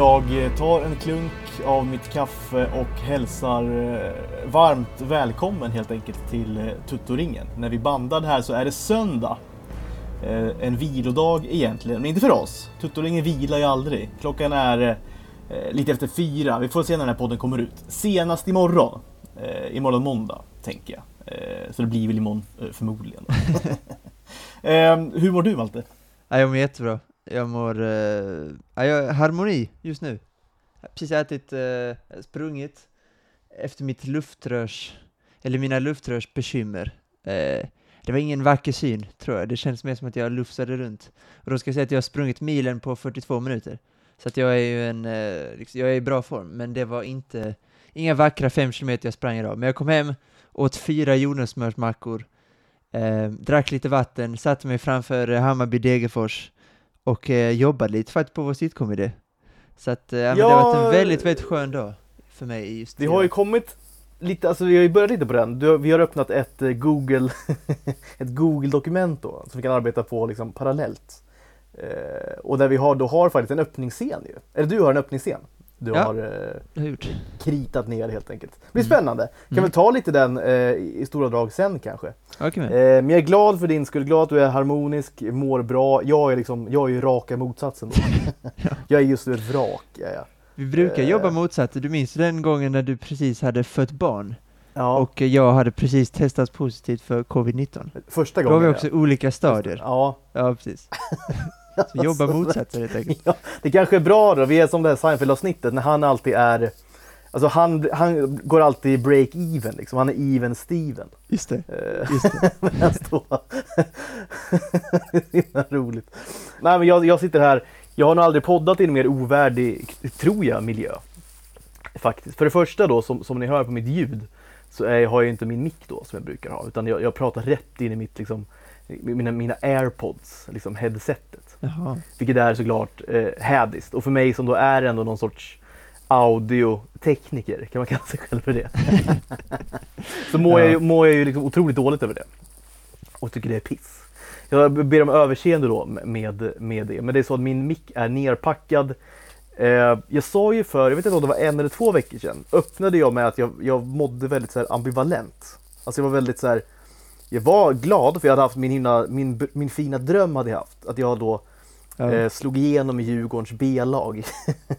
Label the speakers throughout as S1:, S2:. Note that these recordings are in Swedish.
S1: Jag tar en klunk av mitt kaffe och hälsar eh, varmt välkommen helt enkelt till eh, Tuttoringen. När vi bandar här så är det söndag. Eh, En vilodag egentligen, men inte för oss. Tuttoringen vilar ju aldrig. Klockan är lite efter fyra. Vi får se när den här podden kommer ut. Senast imorgon. Imorgon måndag, tänker jag. Så det blir väl imorgon förmodligen. Hur mår du Malte?
S2: Ja, jag mår jättebra. Jag mår, eh, jag har harmoni just nu. Jag har precis ätit, eh, sprungit efter mitt luftrörs, eller mina luftrörsbekymmer. Eh, det var ingen vacker syn, tror jag. Det känns mer som att jag lufsade runt. Och då ska jag säga att jag har sprungit milen på 42 minuter. Så att jag är ju en, eh, liksom, jag är i bra form, men det var inte, inga vackra fem kilometer jag sprang idag. Men jag kom hem, åt fyra jordnötssmörsmackor, eh, drack lite vatten, satte mig framför eh, Hammarby Degerfors och eh, jobbade lite faktiskt på vår sitcom-idé. Så att, eh, ja, det har varit en väldigt, väldigt skön dag för mig just
S1: Det
S2: idag.
S1: har ju kommit lite, alltså vi har ju börjat lite på den. Du, vi har öppnat ett eh, Google, ett Google-dokument då, som vi kan arbeta på liksom parallellt. Eh, och där vi har, då har faktiskt en öppningsscen ju. Eller du har en öppningsscen. Du
S2: Ja.
S1: har eh,
S2: har
S1: kritat ner helt enkelt. Det blir
S2: Mm.
S1: spännande. Kan
S2: Mm.
S1: väl ta lite den eh, i stora drag sen kanske.
S2: Men.
S1: Eh, men jag är glad för din skull, glad att du är harmonisk, mår bra. Jag är liksom, jag är ju raka motsatsen då. jag är just nu ett vrak. Ja, ja.
S2: Vi brukar
S1: eh,
S2: jobba motsatt. Du minns den gången när du precis hade fött barn
S1: ja.
S2: och jag hade precis testats positivt för covid-19.
S1: första
S2: Då
S1: gången.
S2: har vi
S1: ja.
S2: också olika stadier.
S1: Ja,
S2: Ja, precis. Så jobba motsatt helt enkelt.
S1: Ja, det kanske är bra då. Vi är som det här Seinfeld-avsnittet när han alltid är Alltså han, han går alltid break-even liksom. Han är even-Steven.
S2: Just det.
S1: Eh,
S2: Just det.
S1: Då... det är himla roligt. Nej men jag, jag sitter här. Jag har nog aldrig poddat i en mer ovärdig, tror jag, miljö. Faktiskt. För det första då, som, som ni hör på mitt ljud, så är, har jag inte min mick då som jag brukar ha. Utan jag, jag pratar rätt in i mitt liksom, mina, mina airpods, liksom headsetet.
S2: Jaha.
S1: Vilket är såklart eh, hädiskt. Och för mig som då är ändå någon sorts audiotekniker, kan man kalla sig själv för det. så mår, jag,
S2: Ja.
S1: ju- mår jag ju liksom otroligt dåligt över det. Och tycker det är piss. Jag ber om överseende då med, med det. Men det är så att min mick är nerpackad. Eh, jag sa ju för, jag vet inte om det var en eller två veckor sedan, öppnade jag med att jag, jag mådde väldigt så här ambivalent. Alltså jag var väldigt så här, jag var glad för jag hade haft min, himla, min, min fina dröm hade jag haft. Att jag då
S2: Ja.
S1: eh, slog igenom i Djurgårdens B-lag.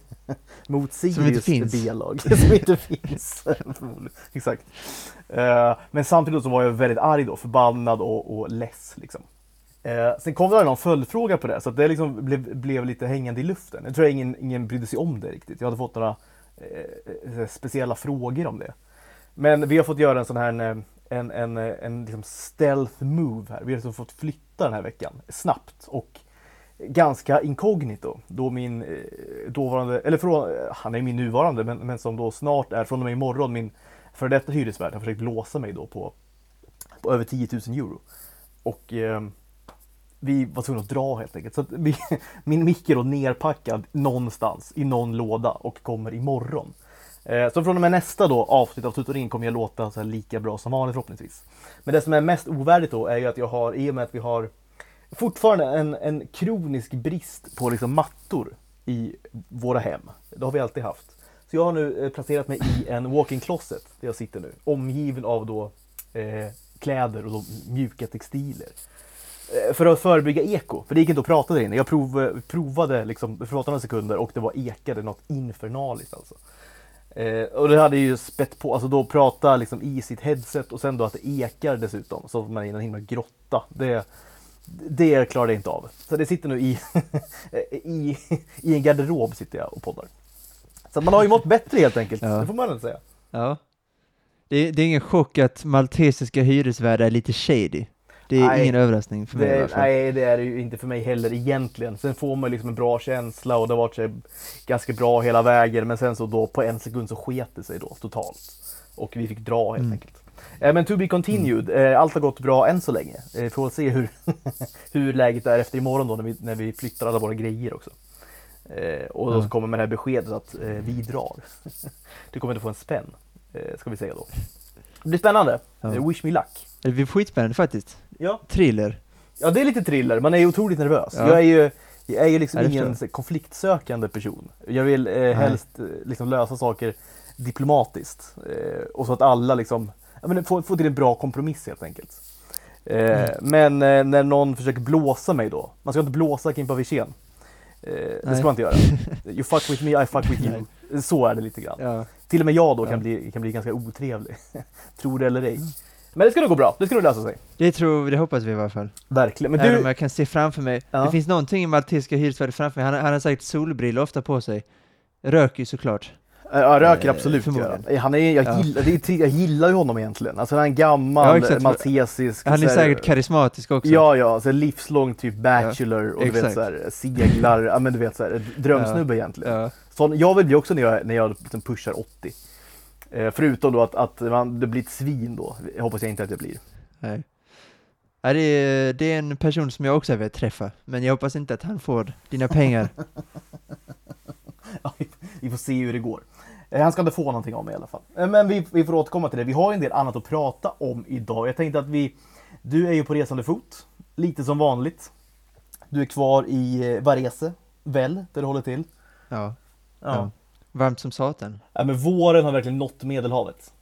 S1: Mot Sirius. B-lag. som inte finns. Exakt. Eh, men samtidigt så var jag väldigt arg då, förbannad och, och less. Liksom. Eh, sen kom det någon följdfråga på det, så det liksom blev, blev lite hängande i luften. Jag tror jag ingen, ingen brydde sig om det riktigt. Jag hade fått några eh, speciella frågor om det. Men vi har fått göra en sån här en, en, eh, en, liksom stealth move här. Vi har liksom fått flytta den här veckan snabbt och ganska inkognito. Då min eh, dåvarande, eller från, eh, han är min nuvarande, men, men som då snart är, från och med imorgon, min före detta hyresvärd har försökt låsa mig då på, på över 10 000 euro. Och eh, vi var tvungna att dra helt enkelt. Så att vi, min mick är då nerpackad någonstans i någon låda och kommer imorgon. Eh, så från och med nästa då avsnitt av Tutorin kommer jag låta så här lika bra som vanligt förhoppningsvis. Men det som är mest ovärdigt då är ju att jag har, i och med att vi har fortfarande en, en kronisk brist på liksom mattor i våra hem. Det har vi alltid haft. Så jag har nu eh, placerat mig i en walk-in closet där jag sitter nu. Omgiven av då eh, kläder och då mjuka textiler. Eh, För att förebygga eko, för det gick inte att prata där inne. Jag prov, provade liksom, för några sekunder och det var ekade något infernaliskt alltså. Eh, och det hade ju spett på, alltså då prata liksom i sitt headset och sen då att det ekar dessutom, så man är i en himla grotta. Det, det klarade jag inte av. Så det sitter nu i, i, i en garderob sitter jag och poddar. Så man har ju mått bättre helt enkelt,
S2: Ja.
S1: det får man väl säga.
S2: Ja. Det är, det är ingen chock att maltesiska hyresvärdar är lite shady. Det är
S1: Nej.
S2: ingen överraskning för mig i alla
S1: Det,
S2: fall.
S1: nej, det är det ju inte för mig heller egentligen. Sen får man liksom en bra känsla och det har varit här ganska bra hela vägen. Men sen så då på en sekund så sket det sig då totalt. Och vi fick dra helt
S2: Mm.
S1: enkelt. Eh, Men to be continued. Eh, Allt har gått bra än så länge. Eh, Får se hur, hur läget är efter imorgon då när vi, när vi flyttar alla våra grejer också. Eh, Och då
S2: Ja.
S1: så kommer med det här beskedet att vi drar. Du kommer inte få en spänn, ska vi säga då. Det blir spännande.
S2: Ja.
S1: Wish me luck.
S2: Det blir skitspännande faktiskt.
S1: Ja.
S2: Thriller.
S1: Ja, det är lite thriller. Man är ju otroligt nervös.
S2: Ja.
S1: Jag är ju Jag är ju liksom
S2: det
S1: ingen så- konfliktsökande person. Jag vill eh, helst eh, liksom lösa saker diplomatiskt. Eh, och så att alla liksom, ja, men få, få till en bra kompromiss helt enkelt. Eh,
S2: Mm.
S1: Men eh, när någon försöker blåsa mig då, man ska inte blåsa Kimpa Wirsén. Eh, det ska man inte göra. You fuck with me, I fuck with you. Så är det lite grann.
S2: Ja.
S1: Till och med jag då
S2: Ja.
S1: kan, bli, kan bli ganska otrevlig. Tror det eller ej. Men det ska nog gå bra, det ska nog lösa sig.
S2: Det tror det hoppas vi i alla fall.
S1: Verkligen. Men
S2: Även om
S1: du,
S2: jag kan se framför mig,
S1: Ja.
S2: det finns någonting i maltesiska hyresvärdet framför mig, han, han har säkert solbrillor ofta på sig. Röker ju såklart.
S1: Ja, röker
S2: Eh,
S1: absolut gör
S2: förmodligen.
S1: han. är, jag,
S2: Ja.
S1: gillar, det jag gillar ju honom egentligen. Alltså han är en gammal
S2: Ja, exakt.
S1: maltesisk.
S2: Han är
S1: här-
S2: säkert karismatisk också.
S1: Ja, ja, så livslång typ bachelor och du vet
S2: exakt.
S1: så här, seglar, ja men du vet så här, drömsnubbe egentligen.
S2: Ja.
S1: Så jag vill bli också när jag, när jag liksom pushar 80. Eh, förutom då att, att man, det blir ett svin då, jag hoppas jag inte att det blir.
S2: Nej. Ja, det, är, det är en person som jag också vill träffa, men jag hoppas inte att han får dina pengar.
S1: Ja, vi- får se hur det går. Eh, Han ska inte få någonting av mig i alla fall. Eh, Men vi, vi får återkomma till det. Vi har en del annat att prata om idag. Jag tänkte att vi, du är ju på resande fot, lite som vanligt. Du är kvar i Varese, väl, där du håller till.
S2: Ja.
S1: Ja.
S2: Varmt som satan.
S1: Ja, men våren har verkligen nått Medelhavet.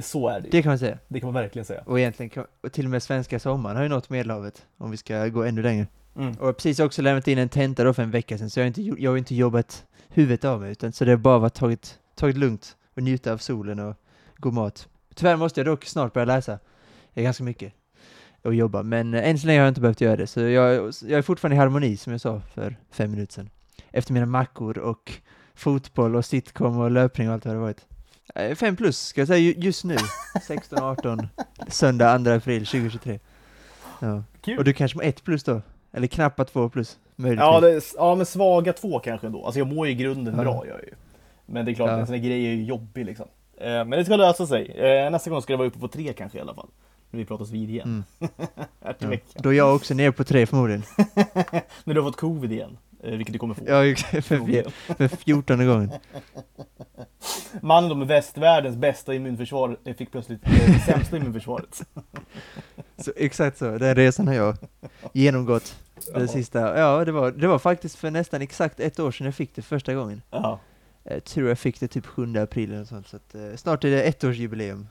S1: Så är det.
S2: Det kan man säga.
S1: Det kan man verkligen säga.
S2: Och egentligen, kan, och till och med svenska sommaren har ju nått Medelhavet, om vi ska gå ännu längre.
S1: Mm.
S2: Och jag har precis också lämnat in en tenta då för en vecka sedan, så jag har inte, jo- jag har inte jobbat huvudet av mig, utan så det har bara varit tagit, tagit lugnt och njuta av solen och god mat. Tyvärr måste jag dock snart börja läsa. Det är ganska mycket och jobba, men eh, än så länge har jag inte behövt göra det, så jag, jag är fortfarande i harmoni som jag sa för fem minuter sedan. Efter mina mackor och fotboll och sitcom och löpning och allt vad det varit. Eh, Fem plus ska jag säga ju- just nu, 16-18, söndag 2 april 2023. Ja. Och du kanske med ett plus då? Eller knappa två plus? Möjligtvis.
S1: Ja, det, ja, men svaga två kanske ändå. Alltså jag mår ju i grunden
S2: Ja.
S1: bra, jag ju. Men det är klart,
S2: Ja.
S1: en sån här grej är ju jobbig liksom. Eh, Men det ska lösa sig. Eh, Nästa gång ska det vara uppe på tre kanske i alla fall. När vi pratas vid igen.
S2: Mm. Ja. Då är jag också nere på tre förmodligen.
S1: När du har fått covid igen. Eh, Vilket du kommer få.
S2: Ja, för, för fjortonde gången.
S1: Mannen då med västvärldens bästa immunförsvar fick plötsligt eh, sämsta immunförsvaret.
S2: Så, exakt så, den resan har jag genomgått. Det
S1: Ja.
S2: sista, ja det var, det var faktiskt för nästan exakt ett år sedan jag fick det första gången.
S1: Ja,
S2: Jag tror jag fick det typ 7 april eller sånt, så att, eh, snart är det ettårsjubileum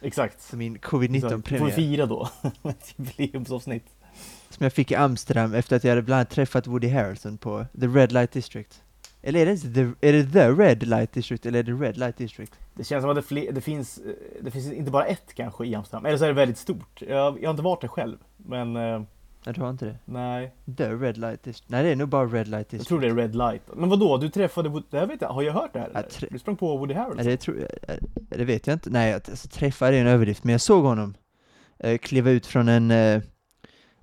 S1: exakt.
S2: för min
S1: Exakt. Får vi
S2: covid-19-premiär.
S1: fira då. Ett jubileumsavsnitt.
S2: Som jag fick i Amsterdam efter att jag hade bland annat träffat Woody Harrelson på The Red Light District. Eller är det, the, är det The Red Light District eller är det Red Light District?
S1: Det känns som att det, det, finns, det finns inte bara ett kanske i Amsterdam. Eller så är det väldigt stort. Jag, jag har inte varit där själv. Men eh,
S2: Jag tror inte det.
S1: nej,
S2: The Red Light District. Nej det är nog bara Red Light
S1: jag
S2: District.
S1: tror det är Red Light. Men vad då? Du träffade, Wood- det här vet jag, har jag hört det här?
S2: Ja,
S1: Du sprang på Woody Harrelson?
S2: Nej, det, tror jag, det vet jag inte. Nej, att- alltså, träffa är en överdrift, men jag såg honom eh, kliva ut från en... Eh,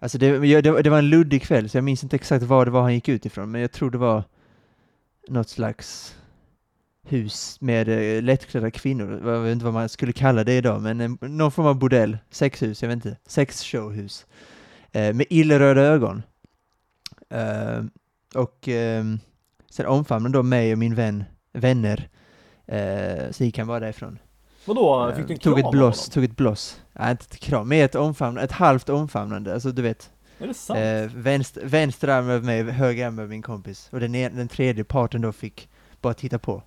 S2: alltså det, jag- det, var- det var en luddig kväll, så jag minns inte exakt var det var han gick ut ifrån, men jag tror det var något slags hus med eh, lättklädda kvinnor. Jag vet inte vad man skulle kalla det idag, men eh, någon form av bordell, sexhus, jag vet inte, sexshowhus. Eh, med illröda ögon. Eh, och eh, sen omfamnade då mig och min vän, vänner Eh, så gick han bara därifrån.
S1: Vadå?
S2: Eh,
S1: Fick du en
S2: tog
S1: kram
S2: ett
S1: av
S2: bloss,
S1: honom?
S2: tog ett bloss. Nej, inte ett kram, men ett omfamnande, ett halvt omfamnande, alltså du vet.
S1: Är det sant?
S2: Eh, vänster, vänster arm över mig, höger arm över min kompis. Och den, en- den tredje parten då fick bara titta på.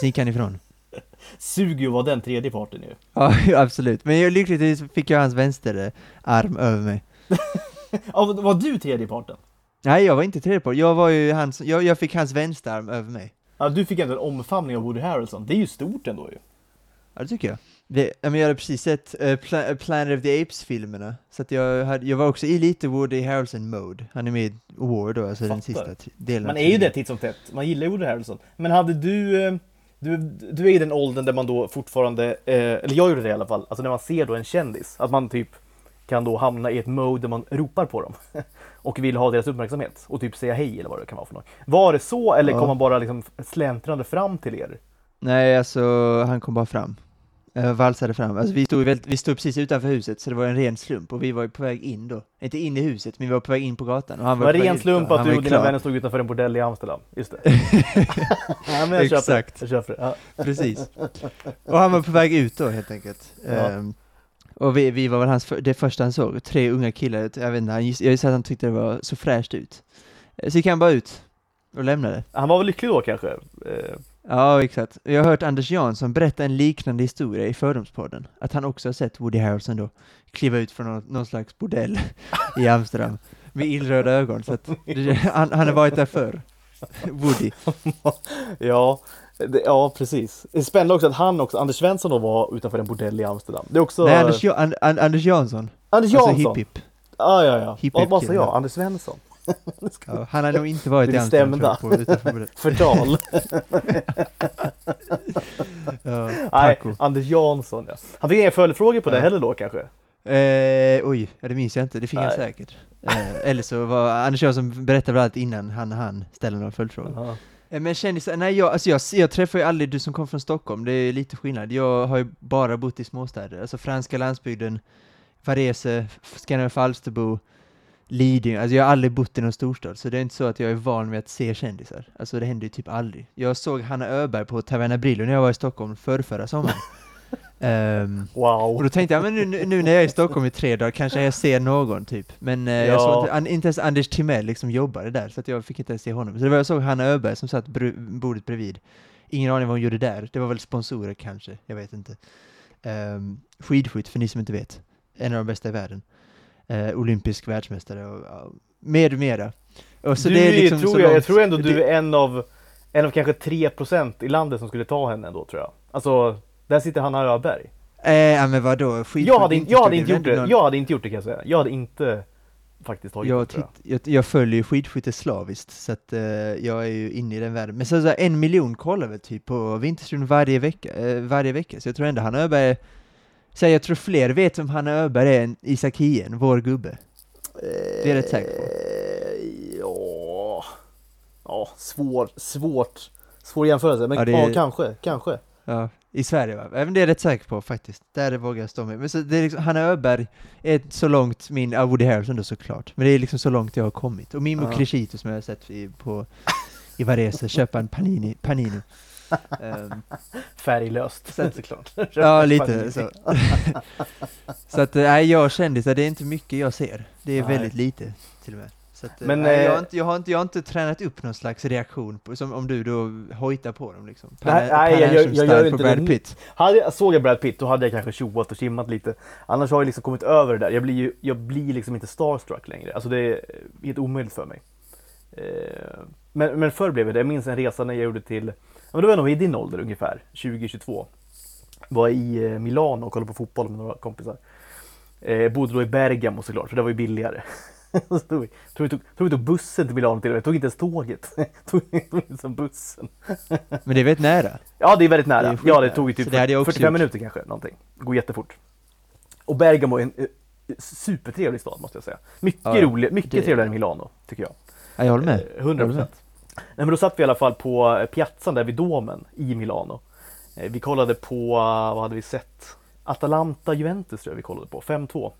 S2: Sen gick han ifrån.
S1: Suger ju vara den tredje parten ju.
S2: Ja, absolut. Men jag, lyckligtvis fick jag hans vänster eh, arm över mig.
S1: Ja, var du tredje parten?
S2: Nej, jag var inte tredje part. Jag var ju hans, jag, jag fick hans vänsterarm över mig.
S1: Ja, du fick ändå en omfamning av Woody Harrelson. Det är ju stort ändå ju.
S2: Ja, det tycker jag. Det, jag hade precis sett uh, Pla- eh, Planet of the Apes-filmerna, så att jag, hade, jag var också i lite Woody Harrelson-mode. Han är med i War då, alltså den sista delen.
S1: Man är ju det titt som tätt. Man gillar Woody Harrelson. Men hade du... eh, Du, du är i den åldern där man då fortfarande, eh, eller jag gjorde det i alla fall, alltså när man ser då en kändis, att man typ kan då hamna i ett mode där man ropar på dem och vill ha deras uppmärksamhet och typ säga hej eller vad det kan vara för något. Var det så eller
S2: Ja.
S1: kom man bara liksom släntrande fram till er?
S2: Nej, alltså han kom bara fram. Uh, valsade fram. Alltså vi stod, väldigt, vi stod precis utanför huset, så det var en ren slump och vi var ju på väg in då. Inte in i huset, men vi var på väg in på gatan. Och han
S1: Det
S2: var
S1: var
S2: på väg
S1: ren slump att du
S2: var
S1: och dina vänner stod utanför en bordell i Amsterdam. Just det. ja, men jag köper
S2: Exakt.
S1: det. Jag köper det. Ja.
S2: Precis. Och han var på väg ut då helt enkelt.
S1: Ja.
S2: Ehm, och vi, vi var väl hans, det första han såg, tre unga killar, jag vet inte, han jag gissar att han tyckte det var så fräscht ut. Eh, Så gick han bara ut och lämnade.
S1: Han var väl lycklig då kanske?
S2: Ja, exakt. Jag har hört Anders Jansson berätta en liknande historia i Fördomspodden. Att han också har sett Woody Harrelson då kliva ut från någon, någon slags bordell i Amsterdam med illröda ögon. Så att han, han har varit där förr. Woody.
S1: ja, det, ja, precis. Det är spännande också att han också, Anders Svensson då var utanför en bordell i Amsterdam. Det är också...
S2: Nej, Anders, ja, An, An, Anders Jansson.
S1: Anders
S2: Alltså
S1: Jansson!
S2: hipp hipp.
S1: Ja, ja, ja.
S2: Hipp,
S1: Vad sa jag? Anders Svensson?
S2: Ja, han har nog inte varit i
S1: Det
S2: Amsterdam på.
S1: Förtal.
S2: Ja,
S1: Nej. Anders Jansson ja. Han fick inga följdfrågor på det
S2: Ja.
S1: heller då kanske?
S2: Eh, oj, det minns jag inte. Det fick han
S1: Nej.
S2: säkert. Eh, eller så var Anders Jansson berättade väl allt innan han, han ställde några följdfrågor.
S1: Ja.
S2: Eh, Men kändisar, nej jag, alltså jag, jag träffar ju aldrig du som kom från Stockholm, det är lite skillnad. Jag har ju bara bott i småstäder, alltså franska landsbygden, Varese, Skanör Falsterbo, Lidingö, alltså jag har aldrig bott i någon storstad, så det är inte så att jag är van vid att se kändisar. Alltså det händer ju typ aldrig. Jag såg Hanna Öberg på Taverna Brillo när jag var i Stockholm för förra sommaren. Och
S1: Wow.
S2: då tänkte jag, men nu, nu- när jag är i Stockholm i tre dagar kanske jag ser någon typ. Men eh, jag
S1: Ja.
S2: såg inte, an, inte ens Anders Timell liksom jobbade där, så att jag fick inte ens se honom. Så det var jag såg Hanna Öberg som satt br- bordet bredvid. Ingen aning vad hon gjorde där. Det var väl sponsorer kanske, jag vet inte. Um, skidskytt, för ni som inte vet. En av de bästa i världen. Eh, olympisk världsmästare och ja, med mera. Och så
S1: du
S2: det är liksom
S1: tror jag, jag tror ändå du är en av, en av kanske 3% i landet som skulle ta henne ändå tror jag. Alltså, där sitter Hanna Öberg.
S2: Eh, ja men vadå, skidskytt
S1: Jag hade, in, jag, hade inte gjort det,
S2: någon-
S1: jag hade inte gjort det kan jag säga. Jag hade inte faktiskt tagit
S2: Jag,
S1: det tror jag.
S2: jag, jag följer ju skidskytte slaviskt, så att eh, jag är ju inne i den världen. Men så, så här, en miljon kollar väl typ på Vinterstudion varje vecka, eh, varje vecka, så jag tror ändå Hanna Öberg, så jag tror fler vet om Hanna Öberg är än Isak Hien, vår gubbe. Det är rätt säker på.
S1: Eh, Ja, ja svår, svårt, svår jämförelse. Men
S2: Ja,
S1: ja,
S2: är-
S1: kanske, kanske.
S2: Ja, i Sverige va? Även det är jag rätt säker på faktiskt. Där vågar jag stå med. Men så, det är liksom, Hanna Öberg är så långt min, ja Woody Harrelson då såklart, men det är liksom så långt jag har kommit. Och Mimo
S1: Ja.
S2: Crescito som jag har sett i, på, i Varese, köpa en Panini, Panino. Ehm,
S1: Färglöst
S2: Så
S1: såklart.
S2: Ja, lite så. så att, eh, nej, jag kändisar, det är inte mycket jag ser. Det är
S1: Nej.
S2: väldigt lite, till och med. Så att, eh,
S1: Men,
S2: nej, jag, har
S1: eh,
S2: inte, jag, har inte, jag har inte tränat upp någon slags reaktion, på, som om du då hojtar på dem liksom.
S1: Nej,
S2: Per-
S1: nej,
S2: Per
S1: jag jag gör inte
S2: Brad. Pitt.
S1: Hade jag, såg jag Brad Pitt då hade jag kanske tjoat och simmat lite. Annars har jag liksom kommit över det där. Jag blir ju, jag blir liksom inte starstruck längre. Alltså det är helt omöjligt för mig. Men, men förr blev jag det. Jag minns en resa när jag gjorde till, men då var jag nog i din ålder ungefär, 2022. Var i eh, Milano och kollade på fotboll med några kompisar. Eh, bodde då i Bergamo såklart, för det var ju billigare. Så tog vi, tog, vi tog, tog vi tog bussen till Milano till och med, tog inte ens tåget. tog, tog ens bussen.
S2: Men det är väldigt nära.
S1: Ja, det är väldigt
S2: Det är
S1: nära. ja, det tog ju typ
S2: Så det hade jag också
S1: 45
S2: gjort.
S1: minuter kanske, någonting. Går jättefort. Och Bergamo är en eh, supertrevlig stad måste jag säga. Mycket
S2: Ja,
S1: rolig, mycket
S2: Det-
S1: trevligare än Milano, tycker jag.
S2: Ja, jag håller med.
S1: Eh, 100 procent. Nej, men då satt vi i alla fall på eh, piazzan där vid Domen i Milano. Eh, Vi kollade på, eh, vad hade vi sett? Atalanta Juventus tror jag vi kollade på, 5-2.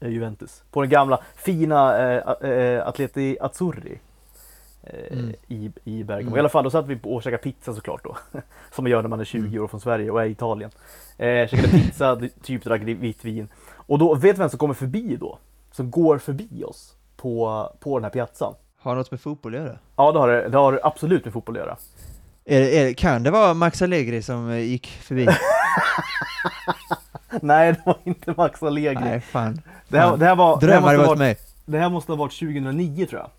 S1: eh, Juventus. På den gamla fina eh, eh, Atleti Azzurri. Eh,
S2: Mm.
S1: i, I Bergamo.
S2: Mm.
S1: I alla fall, då satt vi på och käkade pizza såklart då. Som man gör när man är 20
S2: Mm.
S1: år från Sverige och är i Italien. Eh, käkade pizza, typ drack vitt vin. Och då, vet du vem som kommer förbi då? Som går förbi oss på, på den här piazzan.
S2: Har något med fotboll att göra?
S1: Ja, det har det, det har absolut med fotboll att göra.
S2: Är, det- är, det- kan det vara Max Allegri som eh, gick förbi?
S1: Nej, det var inte Max Allegri.
S2: Nej, fan.
S1: det, här, det, här var, här
S2: Drömmar
S1: måste
S2: det
S1: ha
S2: varit mig.
S1: det här måste ha varit 2009 tror jag.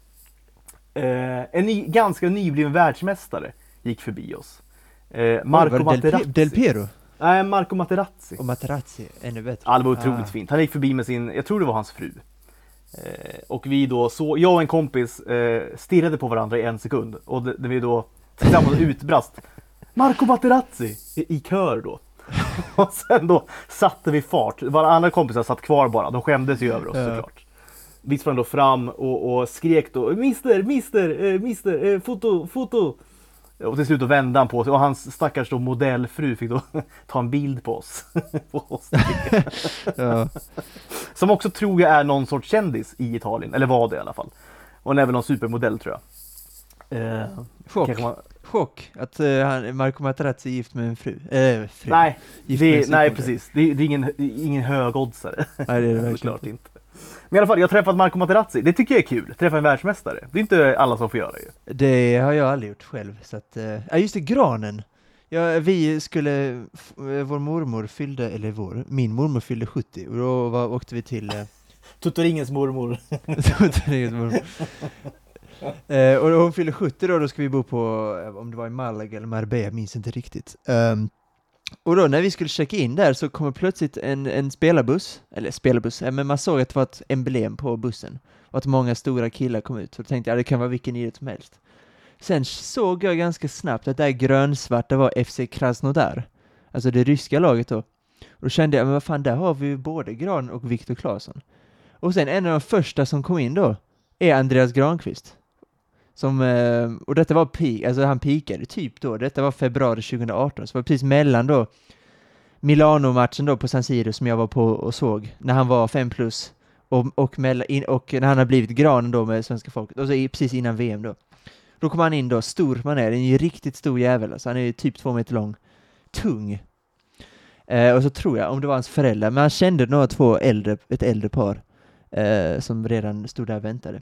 S1: Eh, en ny, ganska nybliven världsmästare gick förbi oss. Eh, Marco
S2: Pi-
S1: Materazzi.
S2: Del Piero?
S1: Nej, Marco Materazzi.
S2: Och Materazzi, ännu bättre.
S1: Ja, det var otroligt
S2: Ah.
S1: fint. Han gick förbi med sin, jag tror det var hans fru. Eh, och vi då, så, jag och en kompis eh, stirrade på varandra i en sekund. Och det vi då tillsammans utbrast Marco Materazzi i, i kör då. och sen då satte vi fart. Våra andra kompisar satt kvar bara, de skämdes ju över oss såklart. Vi sprang då fram och, och skrek då Mister, mister, eh, mister, eh, foto, foto. Och till slut då vände han på sig och hans stackars då modellfru fick då ta en bild på oss. på oss.
S2: Ja.
S1: Som också tror jag är någon sorts kändis i Italien, eller var det i alla fall. Och hon är väl någon supermodell tror jag. Eh,
S2: Chock.
S1: man,
S2: Chock att han, Marco Materazzi är gift med en fru. Eh, fru.
S1: nej, det, nej precis. Det, det är ingen, ingen högoddsare.
S2: Nej, det är det verkligen
S1: Såklart
S2: inte.
S1: inte. Men i alla fall, jag har träffat Marco Materazzi. Det tycker jag är kul. Träffa en världsmästare. Det är inte alla som får göra ju.
S2: Det har jag aldrig gjort själv. Så att, ja, just det, granen. Ja, vi skulle, eh, vår mormor fyllde, eller vår, min mormor fyllde 70 och då var, åkte vi till eh,
S1: Tuttoringens mormor.
S2: Tuttoringens mormor. Eh, och hon fyllde 70 då, då ska vi bo på, eh, om det var i Malaga eller Marbella, jag minns inte riktigt. Ehm, och då när vi skulle checka in där så kommer plötsligt en, en spelarbuss, eller spelarbuss, eh, men man såg att det var ett emblem på bussen och att många stora killar kom ut. Så då tänkte jag, det kan vara vilken idrott som helst. Sen såg jag ganska snabbt att det här grönsvarta var FC Krasnodar, alltså det ryska laget då. Och då kände jag, men vad fan, där har vi ju både Gran och Viktor Claesson. Och sen en av de första som kom in då är Andreas Granqvist. Som, eh, och detta var peak, alltså han peakade typ då, detta var februari 2018, så det var precis mellan då Milano-matchen då på San Siro som jag var på och såg, när han var 5 plus, och, och, mellan, och när han har blivit granen då med svenska folket, alltså och så precis innan VM då. Då kom han in då, stor man är, en ju riktigt stor jävel, alltså han är ju typ två meter lång, tung. Eh, och så tror jag, om det var hans föräldrar, men han kände några två äldre, ett äldre par, eh, som redan stod där och väntade.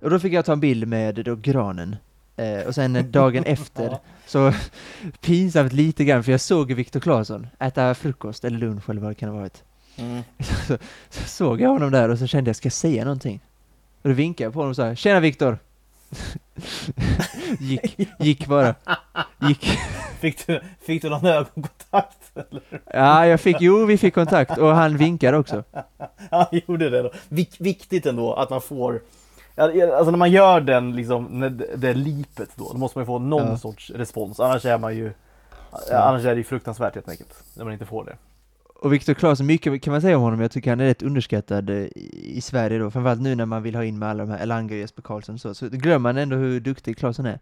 S2: Och då fick jag ta en bild med då granen. Eh, och sen dagen efter, så pinsamt lite grann, för jag såg Viktor Claesson äta frukost eller lunch eller vad det kan ha varit.
S1: Mm.
S2: Så, så såg jag honom där och så kände jag, ska jag säga någonting? Och då vinkade jag på honom och sa, tjena Viktor! gick, gick bara. Gick.
S1: Fick du, fick du någon ögonkontakt? Eller?
S2: Ja, jag fick, jo vi fick kontakt och han vinkade också.
S1: Ja, jag gjorde det då. Vik, viktigt ändå att man får Ja, ja, Alltså när man gör den liksom, det, det lipet då, då måste man ju få någon
S2: Ja.
S1: sorts respons. Annars är man ju Annars är det ju fruktansvärt helt enkelt. När man inte får det.
S2: Och Viktor Claesson, mycket kan man säga om honom, jag tycker han är rätt underskattad eh, i Sverige då, framförallt nu när man vill ha in med alla de här Elanga och Jesper Karlsson och så, så glömmer man ändå hur duktig Claesson är.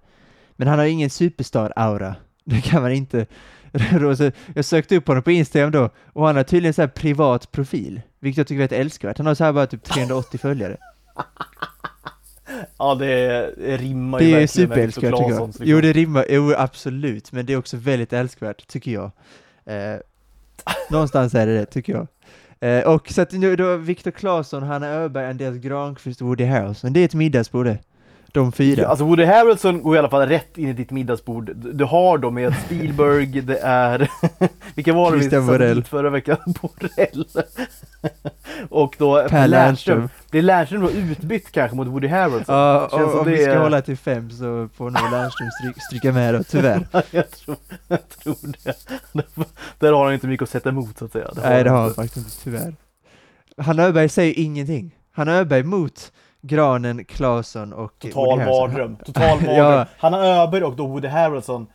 S2: Men han har ingen superstar-aura, det kan man inte. Jag sökte upp honom på Instagram då, och han har tydligen så här privat profil, vilket jag tycker är rätt älskvärt. Han har så här bara typ 380 följare.
S1: Ja det rimmar ju
S2: Det är
S1: verkligen med Viktor
S2: superälskvärt tycker jag.
S1: Liksom.
S2: Jo, det rimmar, jo absolut, men det är också väldigt älskvärt, tycker jag. Eh, någonstans är det det, tycker jag. Eh, och så att nu då, Viktor Claesson, Hanna Öberg, Andreas Granqvist och Woody Harrelson, det är ett middagsbord det. De fyra.
S1: Ja, alltså Woody Harrelson går i alla fall rätt in i ditt middagsbord. Du, har dem med Spielberg, det är... Vilka var det vi
S2: Christian
S1: satte
S2: Borell.
S1: dit förra veckan? Borrell. Och då
S2: Per Lernström.
S1: Blir Lernström då utbytt kanske mot Woody Harrelson?
S2: Ja,
S1: som
S2: om
S1: det
S2: vi ska
S1: är-
S2: hålla till fem så får nog Lernström stryk, stryka med då, tyvärr.
S1: jag, tror, jag tror det. Där har han inte mycket att sätta emot så att säga.
S2: Nej, det har han faktiskt inte, tyvärr. Hanna Öberg säger ingenting. Hanna Öberg mot Granen, Claesson och
S1: Total mardröm. Total mardröm.
S2: Ja.
S1: Hanna Öberg och då Woody Harrelson.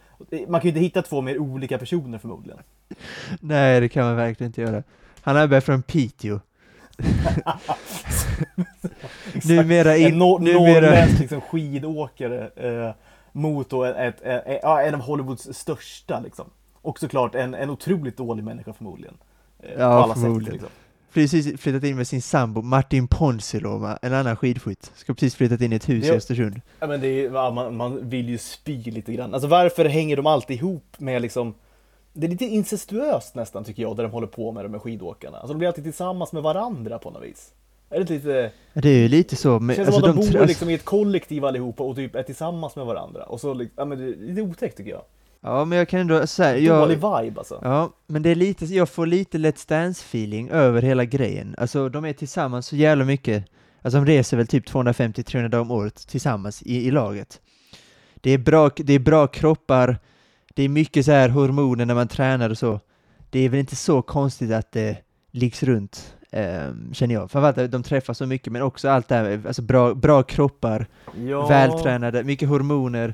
S1: Man kan ju inte hitta två mer olika personer förmodligen.
S2: Nej, det kan man verkligen inte göra. Hanna Öberg från Piteå. Numera in-
S1: en nor-
S2: numera-
S1: norrländsk liksom, skidåkare eh, mot då ett, ett, ett, en av Hollywoods största liksom. Och såklart en, en otroligt dålig människa förmodligen. Eh,
S2: Ja, förmodligen.
S1: sätt liksom.
S2: Precis flyttat in med sin sambo Martin Ponsiluoma, en annan skidskytt. Ska precis flyttat in i ett hus
S1: Jo.
S2: i Östersund.
S1: Ja, men det är, man, man vill ju spy lite grann. Alltså varför hänger de alltid ihop med liksom det är lite incestuöst nästan tycker jag, där de håller på med de här skidåkarna. Alltså de blir alltid tillsammans med varandra på något vis. Är det lite...
S2: Det är ju lite så,
S1: Det
S2: men
S1: känns
S2: alltså
S1: som att
S2: de
S1: de bor liksom i ett kollektiv allihopa och typ är tillsammans med varandra. Och så, liksom- ja men det är lite otäckt tycker jag.
S2: Ja, men jag kan ändå säga,
S1: Dålig
S2: jag,
S1: vibe alltså.
S2: ja, men det är lite, jag får lite Let's Dance-feeling över hela grejen. Alltså, de är tillsammans så jävla mycket. Alltså, de reser väl typ 250-300 dagar om året tillsammans i, i laget. Det är, bra, det är bra kroppar, det är mycket så här hormoner när man tränar och så. Det är väl inte så konstigt att det liggs runt, ehm, känner jag. Framförallt att de träffas så mycket, men också allt det här, alltså bra, bra kroppar,
S1: Ja.
S2: vältränade, mycket hormoner.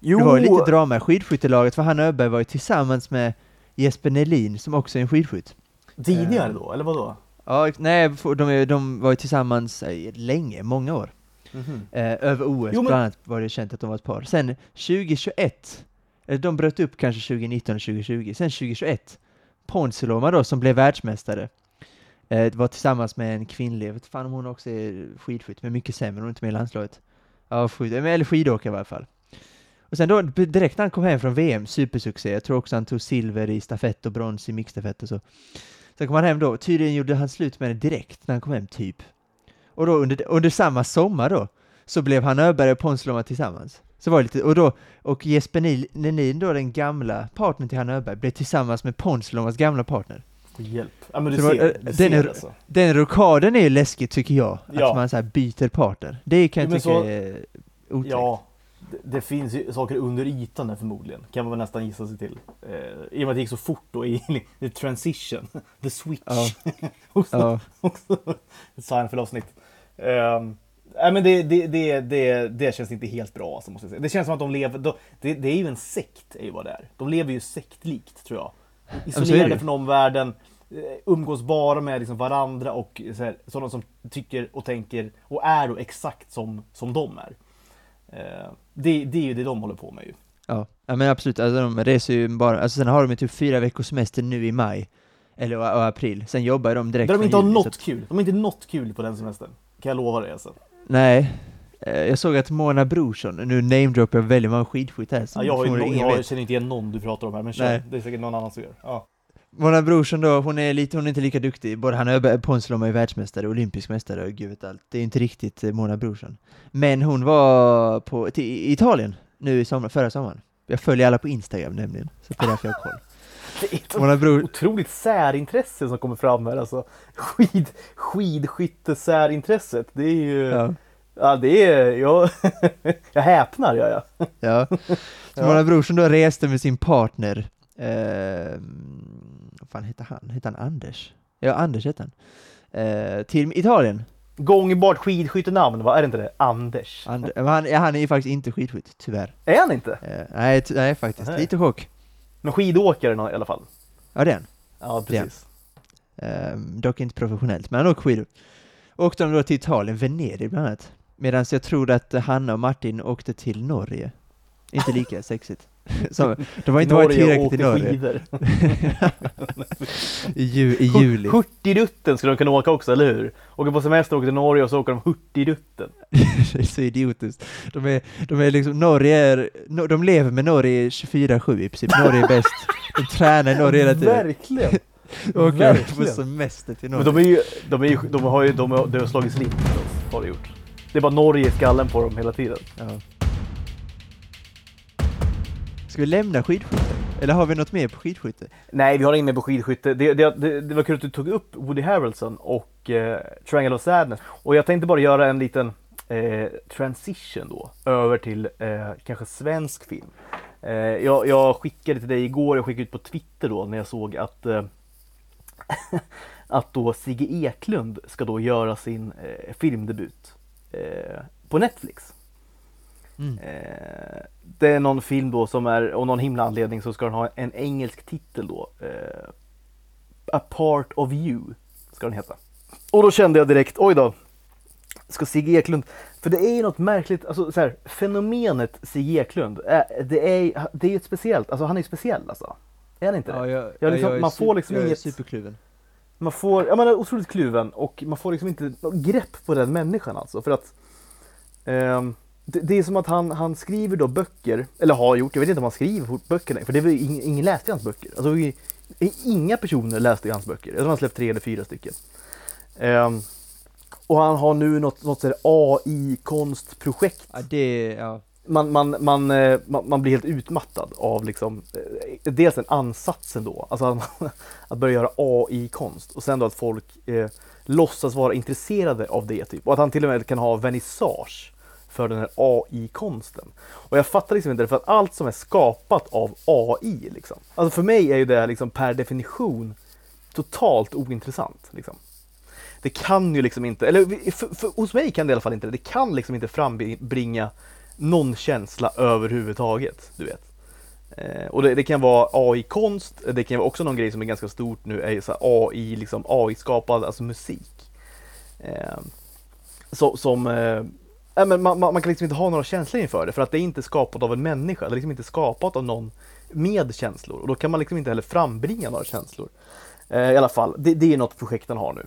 S1: Jo,
S2: Det var ju lite drama i skidskyttelaget, för han Öberg var ju tillsammans med Jesper Nelin, som också är en skidskytt.
S1: tidigare
S2: Eh.
S1: då, eller vadå?
S2: Ja, nej, de, de var ju tillsammans eh, länge, många år.
S1: Mhm.
S2: Eh, över OS
S1: Jo, men-
S2: bland annat var det känt att de var ett par. Sen 2021, eller Eh, de bröt upp kanske 2019 och 2020, sen 2021, Ponsiluoma då, som blev världsmästare, eh, var tillsammans med en kvinnlig, jag vet fan om hon också är skidskytt, men mycket sämre, hon är inte med i landslaget. Ja, skid, eller skidåkare i varje fall. Och sen då, direkt när han kom hem från VM, supersuccé, jag tror också han tog silver i stafett och brons i mixstafett och så. Sen kom han hem då, tydligen gjorde han slut med det direkt när han kom hem, typ. Och då under, under samma sommar då, så blev han Öberg och Ponsiluoma tillsammans. Så var det lite, och då, och Jesper Nenin då, den gamla partnern till Hanna Öberg, blev tillsammans med Ponsiloomas gamla partner.
S1: Hjälp. Ja men du
S2: Så det var-
S1: ser,
S2: eh,
S1: du
S2: den
S1: ser
S2: är-
S1: alltså.
S2: Den rockaden är ju läskigt tycker jag,
S1: Ja.
S2: att man så byter partner. Det kan jag
S1: Jo, men
S2: tycka
S1: så-
S2: är otäckt.
S1: Ja, det, det finns ju saker under ytan där förmodligen. Kan man nästan gissa sig till. Eh, I och med att det gick så fort då i the transition, the switch.
S2: Ja.
S1: också,
S2: Ja.
S1: också ett Seinfeld-avsnitt. Um, Nej men det, det, det, det, det känns inte helt bra alltså, måste jag säga. Det känns som att de lever, de, det, det är ju en sekt är ju vad det är. De lever ju sektlikt tror jag. Isolerade från omvärlden, eh, umgås bara med liksom varandra och så här, sådana som tycker och tänker och är då exakt som, som de är. Eh, det, det är ju det de håller på med ju.
S2: Ja, ja men absolut, alltså de reser ju bara, alltså sen har de ju typ fyra veckors semester nu i maj, eller och, och april, sen jobbar de direkt
S1: Där de inte har något
S2: att-
S1: kul. De har inte något kul på den semestern. Kan jag lova dig alltså.
S2: Nej, eh, jag såg att Mona Brorsson, nu namedroppar jag väldigt många skidskyttar här,
S1: Ja, jag, har ju,
S2: ingen
S1: jag känner inte igen någon du pratar om här, men kör.
S2: Nej.
S1: Det är säkert någon annan som gör. Ja.
S2: Mona Brorsson då, hon är lite, hon är inte lika duktig, både han och Ponsiluoma är världsmästare, olympisk mästare och gud vet allt. Det är inte riktigt eh, Mona Brorsson. Men hon var på, till Italien nu i sommar, förra sommaren. Jag följer alla på Instagram nämligen, så det är därför jag har koll.
S1: Det är ett
S2: Bror,
S1: otroligt särintresse som kommer fram här alltså. Skid, skidskyttesärinintresset. Det är ju... Ja,
S2: ja,
S1: det är... Jag, jag häpnar gör jag.
S2: ja. Så
S1: Ja.
S2: Mona Brorsson då reste med sin partner, eh, vad fan hette han? Hette han Anders? Ja, Anders hette han. Eh, till Italien.
S1: Gångbart skidskyttenamn, va? Är det inte det? Anders.
S2: And, han, ja, han är ju faktiskt inte skidskytt, tyvärr.
S1: Är han inte?
S2: Eh, nej, nej, faktiskt.
S1: Nej.
S2: Lite chock.
S1: Men skidåkare i alla fall.
S2: Ja, han.
S1: Ja, precis.
S2: Ehm, dock inte professionellt, men han åker skidor. Åkte de då till Italien, Venedig bland annat. Medan jag tror att Hanna och Martin åkte till Norge. Inte lika sexigt. Så, de har inte varit tillräckligt i Norge.
S1: skidor.
S2: I, ju, I juli.
S1: Hurtigruten skulle de kunna åka också, eller hur? Åker på semester, åker till Norge och så åker de Hurtigruten.
S2: det är så idiotiskt. De är, de är liksom, Norge är, de lever med Norge 24-7 i princip. Norge är bäst. De tränar i Norge hela tiden.
S1: Verkligen!
S2: Åker på semester till
S1: Men
S2: Norge.
S1: de är ju, de är ju, de har ju, de har, det har slagit slint har det gjort. Det är bara Norge i skallen på dem hela tiden.
S2: Ja. Ska vi lämna skidskytte? Eller har vi något mer på skidskytte?
S1: Nej, vi har inget mer på skidskytte. Det, det, det, det var kul att du tog upp Woody Harrelson och eh, Triangle of Sadness. Och jag tänkte bara göra en liten eh, transition då över till eh, kanske svensk film. Eh, jag, jag skickade till dig igår, jag skickade ut på Twitter då när jag såg att eh, att då Sigge Eklund ska då göra sin eh, filmdebut eh, på Netflix.
S2: Mm.
S1: Eh, det är någon film då som är, av någon himla anledning så ska den ha en engelsk titel då. Eh, A Part of You ska den heta. Och då kände jag direkt, oj då. Ska Sigge Eklund, för det är ju något märkligt, alltså så här, fenomenet Sigge Eklund, är, det är det är ju ett speciellt, alltså han är ju speciell alltså. Är han inte det?
S2: jag,
S1: Ja, liksom,
S2: är
S1: man får liksom
S2: jag
S1: inget-
S2: superkluven.
S1: Man får, ja man är otroligt kluven och man får liksom inte grepp på den människan alltså. För att ehm, det, det är som att han, han skriver då böcker, eller har gjort, jag vet inte om han skriver fort- böcker längre, för det var ingen, ingen läste hans böcker. Alltså inga personer läste hans böcker, jag tror han släppt tre eller fyra stycken. Ehm, och han har nu något, något AI-konstprojekt
S2: Ja, det, ja.
S1: man, man, man, eh, man, man blir helt utmattad av liksom, eh, dels den ansatsen då, alltså att, att börja göra AI-konst och sen då att folk eh, låtsas vara intresserade av det typ. Och att han till och med kan ha vernissage för den här AI-konsten. Och jag fattar liksom inte det, för att allt som är skapat av AI liksom. Alltså för mig är ju det liksom per definition totalt ointressant. Liksom. Det kan ju liksom inte, eller för, för, hos mig kan det i alla fall inte det. Det kan liksom inte frambringa någon känsla överhuvudtaget, du vet. Eh, och det, det kan vara AI-konst, det kan vara också någon grej som är ganska stort nu, är så AI, liksom AI-skapad, alltså musik. Eh, så, som, eh, nej, men man, man man kan liksom inte ha några känslor inför det, för att det är inte skapat av en människa, det är liksom inte skapat av någon med känslor. Och då kan man liksom inte heller frambringa några känslor. Eh, I alla fall, det, det är något projekt han har nu.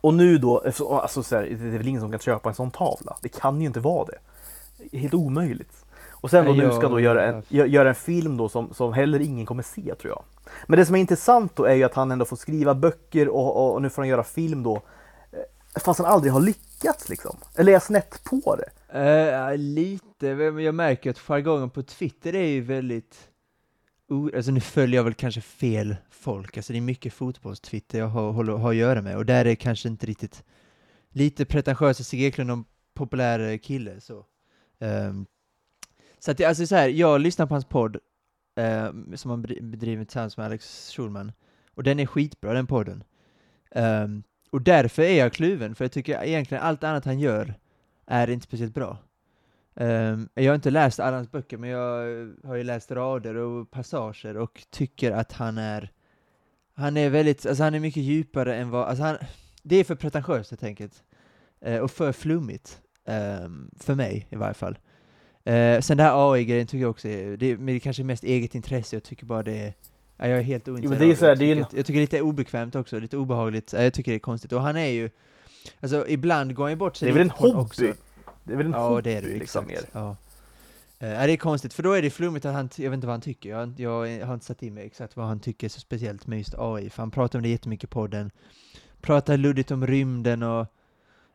S1: Och nu då, alltså så här, det är väl ingen som kan köpa en sån tavla. Det kan ju inte vara det. Helt omöjligt. Och sen då nu ska då göra en, gö- göra en film då som, som heller ingen kommer se tror jag. Men det som är intressant då är ju att han ändå får skriva böcker och, och, och nu får han göra film då. Fast han aldrig har lyckats liksom. Eller är jag snett på det?
S2: Uh, lite, men jag märker att jargongen på Twitter är ju väldigt Uh, Alltså nu följer jag väl kanske fel folk, alltså det är mycket fotbollstwitter jag har, håller, har att göra med och där är det kanske inte riktigt lite pretentiösa Sigge Eklund en populär kille så. Um, så att det, alltså så här, jag lyssnar på hans podd um, som han bedriver tillsammans med Alex Schulman och den är skitbra den podden. Um, och därför är jag kluven, för jag tycker egentligen allt annat han gör är inte speciellt bra. Um, jag har inte läst alla hans böcker, men jag har ju läst rader och passager och tycker att han är han är väldigt, alltså han är mycket djupare än vad, alltså han, det är för pretentiöst helt enkelt. Uh, och för flummigt. Um, för mig i varje fall. Uh, sen det här AI-grejen tycker jag också är, det men det är kanske mest eget intresse, jag tycker bara det är, jag är helt ointresserad
S1: det är
S2: av
S1: så här,
S2: Jag
S1: det är
S2: tycker, jag tycker det är lite obekvämt också, lite obehagligt, Ja, jag tycker det är konstigt. Och han är ju, alltså ibland går han ju bort sig
S1: Det är väl en
S2: på
S1: hobby?
S2: också.
S1: Det är väl en
S2: Ja,
S1: hobby
S2: det är det
S1: liksom
S2: exakt. Ja. Ja, det är konstigt, för då är det flummigt att han, jag vet inte vad han tycker, jag, har inte- jag har inte satt in mig exakt vad han tycker så speciellt med just AI, för han pratar om det jättemycket i podden, pratar luddigt om rymden och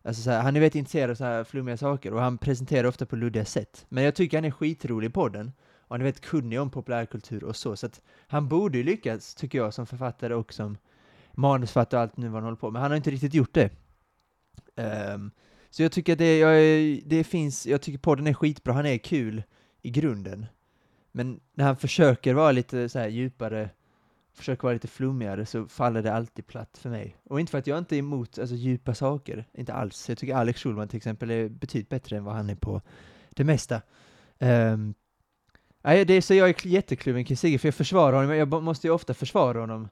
S2: Alltså så här, han är väldigt intresserad av så här flummiga saker och han presenterar ofta på luddiga sätt. Men jag tycker han är skitrolig i podden. Och han är väldigt kunnig om populärkultur och så. Så att han borde ju lyckas, tycker jag, som författare och som manusförfattare och allt nu vad han håller på med. Han har inte riktigt gjort det. Um, så jag tycker att det, jag, det finns, jag tycker podden är skitbra, han är kul i grunden. Men när han försöker vara lite så här djupare, försöker vara lite flummigare så faller det alltid platt för mig. Och inte för att jag inte är emot alltså, djupa saker, inte alls. Jag tycker Alex Schulman till exempel är betydligt bättre än vad han är på det mesta. Um, nej, det är så jag är jättekluven kring Sigge, för jag försvarar honom, jag måste ju ofta försvara honom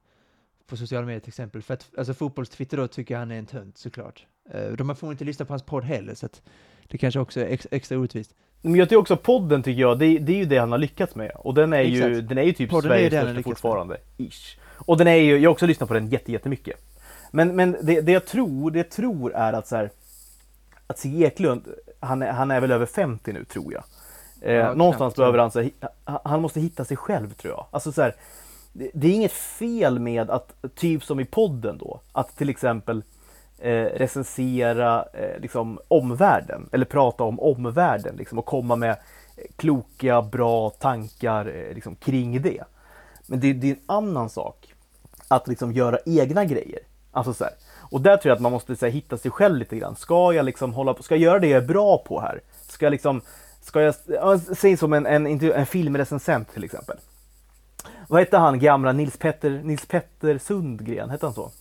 S2: på sociala medier till exempel, för att alltså fotbollstwitter då tycker jag han är en tönt såklart. Uh, de får inte lyssna på hans podd heller, så att det kanske också är ex- extra orättvist.
S1: Men jag tycker också podden tycker jag, det, det är ju det han har lyckats med. Och den är ju, den är ju typ
S2: Podden
S1: Sveriges största
S2: med.
S1: fortfarande. Ish. Och den är ju, jag har också lyssnat på den jätte, jättemycket. Men, men det, det jag tror, det jag tror är att så här, att Sigge Eklund, han är, han är väl över 50 nu tror jag. Eh,
S2: Ja,
S1: någonstans
S2: knappt,
S1: behöver han, så han måste hitta sig själv tror jag. Alltså så här, det, det är inget fel med att, typ som i podden då, att till exempel eh, recensera eh, liksom omvärlden eller prata om omvärlden liksom, och komma med kloka, bra tankar eh, liksom, kring det. Men det, det är en annan sak att liksom göra egna grejer. Alltså så här. Och där tror jag att man måste här, hitta sig själv lite grann. Ska jag liksom hålla på, ska jag göra det jag är bra på här? Ska jag liksom, ska jag, ja, säg som en, en, en filmrecensent till exempel. Vad hette han gamla Nils Petter, Nils Petter Sundgren, hette han så?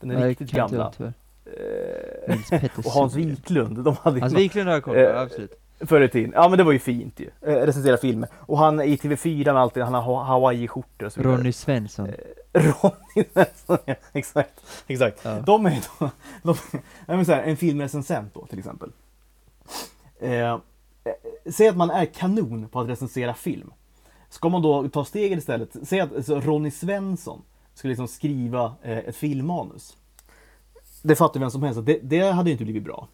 S1: Den är
S2: Nej,
S1: riktigt gamla.
S2: jag.
S1: Eh,
S2: Nils Petter
S1: och Hans. Wiklund, de hade
S2: Hans Wiklund har jag koll på,
S1: Eh,
S2: absolut.
S1: Förr i tiden. Ja men det var ju fint ju. Eh, recensera filmer. Och han i TV4 med alltid, han har ha- Hawaii-skjortor och så vidare.
S2: Ronny Svensson.
S1: Eh, Ronny Svensson, ja, exakt. exakt.
S2: Ja.
S1: De är ju då, de, nej, men så här, en filmrecensent då till exempel. Eh, säg att man är kanon på att recensera film. Ska man då ta steget istället? Säg att alltså, Ronny Svensson skulle liksom skriva eh, ett filmmanus. Det fattar vem som helst det, det hade ju inte blivit bra.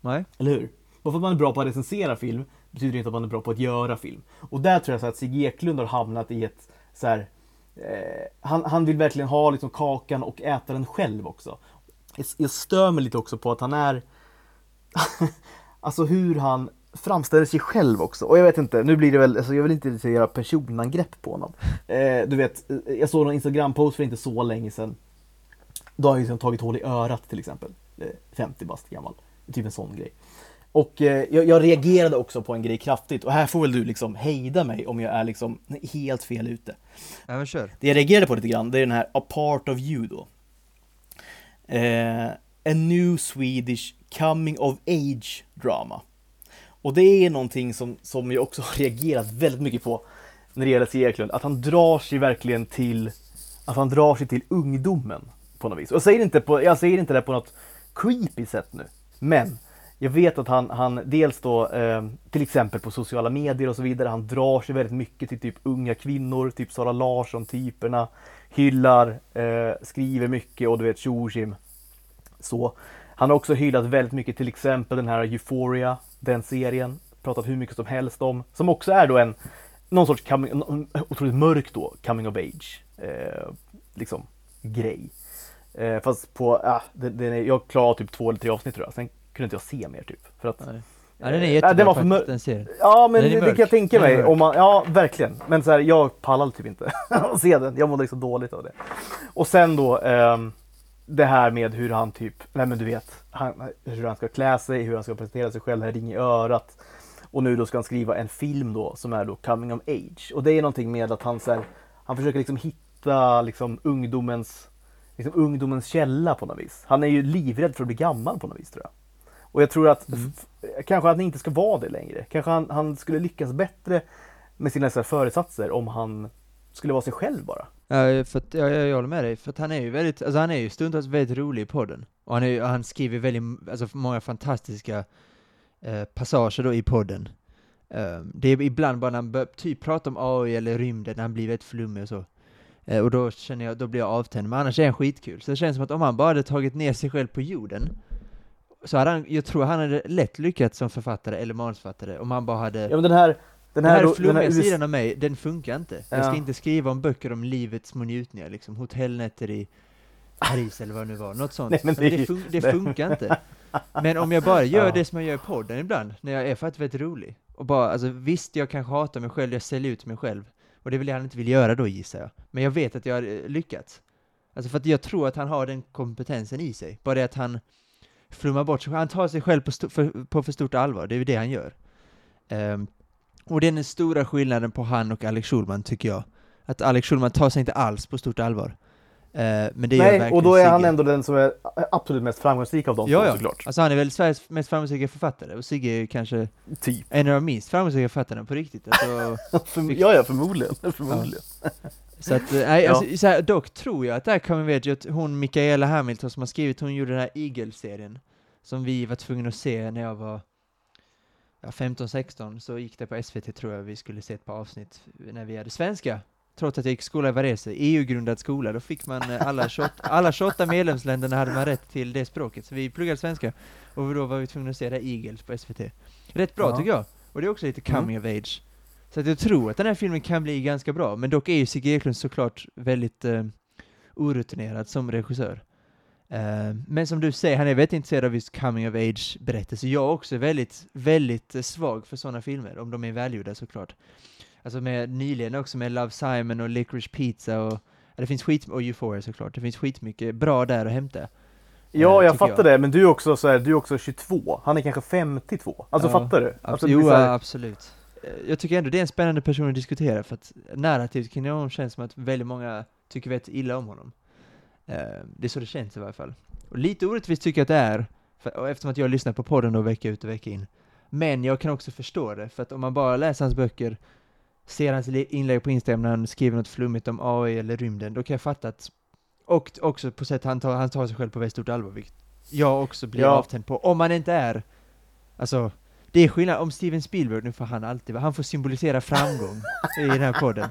S2: Nej?
S1: Eller hur? Bara för att man är bra på att recensera film betyder inte att man är bra på att göra film. Och där tror jag så att Sigge Eklund har hamnat i ett så här, eh, han, han vill verkligen ha liksom kakan och äta den själv också. Jag, jag stör mig lite också på att han är Alltså hur han framställer sig själv också. Och jag vet inte, nu blir det väl, alltså jag vill inte göra personangrepp på honom. Eh, du vet, eh, jag såg en Instagram-post för inte så länge sedan. Då har han liksom tagit hål i örat till exempel. Eh, 50 bast gammal. Typ en sån grej. Och eh, jag, jag reagerade också på en grej kraftigt och här får väl du liksom hejda mig om jag är liksom helt fel ute.
S2: Ja men kör.
S1: Det jag reagerade på lite grann, det är den här A Part of You då. Eh, a New Swedish Coming of Age Drama. Och det är någonting som, som jag också har reagerat väldigt mycket på när det gäller C. Eklund, att han drar sig verkligen till att han drar sig till ungdomen på något vis. Och jag säger inte, på, jag säger inte det på något creepy sätt nu, men jag vet att han, han dels då eh, till exempel på sociala medier och så vidare, han drar sig väldigt mycket till typ unga kvinnor, typ Sara Larsson-typerna, hyllar, eh, skriver mycket och du vet tjo och tjim. Så. Han har också hyllat väldigt mycket till exempel den här Euphoria, den serien, pratat hur mycket som helst om, som också är då en, någon sorts coming, otroligt mörk då, coming of age eh, liksom grej. Eh, fast på, ja, det, det, jag klarade typ två eller tre avsnitt tror jag, sen kunde inte jag se mer typ. För att,
S2: Nej. Ja, den är
S1: eh,
S2: jättebra
S1: den var för
S2: faktiskt, den serien.
S1: Ja men
S2: Den är
S1: det, det kan jag tänka
S2: Den är
S1: mig. Om man, ja verkligen. Men så här, jag pallade typ inte att se den. Jag mådde så dåligt av det. Och sen då ehm, det här med hur han typ, nej men du vet, han, hur han ska klä sig, hur han ska presentera sig själv, här ring i örat. Och nu då ska han skriva en film då som är då coming of age. Och det är någonting med att han så här, han försöker liksom hitta liksom ungdomens, liksom ungdomens källa på något vis. Han är ju livrädd för att bli gammal på något vis tror jag. Och jag tror att
S2: Mm.
S1: kanske han inte ska vara det längre. Kanske han, han skulle lyckas bättre med sina så föresatser om han skulle vara sig själv bara.
S2: Ja, för att, ja, jag, jag håller med dig, för att han är ju väldigt, alltså han är ju stundtals väldigt rolig i podden. Och han, är, han skriver väldigt, alltså många fantastiska eh, passager då i podden. Um, det är ibland bara när han bör, typ pratar om AI eller rymden, när han blir väldigt flummig och så. Eh, och då känner jag, då blir jag avtänd, men annars är han skitkul. Så det känns som att om han bara hade tagit ner sig själv på jorden, så hade han, jag tror han hade lätt lyckats som författare eller manusförfattare om han bara hade
S1: Ja men den här... Den
S2: den
S1: här, den
S2: flummiga
S1: här US
S2: sidan av mig, den funkar inte. Jag ska
S1: Ja.
S2: inte skriva om böcker om livets små njutningar, liksom hotellnätter i Paris eller vad det nu var, något sånt.
S1: Nej, men
S2: Men
S1: det
S2: det, fun- det funkar inte. Men om jag bara gör
S1: Ja.
S2: det som jag gör i podden ibland, när jag är faktiskt väldigt rolig, och bara, alltså visst, jag kanske hatar mig själv, jag säljer ut mig själv, och det vill jag inte vill göra då gissar jag. Men jag vet att jag har eh, lyckats. Alltså för att jag tror att han har den kompetensen i sig, bara det att han flummar bort sig, han tar sig själv på, för, på för stort allvar, det är ju det han gör. Ehm, och det är den stora skillnaden på han och Alex Schulman, tycker jag. Att Alex Schulman tar sig inte alls på stort allvar. Eh, men det
S1: Nej, och då är han
S2: Sigge.
S1: ändå den som är absolut mest framgångsrik av de
S2: Ja, ja.
S1: såklart.
S2: Alltså han är väl Sveriges mest framgångsrika författare, och Sigge är ju kanske
S1: Typ.
S2: en av de minst framgångsrika författarna på riktigt. Alltså,
S1: För, ja, ja, förmodligen. förmodligen.
S2: så att, eh, nej,
S1: Ja.
S2: alltså, så här, dock tror jag att där kan vi veta att hon, Mikaela Hamilton, som har skrivit, hon gjorde den här Eagle-serien, som vi var tvungna att se när jag var ja, 15-16, så gick det på SVT tror jag vi skulle se ett par avsnitt när vi hade svenska. Trots att jag gick skola i Varese, EU-grundad skola, då fick man eh, alla 28, alla 28 medlemsländerna hade man rätt till det språket, så vi pluggade svenska, och då var vi tvungna att se det Eagles på SVT. Rätt bra
S1: Ja.
S2: tycker jag, och det är också lite
S1: Mm.
S2: coming of age. Så att jag tror att den här filmen kan bli ganska bra, men dock är ju Sigge Eklund såklart väldigt eh, orutinerad som regissör. Eh, men som du säger, han är väldigt intresserad av just coming of age berättelser. Jag är också väldigt, väldigt eh, svag för sådana filmer, om de är välgjorda såklart. Alltså med nyligen också med Love Simon och Licorice Pizza och det finns skit, och Euphoria såklart, det finns skitmycket bra där att hämta.
S1: Ja,
S2: Eh,
S1: jag fattar det. Men du är också så här, du är också 22. Han är kanske 52. Alltså
S2: Ja,
S1: fattar du? Alltså,
S2: jo,
S1: här-
S2: absolut. Jag tycker ändå det är en spännande person att diskutera, för att narrativt kring honom känns som att väldigt många tycker väldigt illa om honom. Eh, det är så det känns i varje fall. Och lite orättvist tycker jag att det är, för, eftersom att jag lyssnar på podden då vecka ut och vecka in. Men jag kan också förstå det, för att om man bara läser hans böcker, ser hans inlägg på Instagram när han skriver något flummigt om AI eller rymden, då kan jag fatta att, och också på sätt han tar, han tar sig själv på väldigt stort allvar, vilket jag också blir
S1: Ja.
S2: avtänd på, om man inte är, alltså, det är skillnad, om Steven Spielberg, nu får han alltid han får symbolisera framgång i den här podden.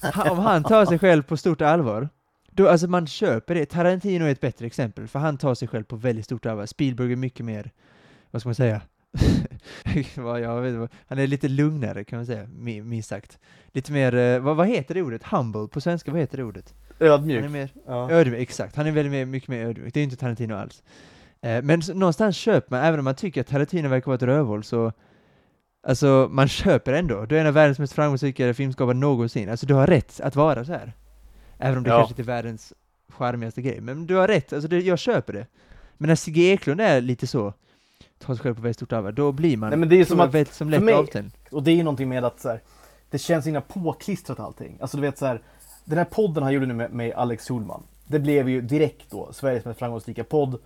S2: Han, om han tar sig själv på stort allvar, då, alltså man köper det. Tarantino är ett bättre exempel, för han tar sig själv på väldigt stort allvar. Spielberg är mycket mer, vad ska man säga? Vad- jag vet, han är lite lugnare kan man säga, mi- minst sagt. Lite mer, eh, vad, vad heter det ordet? Humble på svenska, vad heter det ordet? Han är
S1: ödmjuk.
S2: mer
S1: Ja.
S2: ödmjuk, exakt. Han är väldigt mer, mycket mer ödmjuk. Det är inte Tarantino alls. Eh, men någonstans köper man, även om man tycker att Tarantino verkar vara ett rövhål, så Alltså, man köper ändå. Du är en av världens mest framgångsrika filmskapare någonsin. Alltså, du har rätt att vara så här. Även om det
S1: Ja.
S2: kanske inte är världens charmigaste grej. Men du har rätt, alltså det, jag köper det. Men när Sigge Eklund är lite så, tar sig själv på väldigt stort allvar, då blir man
S1: Nej, men det är som att,
S2: väldigt, som
S1: för
S2: lätt
S1: mig-
S2: avtänd.
S1: och det är ju någonting med att så här, det känns så himla påklistrat allting. Alltså du vet så här, den här podden han gjorde nu med, med Alex Schulman. Det blev ju direkt då Sveriges mest framgångsrika podd.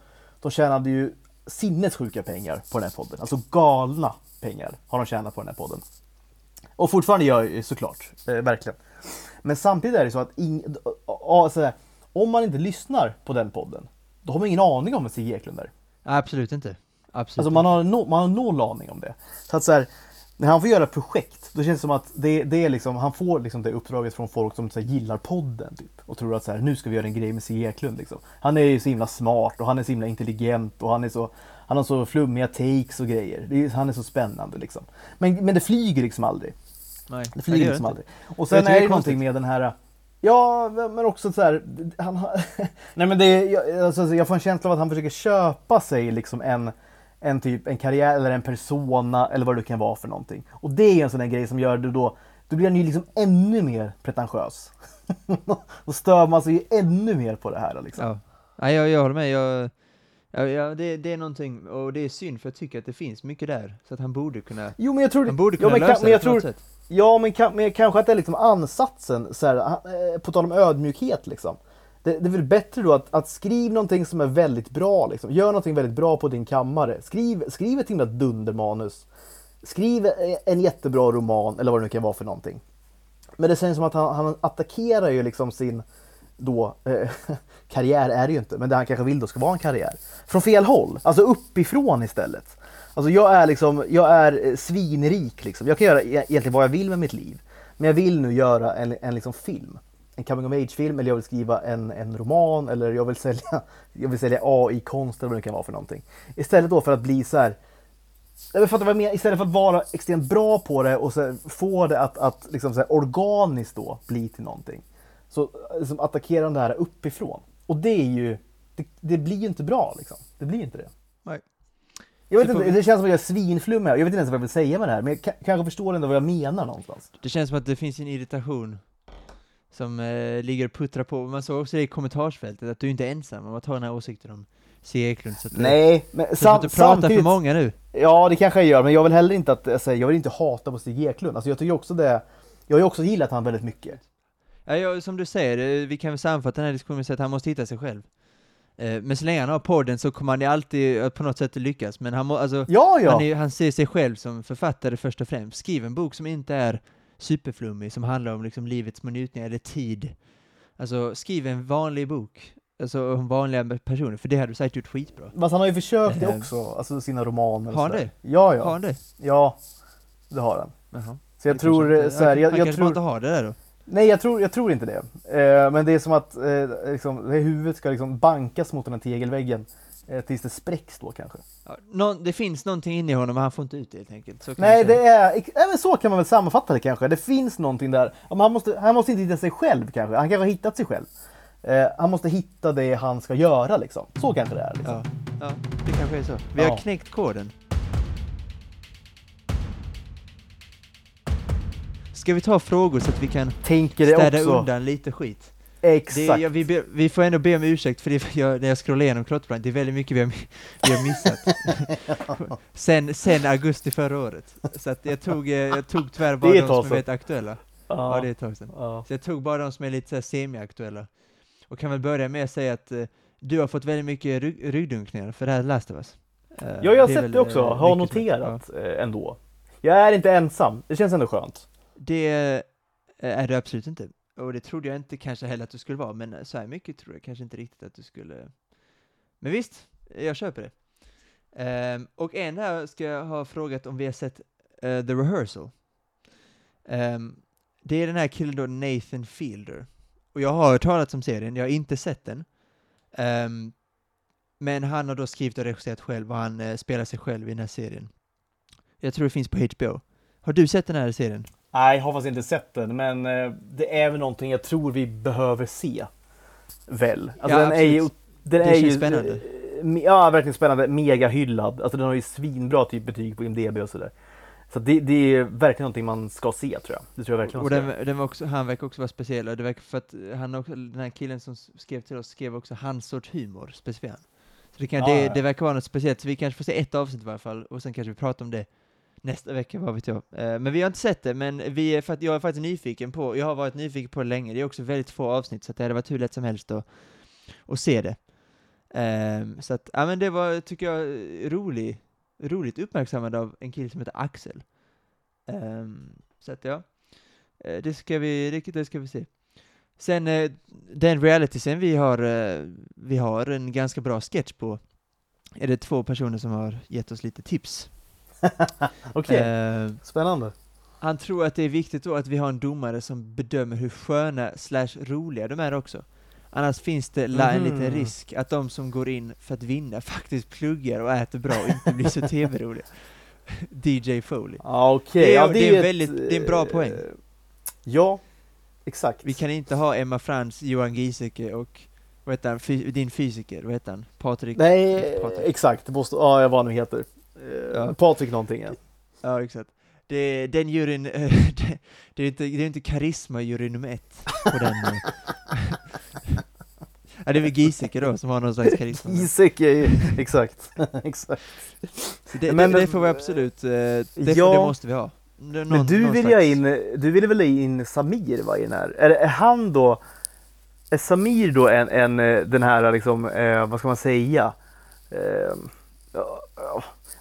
S1: De tjänade ju sinnessjuka pengar på den här podden. Alltså galna pengar har de tjänat på den här podden. Och fortfarande gör jag ju såklart, eh, verkligen. Men samtidigt är det så att ing, ja, så här, om man inte lyssnar på den podden, då har man ingen aning om vem Sigge Eklund är.
S2: Absolut inte. Absolut
S1: Alltså man har, no, man har noll aning om det. Så att så här, när han får göra projekt, då känns det som att det, det är liksom, han får liksom det uppdraget från folk som här, gillar podden typ. Och tror att så här, nu ska vi göra en grej med Sigge Eklund liksom. Han är ju så himla smart och han är så himla intelligent och han är så han har så flummiga takes och grejer. Är, han är så spännande liksom. Men, men det flyger liksom aldrig.
S2: Nej,
S1: Det flyger liksom aldrig. Och
S2: Jag
S1: sen är
S2: det
S1: någonting med den här Ja, men också så här, han har, Nej men det är, jag, alltså, jag får en känsla av att han försöker köpa sig liksom en, en typ, en karriär eller en persona eller vad det kan vara för någonting. Och det är en sån där grej som gör det då, då blir han ju liksom ännu mer pretentiös. då stör man sig ju ännu mer på det här liksom.
S2: Ja, Nej, jag, jag håller med. Jag, ja, ja, det, det är någonting, och det är synd för jag tycker att det finns mycket där. Så att han borde kunna,
S1: Jo men jag tror,
S2: han borde
S1: ja,
S2: kunna
S1: men,
S2: lösa
S1: men jag
S2: det på något
S1: tror,
S2: sätt.
S1: Ja, men, men kanske att det är liksom ansatsen, så här, eh, på tal om ödmjukhet liksom. Det, det är väl bättre då att, att skriv någonting som är väldigt bra, liksom. gör någonting väldigt bra på din kammare. Skriv, skriv ett himla dundermanus. Skriv eh, en jättebra roman, eller vad det nu kan vara för någonting. Men det känns som att han, han attackerar ju liksom sin då, eh, karriär är det ju inte, men det han kanske vill då ska vara en karriär. Från fel håll, alltså uppifrån istället. Alltså jag är liksom, jag är eh, svinrik liksom. Jag kan göra e-, egentligen vad jag vill med mitt liv. Men jag vill nu göra en, en liksom film. En coming of age-film eller jag vill skriva en, en roman eller jag vill sälja, jag vill sälja AI-konst eller vad det kan vara för någonting. Istället då för att bli så här jag fattar vad jag menar. Istället för att vara extremt bra på det och så få det att, att liksom så här organiskt då bli till någonting. Så liksom attackerar de det här uppifrån. Och det är ju, det, det blir ju inte bra liksom. Det blir inte det. Jag vet inte, det känns som att jag är svinflummig. Jag vet inte ens vad jag vill säga med det här, men jag ka- kanske förstår ändå vad jag menar någonstans.
S2: Det känns som att det finns en irritation som eh, ligger och puttrar på. Man såg också det i kommentarsfältet, att du inte är ensam om att ha den här åsikten om C. Eklund. Så att,
S1: Nej, men
S2: så att du
S1: sam-
S2: pratar för många nu.
S1: Ja, det kanske jag gör, men jag vill heller inte att, alltså, jag vill inte hata på Stig Eklund. Alltså jag tycker också det, jag har ju också gillat han väldigt mycket.
S2: Ja, ja, som du säger, eh, vi kan väl sammanfatta den här diskussionen med att säga att han måste hitta sig själv. Eh, Men så länge han har podden så kommer han ju alltid på något sätt lyckas, men han må, alltså,
S1: Ja, ja!
S2: han, är, han ser sig själv som författare först och främst. Skriv en bok som inte är superflummig, som handlar om liksom livets små njutningar eller tid. Alltså, skriv en vanlig bok, alltså om vanliga personer, för det hade du säkert gjort skitbra.
S1: Fast han har ju försökt det
S2: Eh,
S1: också, alltså sina romaner
S2: har han det?
S1: Ja, ja.
S2: Har han det?
S1: Ja, det har han.
S2: Jaha.
S1: Så jag
S2: Det
S1: tror,
S2: kanske
S1: eh,
S2: inte-
S1: så här, jag, jag
S2: kanske bara
S1: tror,
S2: inte har det där då?
S1: Nej jag tror, jag tror inte det. Eh, men det är som att eh, liksom, det huvudet ska liksom bankas mot den här tegelväggen eh, tills det spräcks då kanske.
S2: Ja, någon, det finns någonting inne i honom, men han får inte ut det helt enkelt. Så
S1: Nej, det är, men så kan man väl sammanfatta det kanske. Det finns någonting där. Ja, han, måste, han måste inte hitta sig själv kanske. Han kanske har hittat sig själv. Eh, han måste hitta det han ska göra liksom. Så kanske det är. Liksom.
S2: Ja, ja, det kanske är så. Vi har knäckt koden. Ska vi ta frågor så att vi kan
S1: Tänker det
S2: städa
S1: också.
S2: undan lite skit?
S1: Exakt.
S2: Det, ja, vi, be, vi får ändå be om ursäkt för det, jag, när jag scrollar igenom Klotterplan, det är väldigt mycket vi har, vi har missat. sen, sen augusti förra året. Så att jag tog, eh, jag tog tyvärr bara de som är väldigt aktuella. Ja,
S1: Ja,
S2: det är ett tag sedan.
S1: ja.
S2: Så jag tog bara de som är lite semi-aktuella. Och kan väl börja med att säga att eh, du har fått väldigt mycket rygg, ryggdunkningar för det här Last of Us. Eh,
S1: Ja, jag har
S2: är
S1: sett
S2: väl,
S1: det också.
S2: eh,
S1: Har
S2: ja.
S1: noterat eh, ändå. Jag är inte ensam. Det känns ändå skönt.
S2: Det eh, är du absolut inte. Och det trodde jag inte kanske heller att du skulle vara, men eh, så här mycket tror jag kanske inte riktigt att du skulle... Men visst, jag köper det. Um, och en här ska jag ha frågat om vi har sett uh, The Rehearsal. Um, det är den här killen då, Nathan Fielder. Och jag har hört talat om serien, jag har inte sett den. Um, men han har då skrivit och regisserat själv och han uh, spelar sig själv i den här serien. Jag tror det finns på HBO. Har du sett den här serien?
S1: Nej, jag har faktiskt inte sett den, men eh, det är väl någonting jag tror vi behöver se. Väl? Alltså
S2: Ja,
S1: den är ju...
S2: absolut.
S1: Den
S2: Det
S1: är
S2: känns
S1: ju,
S2: spännande.
S1: eh, Ja, verkligen spännande. Mega hyllad. Alltså den har ju svinbra typ betyg på IMDB och sådär. Så det, det är verkligen någonting man ska se tror jag. Det tror jag verkligen
S2: Och den, den var också, han verkar också vara speciell, och det verkar för att han också, den här killen som skrev till oss skrev också hans sorts humor, specifikt. Så det, kan,
S1: Ja,
S2: det,
S1: ja.
S2: det verkar vara något speciellt, så vi kanske får se ett avsnitt i varje fall, och sen kanske vi pratar om det nästa vecka, vad vet jag. Men vi har inte sett det, men vi är, för att jag är faktiskt nyfiken på, jag har varit nyfiken på det länge, det är också väldigt få avsnitt, så att det hade varit hur lätt som helst att, att se det. Ehm, så att, ja men det var, tycker jag, rolig, roligt uppmärksammande av en kille som heter Axel. Ehm, så att ja, eh, det ska vi, det, det ska vi se. Sen eh, den sen vi har, eh, vi har en ganska bra sketch på, är det två personer som har gett oss lite tips.
S1: Okej,
S2: Eh,
S1: spännande.
S2: han tror att det är viktigt då att vi har en domare som bedömer hur sköna slash roliga de är också. Annars finns det la en liten
S1: Mhm.
S2: risk att de som går in för att vinna faktiskt pluggar och äter bra och inte blir så tv-roliga. DJ Foley.
S1: Okej.
S2: Det är-
S1: ja,
S2: det är
S1: ett,
S2: väldigt- det är en bra
S1: eh,
S2: poäng.
S1: Ja, exakt.
S2: Vi kan inte ha Emma Frans, Johan Giesecke och vad heter han, Fy- din fysiker, vad heter han? Patrik?
S1: Nej,
S2: Patrik.
S1: exakt. Det måste, ja, vad han nu heter. Eh,
S2: Ja.
S1: Patrik någonting. Ja.
S2: Ja, exakt. Det, den juryn, det, det, är inte, det är inte karisma-jury nummer ett på den. eh. ja, det är väl Giesecke då som har någon slags karisma.
S1: Är ju, exakt. exakt.
S2: Det,
S1: Men-
S2: det, det får vi absolut, eh, det,
S1: Ja.
S2: det måste vi ha. Nå-
S1: Men
S2: någon-
S1: du
S2: någon
S1: vill
S2: slags-
S1: in, du ville väl in Samir va, i den här? Är, är han då, är Samir då en, en den här liksom, eh, vad ska man säga? Eh,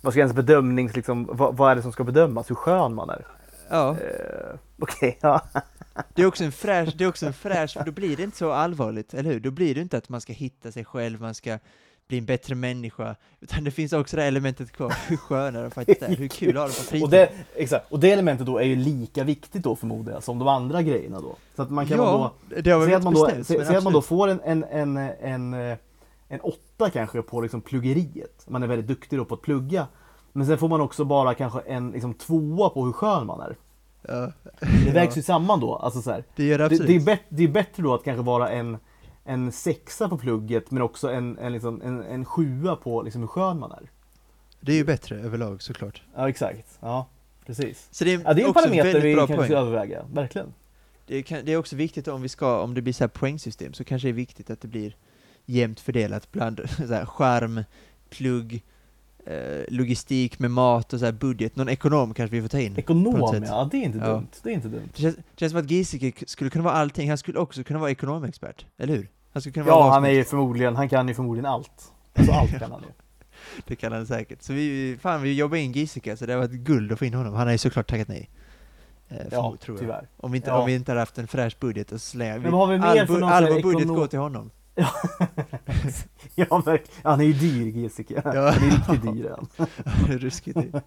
S1: vad ska ens bedömnings, liksom, vad, vad är det som ska bedömas? Hur skön man är?
S2: Ja,
S1: Eh, Okej, ja.
S2: det är också en fräsch, det är också en fräsch, för då blir det inte så allvarligt, eller hur? Då blir det inte att man ska hitta sig själv, man ska bli en bättre människa, utan det finns också det här elementet kvar, hur sköna de faktiskt är, hur kul har de på
S1: Och
S2: fritiden?
S1: det, exakt. och det elementet då är ju lika viktigt då förmodar jag som de andra grejerna då. Så att man kan vara då
S2: ja, det har vi inte
S1: man då,
S2: bestämt,
S1: säg att man då får en, en, en, en, eh, en åtta kanske på liksom pluggeriet. Man är väldigt duktig då på att plugga. Men sen får man också bara kanske en liksom, tvåa på hur skön man är.
S2: Ja.
S1: Det vägs ju samman då. Alltså så här.
S2: Det gör det
S1: Det,
S2: absolut.
S1: det, är bet, det är bättre då att kanske vara en, en sexa på plugget men också en, en, liksom, en, en sjua på liksom, hur skön man är.
S2: Det är ju bättre överlag såklart.
S1: Ja exakt. Ja, precis.
S2: Så det är,
S1: Ja, det är en parameter vi kanske ska överväga. Verkligen.
S2: Det, kan, det är också viktigt om vi ska, om det blir så här poängsystem, så kanske det är viktigt att det blir jämnt fördelat bland så här, skärm, plugg, eh, logistik med mat och så här budget. Någon ekonom kanske vi får ta in.
S1: Ekonom ja, det är inte
S2: Ja.
S1: dumt. Det är inte dumt.
S2: Det känns, det känns som att Giesecke skulle kunna vara allting, han skulle också kunna vara ekonomexpert, eller hur? Han skulle kunna vara
S1: Ja,
S2: vad
S1: han är ju förmodligen, han kan ju förmodligen allt. Alltså allt kan han ju.
S2: Det kan han säkert. Så vi, fan vi jobbar in Giesecke, så det har varit guld att få in honom. Han har ju såklart tackat nej. Eh,
S1: Ja,
S2: tror jag.
S1: tyvärr.
S2: Om vi, inte,
S1: Ja.
S2: om vi inte hade haft en fräsch budget och slänga,
S1: Men vad har vi mer
S2: all,
S1: för någon
S2: all vår budget går till honom.
S1: Ja, verkligen. Han är ju dyr.
S2: Ja.
S1: Han är riktigt dyr han.
S2: Ruskigt dyrt.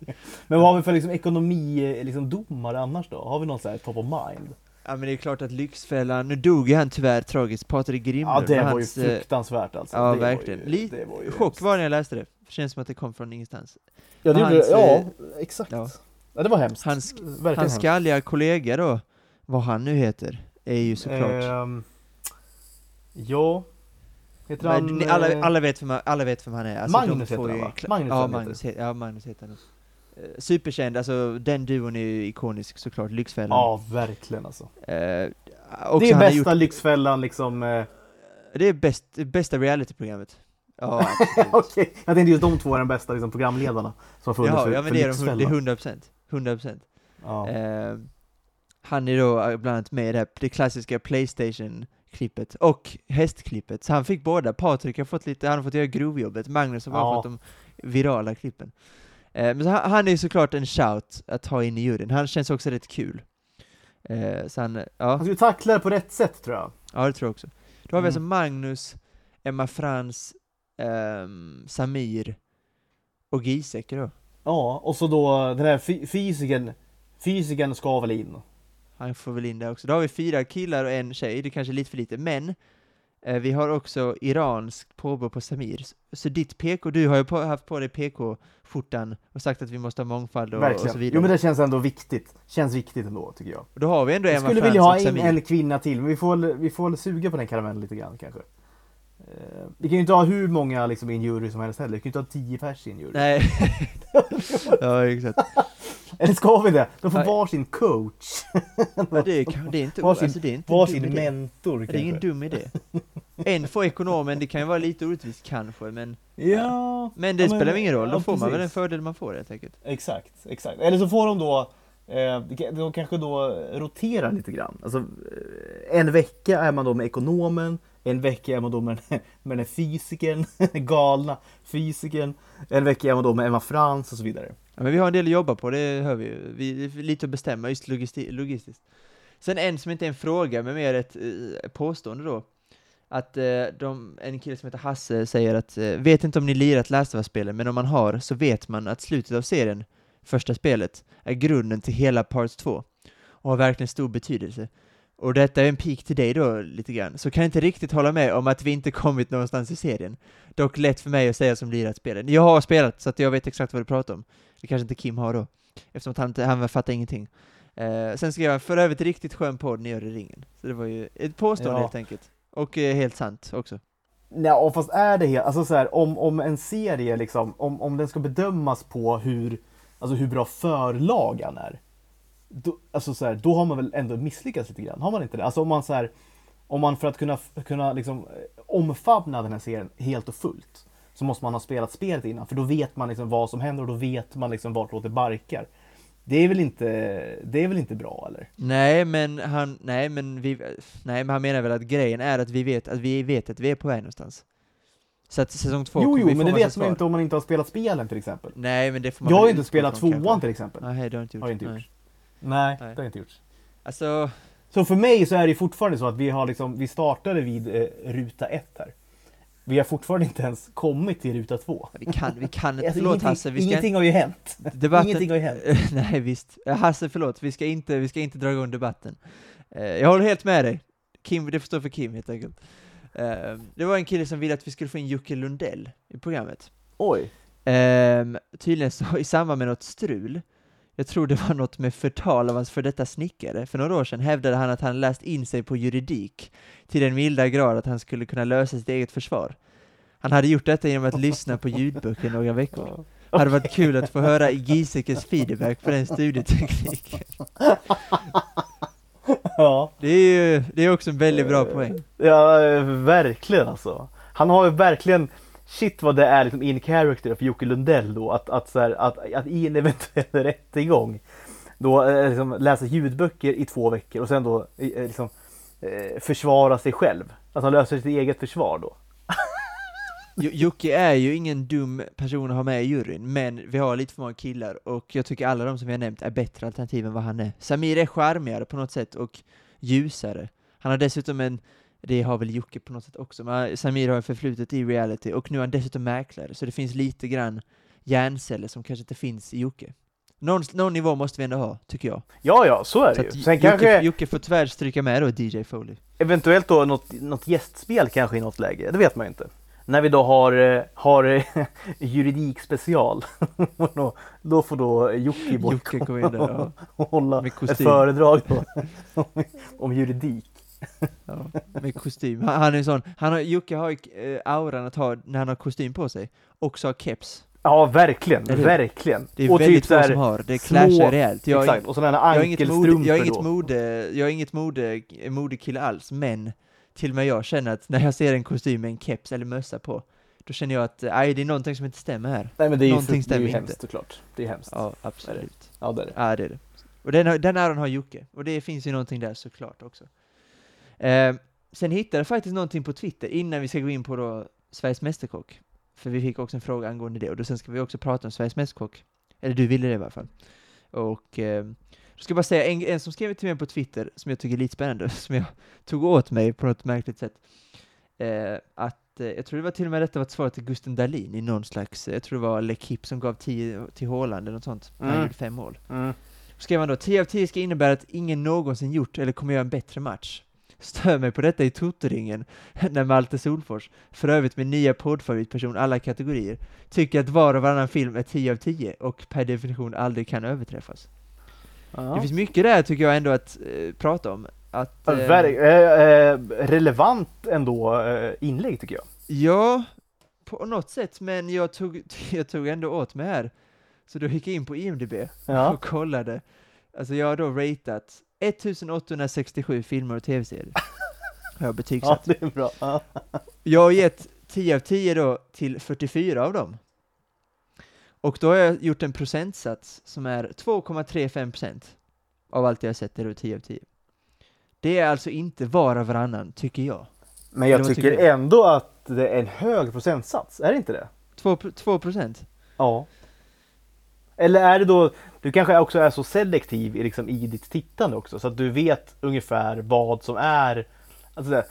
S1: Men vad har vi för liksom, ekonomi, liksom, domare annars då? Har vi någon sån här top of mind?
S2: Ja men det är klart att Lyxfällan, nu dog ju han tyvär tragiskt, Patrik Grimlund.
S1: Ja, det var ju
S2: hans, eh,
S1: fruktansvärt alltså.
S2: Ja
S1: det
S2: verkligen.
S1: Var ju,
S2: Lite
S1: det var ju
S2: chock var när jag läste det. Känns som att det kom från ingenstans.
S1: Ja, det
S2: Hans,
S1: gjorde. Ja,
S2: eh,
S1: exakt.
S2: ja.
S1: Ja. det var hemskt.
S2: Hans,
S1: Verkligen
S2: hans skalliga kollega då, vad han nu heter, är ju såklart...
S1: Ehm, ja. Heter
S2: Men
S1: han...
S2: ni- alla,
S1: eh,
S2: alla, vet vem, han- alla vet vem han är. Alltså,
S1: Magnus heter han, va? Magnus
S2: ja, Magnus heter, ja, Magnus heter han. Eh, Superkänd, alltså den duon är ju ikonisk såklart, Lyxfällan.
S1: Ja, verkligen alltså.
S2: Eh,
S1: det är bästa
S2: gjort,
S1: Lyxfällan liksom. Eh,
S2: det är bäst, bästa realityprogrammet. Ja.
S1: Okej, jag tänkte just de två är de bästa liksom, programledarna som har funnits
S2: Jaha,
S1: för,
S2: ja men det är de, 100 procent. 100 procent.
S1: Ja.
S2: Eh, han är då bland annat med i det, här, det klassiska Playstation-klippet och hästklippet. Så han fick båda. Patrik har fått lite, han har fått göra grovjobbet. Magnus har bara
S1: Ja.
S2: fått de virala klippen. Eh, men han, han är såklart en shout att ha in i juryn. Han känns också rätt kul. Eh, så han, ja,
S1: Han skulle tackla det på rätt sätt tror jag.
S2: ja det tror jag också. Då har vi
S1: Mm.
S2: alltså Magnus, Emma Frans, ehm, Samir och Giesecke då.
S1: Ja, och så då den här fy- fysiken, fysiken ska väl in.
S2: Han får väl in det också. Då har vi fyra killar och en tjej, det kanske är lite för lite, men eh, vi har också iranskt påbrå på Samir. Så ditt PK, du har ju på, haft på dig PK-skjortan och sagt att vi måste ha mångfald och, och så vidare.
S1: Jo men det känns ändå viktigt. Känns viktigt ändå tycker jag.
S2: Och då har vi ändå Emma
S1: skulle
S2: Frans
S1: vilja ha
S2: Samir.
S1: en kvinna till, men vi får, väl- vi får väl suga på den karamellen lite grann kanske. Eh, Vi kan ju inte ha hur många liksom, i en jury som helst heller. Vi kan ju inte ha tio pers i en jury.
S2: Nej. ja, exakt.
S1: Eller ska vi det? De får
S2: Nej.
S1: varsin coach.
S2: Men det, är, kan- det är inte,
S1: Varsin-
S2: alltså, det är inte en
S1: Varsin
S2: dum idé.
S1: mentor
S2: Det är ingen
S1: kanske.
S2: dum idé. En får ekonomen, det kan ju vara lite orättvist kanske, men,
S1: Ja,
S2: men det
S1: Ja,
S2: spelar ingen roll. Då
S1: ja,
S2: får man väl en
S1: precis.
S2: fördel man får helt enkelt.
S1: Exakt, exakt. Eller så får de då eh, de kanske då roterar lite grann. Alltså, eh, en vecka är man då med ekonomen, en vecka är man då med, med den fysikern, galna fysikern, en vecka är man då med Emma Frans och så vidare.
S2: Ja, men vi har en del att jobba på, det hör vi ju. Vi det lite att bestämma, just logisti- logistiskt. Sen en som inte är en fråga, men mer ett eh, påstående då. Att eh, de, en kille som heter Hasse säger att, eh, vet inte om ni lirat Last of Us-spelen, men om man har så vet man att slutet av serien, första spelet, är grunden till hela Parts 2. Och har verkligen stor betydelse och detta är en pik till dig då lite grann, så kan jag inte riktigt hålla med om att vi inte kommit någonstans i serien. Dock lätt för mig att säga som lirat spelet. Jag har spelat, så att jag vet exakt vad du pratar om. Det kanske inte Kim har då, eftersom han, inte, han fattar ingenting. Eh, sen ska jag för övrigt riktigt skön podd ni gör i ringen. Så det var ju ett påstående
S1: Ja.
S2: helt enkelt. Och eh, helt sant också.
S1: Nej, och fast är det helt, alltså så här, om, om en serie liksom, om, om den ska bedömas på hur, alltså hur bra förlagan är. Då, alltså så här, då har man väl ändå misslyckats lite grann, har man inte det? Alltså om man så här, om man för att kunna, kunna liksom eh, omfamna den här serien helt och fullt så måste man ha spelat spelet innan, för då vet man liksom vad som händer och då vet man liksom vart det barkar. Det är väl inte, det är väl inte bra eller?
S2: Nej, men han, nej men vi, nej men han menar väl att grejen är att vi vet att vi vet att vi är på väg någonstans. Så att säsong två
S1: Jo, jo, men det vet man inte om man inte har spelat spelen till exempel.
S2: Nej, men det får man
S1: Jag har ju inte spelat tvåan till exempel.
S2: Nej, det har jag inte gjort.
S1: Har inte gjort. Nej,
S2: Nej.
S1: det har jag inte gjort.
S2: Alltså,
S1: Så för mig så är det fortfarande så att vi har liksom, vi startade vid eh, ruta ett här. Vi har fortfarande inte ens kommit till ruta två.
S2: vi kan, vi kan inte,
S1: Alltså,
S2: förlåt
S1: ingenting,
S2: Hasse, vi ska
S1: ingenting har ju hänt.
S2: debatten,
S1: Ingenting har ju hänt.
S2: nej visst, Eh, Hasse förlåt, vi ska inte, vi ska inte dra igång debatten. Eh, jag håller helt med dig. Kim, det får stå för Kim helt enkelt. Eh, det var en kille som ville att vi skulle få in Jocke Lundell i programmet.
S1: Oj.
S2: Ehm, tydligen så i samband med något strul, jag tror det var något med förtal av hans för detta snickare, för några år sedan hävdade han att han läst in sig på juridik till den milda grad att han skulle kunna lösa sitt eget försvar. Han hade gjort detta genom att lyssna på ljudböcker några veckor. Hade varit kul att få höra Giesekes feedback på den studietekniken.
S1: Ja,
S2: Det är ju, det är också en väldigt bra poäng.
S1: ja eh, verkligen alltså. Han har ju verkligen, shit vad det är liksom in character för Jocke Lundell då, att, att, så här, att, att i en eventuell rättegång då eh, liksom, läsa ljudböcker i två veckor och sen då eh, eh liksom, eh, försvara sig själv. Att han löser sitt eget försvar då.
S2: Jocke är ju ingen dum person att ha med i juryn, men vi har lite för många killar och jag tycker alla de som vi har nämnt är bättre alternativ än vad han är. Samir är charmigare på något sätt och ljusare. Han har dessutom en, det har väl Jocke på något sätt också, men Samir har förflutet i reality och nu är han dessutom mäklare, så det finns lite grann hjärnceller som kanske inte finns i Jocke. Någon, någon nivå måste vi ändå ha, tycker jag.
S1: Ja, ja, så är
S2: Så
S1: det ju. Sen
S2: Jocke,
S1: kanske
S2: Jocke får tyvärr stryka med då, DJ Foley.
S1: eventuellt då något, något gästspel kanske i något läge, det vet man ju inte. När vi då har, eh, har eh, juridik special, då, då får då Jocke
S2: Jocke går in där och,
S1: och hålla ett föredrag då, om, om juridik.
S2: Ja, med kostym. Han, han är sån, han har, Jocke har ju eh, auran att ha, när han har kostym på sig, också ha keps.
S1: Ja, verkligen,
S2: Eller
S1: verkligen.
S2: Det är
S1: och
S2: väldigt
S1: typ
S2: få som har, det clashar rejält. Jag, har
S1: exakt, och sådana här
S2: har
S1: ankelstrumpor
S2: jag har inget mode, jag har inget mode, modekille alls, men till och med jag känner att när jag ser en kostym med en keps eller mössa på, då känner jag att, aj, det är någonting som inte stämmer här.
S1: Nej men det är ju,
S2: Någonting
S1: det är ju
S2: inte.
S1: hemskt såklart. Det är hemskt.
S2: Ja, absolut.
S1: Ja, det är det.
S2: Ja, det är det. Och den, har- den äran har Jocke, och det finns ju någonting där såklart också. Eh, sen hittade jag faktiskt någonting på Twitter innan vi ska gå in på då Sveriges Mästerkock. För vi fick också en fråga angående det, och då sen ska vi också prata om Sveriges Mästerkock. Eller du ville det i alla fall. Och eh, då ska jag bara säga, en, en som skrev till mig på Twitter, som jag tycker är lite spännande, som jag tog åt mig på något märkligt sätt, eh, att eh, jag tror det var till och med detta var ett svar till Gusten Dahlin i någon slags, jag tror det var L'Equipe som gav 10 till Haaland eller något sånt, när han
S1: Mm.
S2: gjorde fem mål.
S1: Mm.
S2: Skrev han då, 10 av 10 ska innebära att ingen någonsin gjort eller kommer göra en bättre match. Stör mig på detta i Totoringen, när Malte Solfors, för övrigt min nya poddfavoritperson alla kategorier, tycker att var och varannan film är 10 av 10 och per definition aldrig kan överträffas.
S1: Ja.
S2: Det finns mycket där tycker jag ändå att eh, prata om. Att, eh,
S1: eh, eh, relevant ändå eh, inlägg tycker jag.
S2: Ja, på något sätt, men jag tog, jag tog ändå åt mig här. Så då gick jag in på IMDB
S1: Ja.
S2: och kollade. Alltså jag har då ratat 1867 filmer och tv-serier. Har jag
S1: ja,
S2: betygsatt.
S1: det är bra. Ja.
S2: Jag har gett 10 av 10 då till 44 av dem. Och då har jag gjort en procentsats som är 2,35% av allt jag sett är då 10 av 10. Det är alltså inte var och varannan, tycker jag.
S1: Men jag tycker
S2: tycker
S1: ändå att det är en hög procentsats, är det inte det?
S2: 2, 2%?
S1: Ja. Eller är det då, du kanske också är så selektiv i, liksom, i ditt tittande också, så att du vet ungefär vad som är, alltså,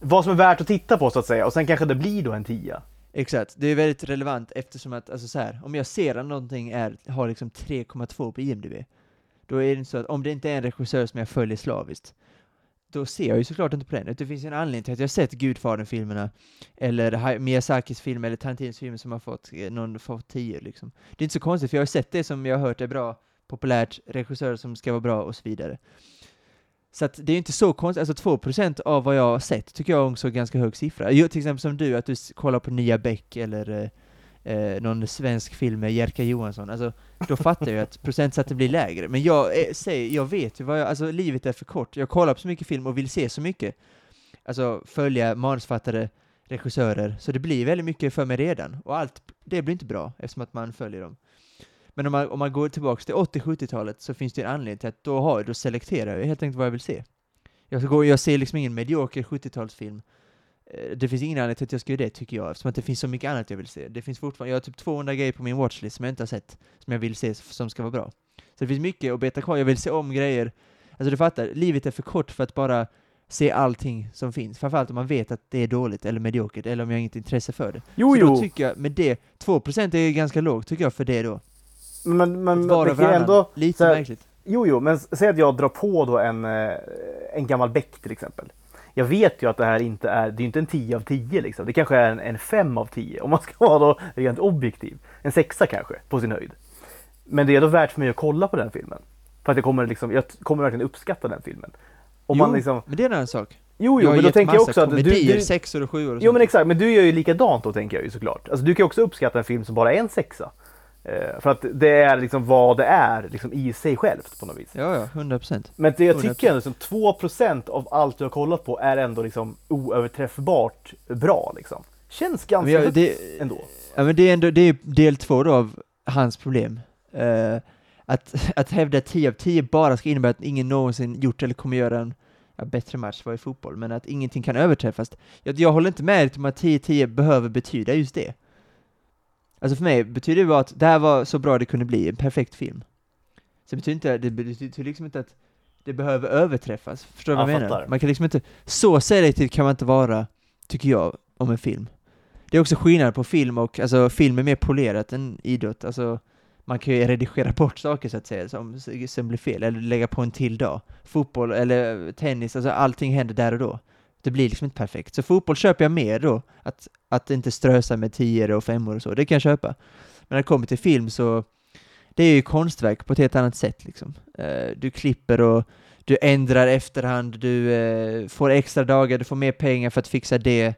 S1: vad som är värt att titta på så att säga, och sen kanske det blir då en tia.
S2: Exakt, det är väldigt relevant eftersom att, alltså så här, om jag ser att någonting är, har liksom 3,2 på IMDB, då är det inte så att om det inte är en regissör som jag följer slaviskt, då ser jag ju såklart inte på den. Det finns en anledning till att jag har sett Gudfadern-filmerna, eller Miyazakis film, eller Tarantinos filmer som har fått eh, någon fått tio liksom. Det är inte så konstigt, för jag har sett det som jag har hört är bra, populärt, regissörer som ska vara bra och så vidare. Så att det är inte så konstigt, alltså 2% av vad jag har sett tycker jag också är en ganska hög siffra. Jo, till exempel som du, att du kollar på Nya Beck eller eh, eh, någon svensk film med Jerka Johansson, alltså då fattar jag att procentsatsen blir lägre. Men jag eh, säger, jag vet ju vad jag, alltså livet är för kort. Jag kollar på så mycket film och vill se så mycket. Alltså följa manusfattare, regissörer, så det blir väldigt mycket för mig redan. Och allt, det blir inte bra eftersom att man följer dem. Men om man, om man går tillbaka till 80-70-talet så finns det en anledning till att då, har, då selekterar jag helt enkelt vad jag vill se. Jag, går, jag ser liksom ingen medioker 70-talsfilm. Eh, Det finns ingen anledning till att jag ska göra det, tycker jag, eftersom att det finns så mycket annat jag vill se. Det finns fortfarande, jag har typ 200 grejer på min watchlist som jag inte har sett, som jag vill se, som ska vara bra. Så det finns mycket att beta kvar, jag vill se om grejer. Alltså du fattar, livet är för kort för att bara se allting som finns. Framförallt om man vet att det är dåligt eller mediokert, eller om jag har inget intresse för det.
S1: Jo,
S2: så då
S1: jo,
S2: tycker jag, med det, 2% är ganska lågt tycker jag för det då.
S1: men, men ju
S2: varannan,
S1: ändå...
S2: lite
S1: så här-
S2: märkligt.
S1: Jo, jo, men säg att jag drar på då en, eh, en gammal Beck till exempel. Jag vet ju att det här inte är, det är inte en 10 av 10 liksom. Det kanske är en, en 5 av 10 om man ska vara då rent objektiv. En sexa kanske, på sin höjd. Men det är då värt för mig att kolla på den filmen. För att jag kommer, liksom, jag kommer verkligen uppskatta den filmen. Om
S2: jo,
S1: man liksom,
S2: men det är en annan sak.
S1: jo,
S2: jag
S1: jo,
S2: har
S1: men då tänker jag också att du, du,
S2: sexor och sjuor och
S1: Jo
S2: sånt.
S1: men exakt, men du gör ju likadant då tänker jag ju såklart. Alltså du kan ju också uppskatta en film som bara är en sexa. Eh, för att det är liksom vad det är liksom i sig självt på något vis.
S2: Ja, ja, 100%.
S1: Men det jag
S2: 100%.
S1: tycker ändå som 2% av allt du har kollat på är ändå liksom oöverträffbart bra liksom. Känns ganska
S2: jag,
S1: högt
S2: det,
S1: ändå.
S2: Ja men det är ändå, det är del två då av hans problem. Eh, att, att hävda att 10 av 10 bara ska innebära att ingen någonsin gjort eller kommer göra en ja, bättre match var i fotboll, men att ingenting kan överträffas. Jag, jag håller inte med om att 10-10 behöver betyda just det. Alltså för mig betyder det bara att det här var så bra det kunde bli, en perfekt film. Så det betyder inte, det betyder liksom inte att det behöver överträffas, förstår du vad
S1: Jag
S2: menar?
S1: fattar.
S2: Man kan liksom inte, så selektiv kan man inte vara, tycker jag, om en film. Det är också skillnad på film och, alltså film är mer polerat än idrott, alltså man kan ju redigera bort saker så att säga, som, som blir fel, eller lägga på en till dag. Fotboll eller tennis, alltså allting händer där och då. Det blir liksom inte perfekt. Så fotboll köper jag mer då, att, att inte strösa med tior och femmor och så, det kan jag köpa. Men när det kommer till film så, det är ju konstverk på ett helt annat sätt liksom. Eh, du klipper och du ändrar efterhand, du eh, får extra dagar, du får mer pengar för att fixa det.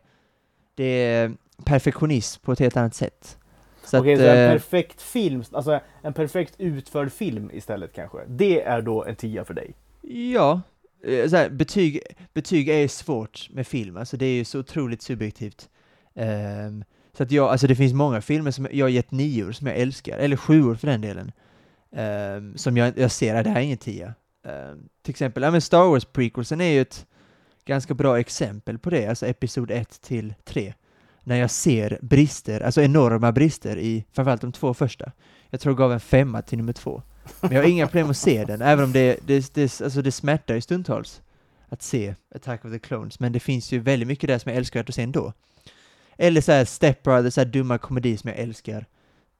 S2: Det är perfektionism på ett helt annat sätt. Så
S1: Okej,
S2: att,
S1: så en
S2: eh,
S1: perfekt film, alltså en perfekt utförd film istället kanske. Det är då en 10 för dig.
S2: Ja, Eh, så här, betyg, betyg är svårt med film, alltså det är ju så otroligt subjektivt. Um, så att jag, alltså det finns många filmer som jag har gett nior som jag älskar, eller sjuor för den delen, um, som jag, jag ser att det här är ingen tia. Um, till exempel, ja men Star Wars prequelsen är ju ett ganska bra exempel på det, alltså episod 1 till 3. När jag ser brister, alltså enorma brister i framförallt de två första. Jag tror jag gav en femma till nummer två. Men jag har inga problem att se den, även om det, det, det, alltså det smärtar ju stundtals att se Attack of the Clones, men det finns ju väldigt mycket där som jag älskar att se ändå. Eller såhär Step Brothers, såhär dumma komedi som jag älskar.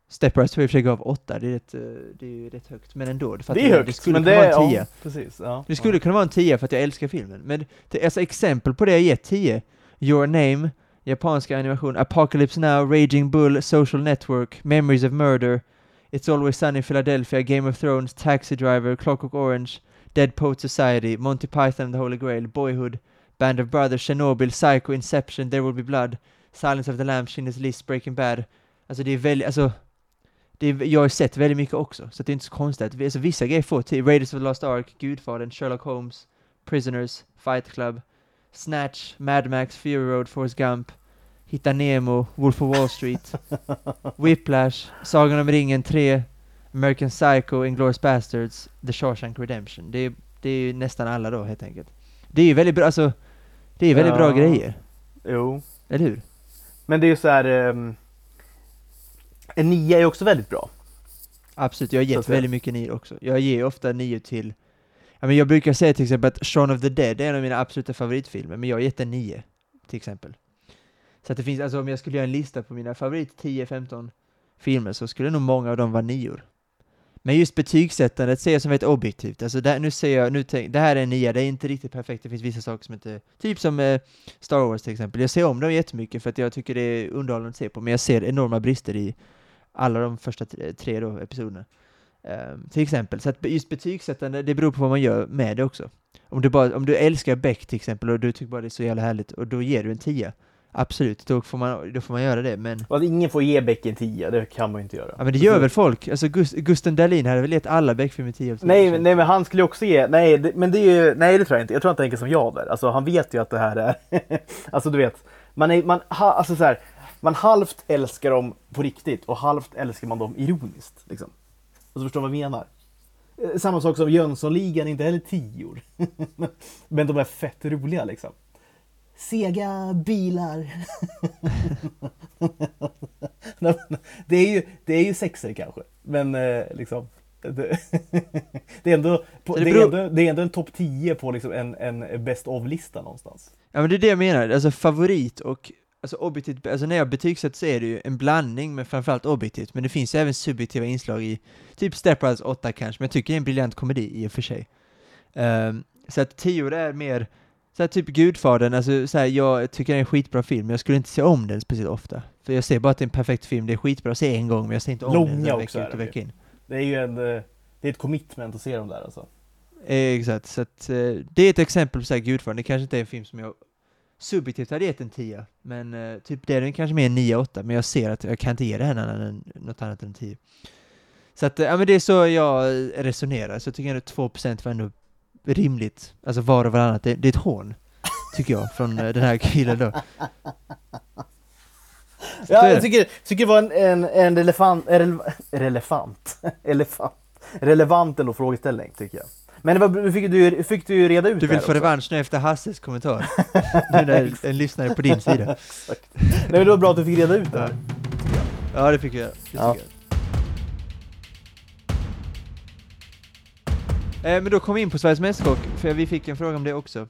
S2: Step Brothers tror jag i och för sig gav åtta, det är rätt, eh, det är ju rätt högt, men ändå. fattar
S1: Det är högt,
S2: det skulle
S1: men
S2: kunna
S1: det
S2: vara en tia.
S1: Ja, precis. Ja,
S2: Det skulle kunna vara en 10 för att jag älskar filmen. Men det, alltså exempel på det jag gett 10. Your Name, japanska animation, Apocalypse Now, Raging Bull, Social Network, Memories of Murder, It's Always Sunny in Philadelphia, Game of Thrones, Taxi Driver, Clockwork Orange, Dead Poet Society, Monty Python and the Holy Grail, Boyhood, Band of Brothers, Chernobyl, Psycho, Inception, There Will Be Blood, Silence of the Lambs, Schindler's List, Breaking Bad. Alltså det är väldigt, alltså det är, jag har sett väldigt mycket också, så det är inte så konstigt. Alltså, vissa grejer får till. Raiders of the Lost Ark, Gudfadern, Sherlock Holmes, Prisoners, Fight Club, Snatch, Mad Max, Fury Road, Forrest Gump, Hitta Nemo, Wolf of Wall Street, Whiplash, Sagan om ringen 3, American Psycho, Inglourious Bastards, The Shawshank Redemption. Det är, det är ju nästan alla då helt enkelt. Det är ju väldigt bra, alltså, det är väldigt bra
S1: Ja.
S2: grejer,
S1: Jo.
S2: eller hur?
S1: Men det är ju så här... ehm, en 9 är också väldigt bra.
S2: Absolut, jag har gett väldigt mycket nio också. Jag ger ofta nio till... Ja, men jag brukar säga till exempel att Shaun of the Dead är en av mina absoluta favoritfilmer, men jag har gett en nio, till exempel. Så att det finns, alltså om jag skulle göra en lista på mina favorit 10-15 filmer så skulle nog många av dem vara nior. Men just betygssättandet ser jag som väldigt objektivt. Alltså där, nu ser jag, nu tänk, det här är en nia, det är inte riktigt perfekt, det finns vissa saker som inte, typ som eh, Star Wars till exempel. Jag ser om dem jättemycket för att jag tycker det är underhållande att se på, men jag ser enorma brister i alla de första tre, tre då, episoderna. Um, till exempel, så att just betygssättande, det beror på vad man gör med det också. Om du, bara, om du älskar Beck till exempel och du tycker bara det är så jävla härligt och då ger du en tia. Absolut, då får man, då får man göra det, men...
S1: Att ingen får ge Beck en 10, det kan man ju inte göra.
S2: Ja men det gör väl folk? Alltså Gust Gusten Dahlin hade väl gett alla Beck-filmer 10
S1: Nej, nej men han skulle ju också ge, nej det, men det är ju, nej det tror jag inte. Jag tror han tänker som jag där. Alltså han vet ju att det här är, alltså du vet, man är, man, ha, alltså så här, man halvt älskar dem på riktigt och halvt älskar man dem ironiskt. Liksom. Alltså förstår vad jag menar? Eh, Samma sak som Jönssonligan, inte heller tior. men de är fett roliga liksom. Sega bilar. det, är ju, det är ju sexer kanske, men eh, liksom det, det, är ändå, på, det, beror... är ändå, det är ändå en topp 10 på liksom en, en best of-lista någonstans.
S2: Ja men det är det jag menar, alltså favorit och alltså objektivt, alltså när jag betygsätter så är det ju en blandning men framförallt objektivt, men det finns ju även subjektiva inslag i typ Step Brothers 8 kanske, men jag tycker det är en briljant komedi i och för sig. Um, så att 10 är mer så här, typ Gudfadern, alltså så här, jag tycker det är en skitbra film, men jag skulle inte se om den speciellt ofta. För jag ser bara att det är en perfekt film, det är skitbra att se en gång, men jag ser inte om
S1: Långa
S2: den
S1: vecka ut och vecka in. Det är ju en, eh, det är ett commitment att se dem där alltså.
S2: Eh, exakt, så att eh, det är ett exempel på så här, Gudfadern, det kanske inte är en film som jag subjektivt hade gett en 10, men typ det är den kanske mer en 9-8, men jag ser att jag kan inte ge det här något annat än 10. Så att, ja men det är så jag resonerar, så jag tycker ändå 2% var ändå rimligt, alltså var och varannat, det, det är ett hån, tycker jag, från eh, den här killen då.
S1: Ja, jag tycker, tycker det var en, en, en relevant, relevant, elefant, relevant ändå frågeställning tycker jag. Men det var, fick, du, fick du reda ut
S2: Du vill få revansch nu efter Hasses kommentar? nu när en lyssnare på din sida.
S1: Nej men det var bra att du fick reda ut det här.
S2: Ja, det fick jag. Det ja. jag. Men då kom vi in på Sveriges Mästerkock, för vi fick en fråga om det också.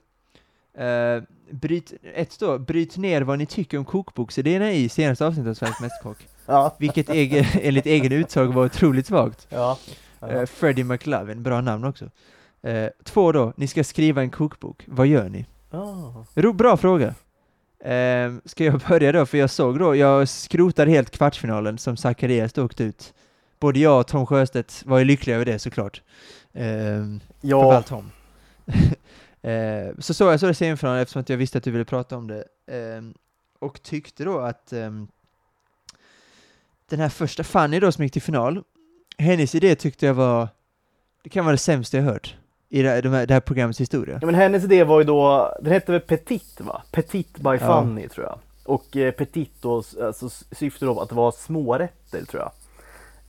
S2: Eh, bryt, ett då, bryt ner vad ni tycker om kokboksidéerna i senaste avsnittet av Sveriges Mästerkock. Ja. Vilket egen, enligt egen utsag var otroligt svagt.
S1: Ja.
S2: Ja. Eh, Freddie McLovin, bra namn också. Eh, två då, ni ska skriva en kokbok, vad gör ni? Oh. Bra fråga. Eh, ska jag börja då, för jag såg då, jag skrotade helt kvartsfinalen som Zacharias då åkte ut. Både jag och Tom Sjöstedt var ju lyckliga över det såklart. Eh, ja. Framförallt Tom. eh, så såg jag så det semifinalen eftersom att jag visste att du ville prata om det. Eh, och tyckte då att den här första Fanny då som gick till final, hennes idé tyckte jag var, det kan vara det sämsta jag hört i det, här, det här programmets historia.
S1: Ja men hennes idé var ju då, den hette väl Petit va? Petit by Fanny ja. tror jag. Och eh, Petit då, alltså syftade då att det var smårätter tror jag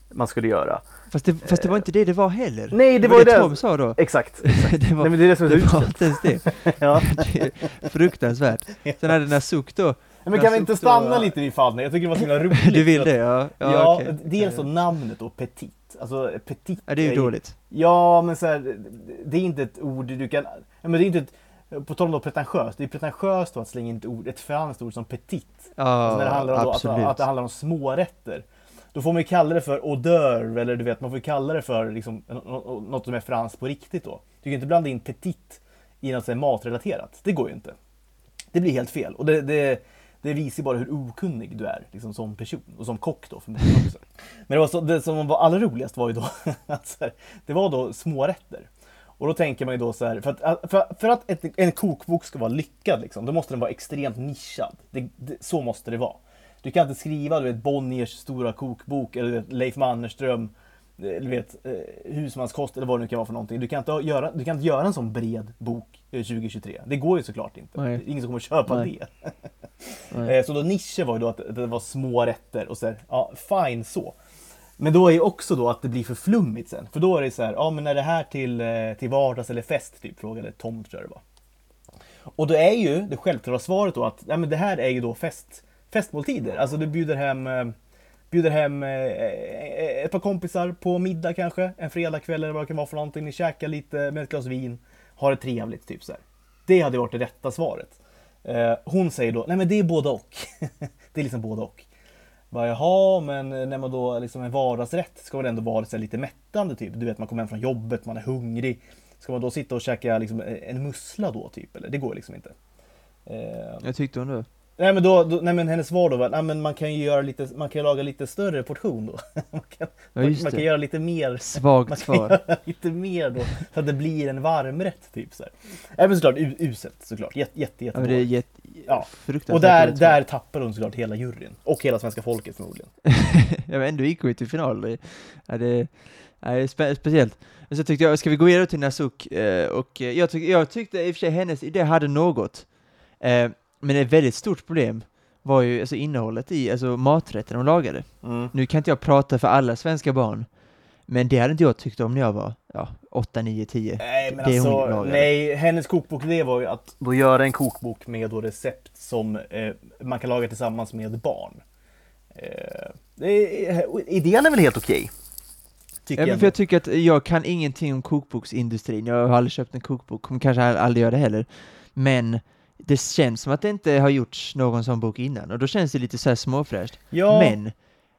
S1: man skulle göra.
S2: Fast det, fast det var inte det det var heller.
S1: Nej, det, det var det.
S2: Tom sa då.
S1: Exakt. exakt.
S2: det var, Nej, men det är det som är det var inte ens det. ja. det fruktansvärt. Sen hade Nasuk då
S1: men kan vi inte stanna då... lite vid Fanny? Jag tycker det var så himla roligt.
S2: du vill det? Ja.
S1: Ja, ja okay. dels så namnet då, Petit. Alltså Petit.
S2: Ja, det är ju dåligt.
S1: Ja, men så här, det är inte ett ord du kan... Men det är inte ett... På tal om då pretentiöst, det är pretentiöst att slänga in ett ord, ett franskt ord som petit.
S2: Ja, alltså när
S1: det handlar om att, att, det handlar om smårätter. Då får man ju kalla det för odeur, eller du vet, man får kalla det för liksom, något som är franskt på riktigt då. Du kan inte blanda in petit i något matrelaterat. Det går ju inte. Det blir helt fel. Och det, det, det visar bara hur okunnig du är liksom, som person och som kock då förmodligen också. Men det, var så, det som var allra roligast var ju då att här, det var då smårätter. Och då tänker man ju då så här, för att, för, för att ett, en kokbok ska vara lyckad liksom, då måste den vara extremt nischad. Det, det, så måste det vara. Du kan inte skriva du vet, Bonniers stora kokbok eller Leif Mannerström eh, du vet, eh, husmanskost eller vad det nu kan vara för någonting. Du kan inte göra, du kan inte göra en sån bred bok 2023. Eh, det går ju såklart inte. Nej. Ingen som kommer köpa Nej. det. så då nischer var ju då att det var små rätter och så här, ja fine så. Men då är ju också då att det blir för flummigt sen. För då är det så här, ja men är det här till, till vardags eller fest? Typ frågade Tom tror jag det var. Och då är ju det självklara svaret då att ja, men det här är ju då fest festmåltider. Alltså du bjuder hem, eh, bjuder hem eh, eh, ett par kompisar på middag kanske, en fredagkväll eller vad det kan vara för någonting. Ni käkar lite med ett glas vin, har det trevligt. Typ så här. Det hade varit det rätta svaret. Hon säger då, nej men det är både och. det är liksom både och. Bara, jaha, men när man då liksom en vardagsrätt ska väl ändå vara lite mättande typ. Du vet, man kommer hem från jobbet, man är hungrig. Ska man då sitta och käka liksom en mussla då typ? Eller det går liksom inte.
S2: Jag tyckte hon det
S1: nej men då, då, nej men hennes svar då var, men man kan ju göra lite, man kan laga lite större portion då. man kan,
S2: Ja,
S1: man, man kan göra lite mer man
S2: Svagt
S1: kan
S2: svar.
S1: göra lite mer då, så att det blir en varmrätt typ så här. Nej men såklart, uselt såklart. Jätte, jätte,
S2: Ja, men det är jätte,
S1: Ja. Och där, där tappar hon såklart hela juryn. Och hela svenska folket förmodligen.
S2: ja, men ändå gick hon ju till final. Det, ja, det, ja, det är spe, speciellt. Men så tyckte jag, ska vi gå vidare till Nasuk? Eh, och eh, jag, tyck, jag tyckte i och för sig hennes idé hade något. Eh, men ett väldigt stort problem var ju alltså innehållet i, alltså maträtten hon lagade.
S1: Mm.
S2: Nu kan inte jag prata för alla svenska barn, men det hade inte jag tyckt om när jag var ja, 8, 9, 10.
S1: Nej men
S2: Det
S1: alltså, nej, hennes kokbok det var ju att då göra en kokbok med då recept som eh, man kan laga tillsammans med barn. Eh, idén är väl helt okej? Tycker
S2: Ja, men
S1: jag.
S2: för jag
S1: ändå.
S2: tycker att jag kan ingenting om kokboksindustrin, jag har aldrig köpt en kokbok, kommer kanske aldrig göra det heller. Men det känns som att det inte har gjorts någon sån bok innan, och då känns det lite så här småfräscht.
S1: ja,
S2: Men,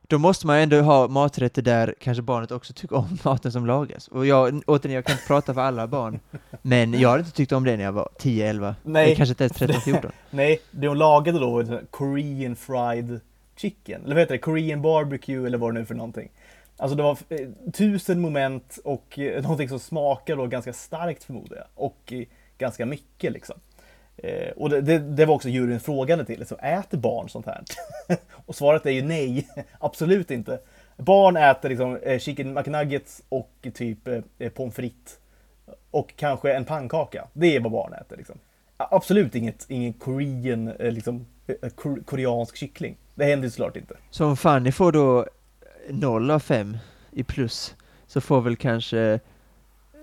S2: då måste man ju ändå ha maträtter där kanske barnet också tycker om maten som lagas. Och jag, återigen, jag kan inte prata för alla barn, men jag hade inte tyckt om det när jag var 10, 11,
S1: Nej.
S2: kanske inte ens 13, 14.
S1: nej, det hon lagade då var Korean fried chicken. Eller vad heter det? Korean barbecue eller vad det nu är för någonting. Alltså det var eh, tusen moment och eh, någonting som smakar då ganska starkt förmodar jag. Och eh, ganska mycket liksom. Eh, och det, det, det var också juryn frågande till. Liksom, äter barn sånt här? och svaret är ju nej, absolut inte. Barn äter liksom eh, chicken McNuggets och typ eh, eh, pommes frites. Och kanske en pannkaka. Det är vad barn äter liksom. Absolut inget, ingen korean, eh, liksom, eh, kor- koreansk kyckling. Det händer ju såklart inte.
S2: Så om Fanny får då 0 av 5 i plus, så får väl kanske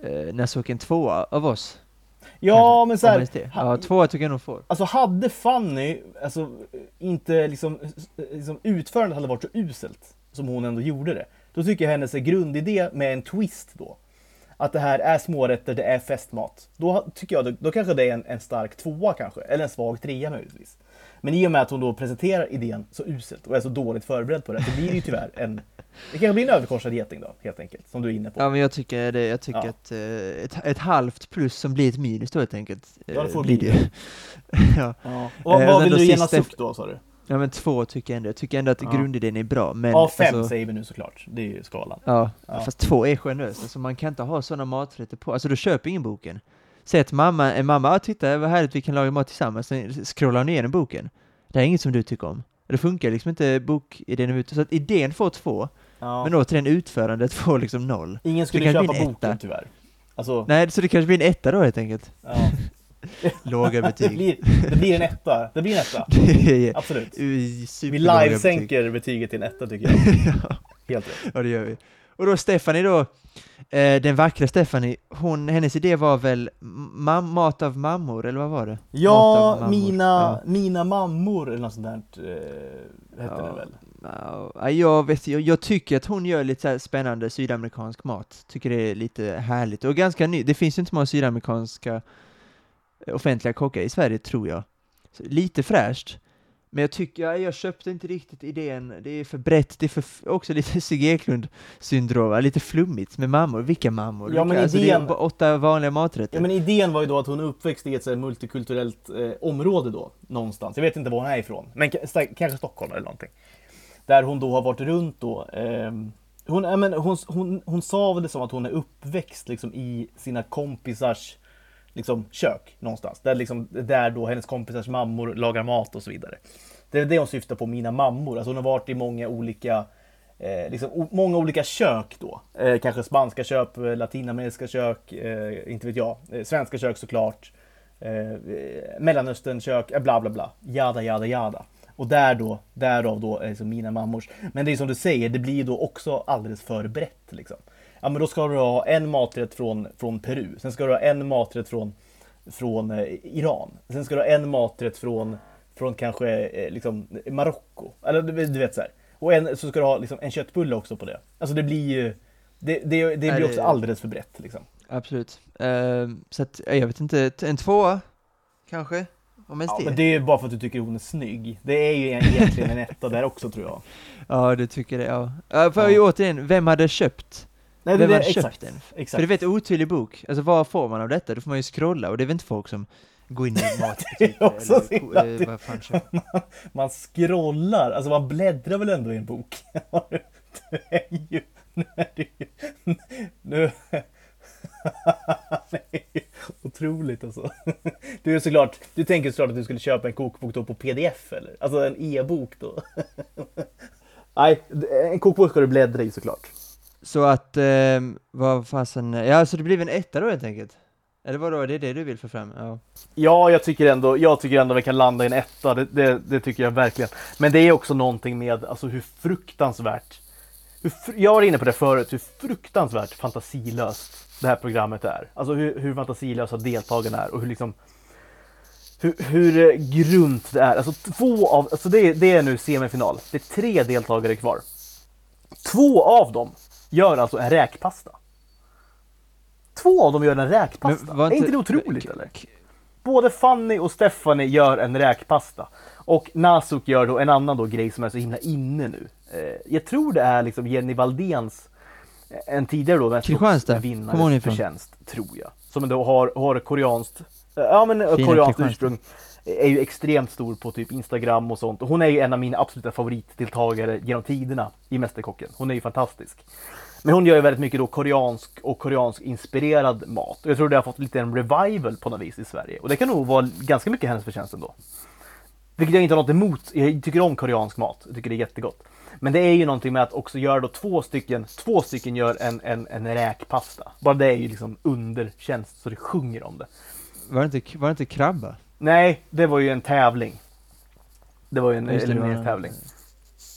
S2: eh, Nasuk en tvåa av oss.
S1: Ja, men så här,
S2: Ja, tvåa tycker jag nog får.
S1: Alltså hade Fanny, alltså inte liksom, liksom utförandet hade varit så uselt som hon ändå gjorde det. Då tycker jag hennes grundidé med en twist då. Att det här är smårätter, det är festmat. Då tycker jag, då, då kanske det är en, en stark tvåa kanske, eller en svag trea möjligtvis. Men i och med att hon då presenterar idén så uselt och är så dåligt förberedd på det, så blir det ju tyvärr en... Det kanske blir en överkorsad geting då, helt enkelt, som du är inne på.
S2: Ja, men jag tycker, det, jag tycker
S1: Ja.
S2: att eh, ett, ett halvt plus som blir ett minus då helt enkelt.
S1: Ja, det
S2: eh,
S1: får
S2: blir
S1: bli
S2: det ja.
S1: Ja. Och vad,
S2: Eh,
S1: vad
S2: men
S1: vill du ge Nasuk då, sa du?
S2: ja, men två tycker jag ändå. Jag tycker ändå att
S1: Ja.
S2: grundidén är bra, men...
S1: Ja, fem
S2: alltså,
S1: säger vi nu såklart. Det är ju skalan.
S2: Ja,
S1: Ja.
S2: fast två är generöst. Alltså man kan inte ha sådana maträtter på, alltså då köper ingen boken. Säg att mamma, en mamma, ah, titta vad härligt vi kan laga mat tillsammans, sen scrollar hon igenom boken. Det är inget som du tycker om. Det funkar liksom inte bokidén ute, så att idén får två,
S1: Ja.
S2: men återigen utförandet får liksom noll.
S1: Ingen skulle köpa boken
S2: etta.
S1: tyvärr. Alltså,
S2: Nej, så det kanske blir en etta då helt enkelt.
S1: ja.
S2: Låga
S1: det,
S2: betyg.
S1: blir, det blir en etta. Det blir en etta.
S2: Det är
S1: Absolut. Vi
S2: superlåga betyg.
S1: livesänker betyget till en etta tycker jag.
S2: ja.
S1: Helt rätt.
S2: Ja, det gör vi. Och då Stephanie då, eh, den vackra Stephanie, hon, hennes idé var väl ma- mat av mammor, eller vad var det?
S1: Ja,
S2: mammor.
S1: mina,
S2: Ja.
S1: mina mammor eller något sånt där eh, hette
S2: Ja.
S1: det väl.
S2: Ja, jag, vet, jag, jag tycker att hon gör lite spännande sydamerikansk mat. Tycker det är lite härligt och ganska ny. Det finns ju inte många sydamerikanska eh, offentliga kockar i Sverige, tror jag. Så, lite fräscht. Men jag tycker, jag, jag köpte inte riktigt idén. Det är för brett, det är för, också lite Sigge Eklund syndrom, lite flummigt med mammor. Vilka mammor?
S1: Ja, men
S2: Vilka? alltså, det är
S1: idén-
S2: åtta vanliga maträtter.
S1: Ja, men idén var ju då att hon är uppväxt i ett så multikulturellt eh, område då, någonstans. Jag vet inte var hon är ifrån, men kanske Stockholm eller någonting. Där hon då har varit runt då. ehm, hon, men hon, hon, hon sa väl det som att hon är uppväxt liksom i sina kompisars liksom, kök någonstans. Där, liksom, där då hennes kompisars mammor lagar mat och så vidare. Det är det hon syftar på, mina mammor. Alltså hon har varit i många olika Eh, liksom, o- många olika kök då. Eh, kanske spanska kök, eh, latinamerikanska kök, eh, inte vet jag. Eh, svenska kök såklart. Eh, Mellanösternkök, eh, bla bla bla. Jada jada jada. Och där då, därav då är mina mammors. Men det är som du säger, det blir då också alldeles för brett liksom. Ja men då ska du ha en maträtt från, från Peru. Sen ska du ha en maträtt från, från eh, Iran. Sen ska du ha en maträtt från, från kanske eh, liksom Marocko. Eller du, du vet så här. Och en, så ska du ha liksom, en köttbulle också på det. Alltså det blir ju Det, det, det blir också alldeles för brett liksom.
S2: Absolut. Ehm, så att, ja, jag vet inte, en tvåa kanske? Om ens
S1: Ja,
S2: det.
S1: men det är ju bara för att du tycker hon är snygg. Det är ju egentligen en etta där också tror jag.
S2: Ja, du tycker det, ja. ja för
S1: Ja.
S2: återigen, vem hade köpt?
S1: Nej,
S2: Vem
S1: det,
S2: hade
S1: det,
S2: köpt
S1: exakt,
S2: den?
S1: Exakt.
S2: För det är väldigt otydlig bok. Alltså vad får man av detta? Då får man ju scrolla och det är väl inte folk som går in i matbutiker
S1: Det
S2: eller eh, vad köper.
S1: Man scrollar, alltså man bläddrar väl ändå i en bok? Du är ju... Nu är det ju... Nu... Det ju otroligt alltså. Du är såklart, du tänker såklart att du skulle köpa en kokbok då på pdf eller? Alltså en e-bok då? Nej, en kokbok ska du bläddra i såklart.
S2: Så att, eh, vad fasen, ja så det blev en etta då helt enkelt? Eller vadå, det är det du vill få fram? Ja.
S1: Ja, jag tycker ändå, jag tycker ändå vi kan landa i en etta. Det, det, det tycker jag verkligen. Men det är också någonting med alltså, hur fruktansvärt hur, fr- jag var inne på det förut, hur fruktansvärt fantasilöst det här programmet är. Alltså hur, hur fantasilösa deltagarna är och hur liksom hur, hur eh, grunt det är. Alltså två av, alltså det, det är nu semifinal. Det är tre deltagare kvar. Två av dem gör alltså en räkpasta. Två av dem gör en räkpasta.
S2: var
S1: är inte det otroligt eller? Både Fanny och Stephanie gör en räkpasta. Och Nasuk gör då en annan då grej som är så himla inne nu. Eh, jag tror det är liksom Jenny Valdéns, eh, en tidigare då
S2: Kristianstad, kommer hon
S1: vinnares
S2: ifrån?
S1: förtjänst, tror jag. Som då har, har koreanskt, eh, ja men
S2: Fina
S1: koreanskt ursprung. Är ju extremt stor på typ Instagram och sånt. Och hon är ju en av mina absoluta favoritdeltagare genom tiderna i Mästerkocken. Hon är ju fantastisk. Men hon gör ju väldigt mycket då koreansk och koreansk inspirerad mat. Och jag tror det har fått lite en revival på något vis i Sverige. Och det kan nog vara ganska mycket hennes förtjänst ändå. Vilket jag inte har något emot. Jag tycker om koreansk mat. Jag tycker det är jättegott. Men det är ju någonting med att också göra då två stycken, två stycken gör en, en, en räkpasta. Bara det är ju liksom undertjänst så det sjunger om det.
S2: Var det inte, var det inte krabba?
S1: Nej, det var ju en tävling. Det var ju en elimineringstävling.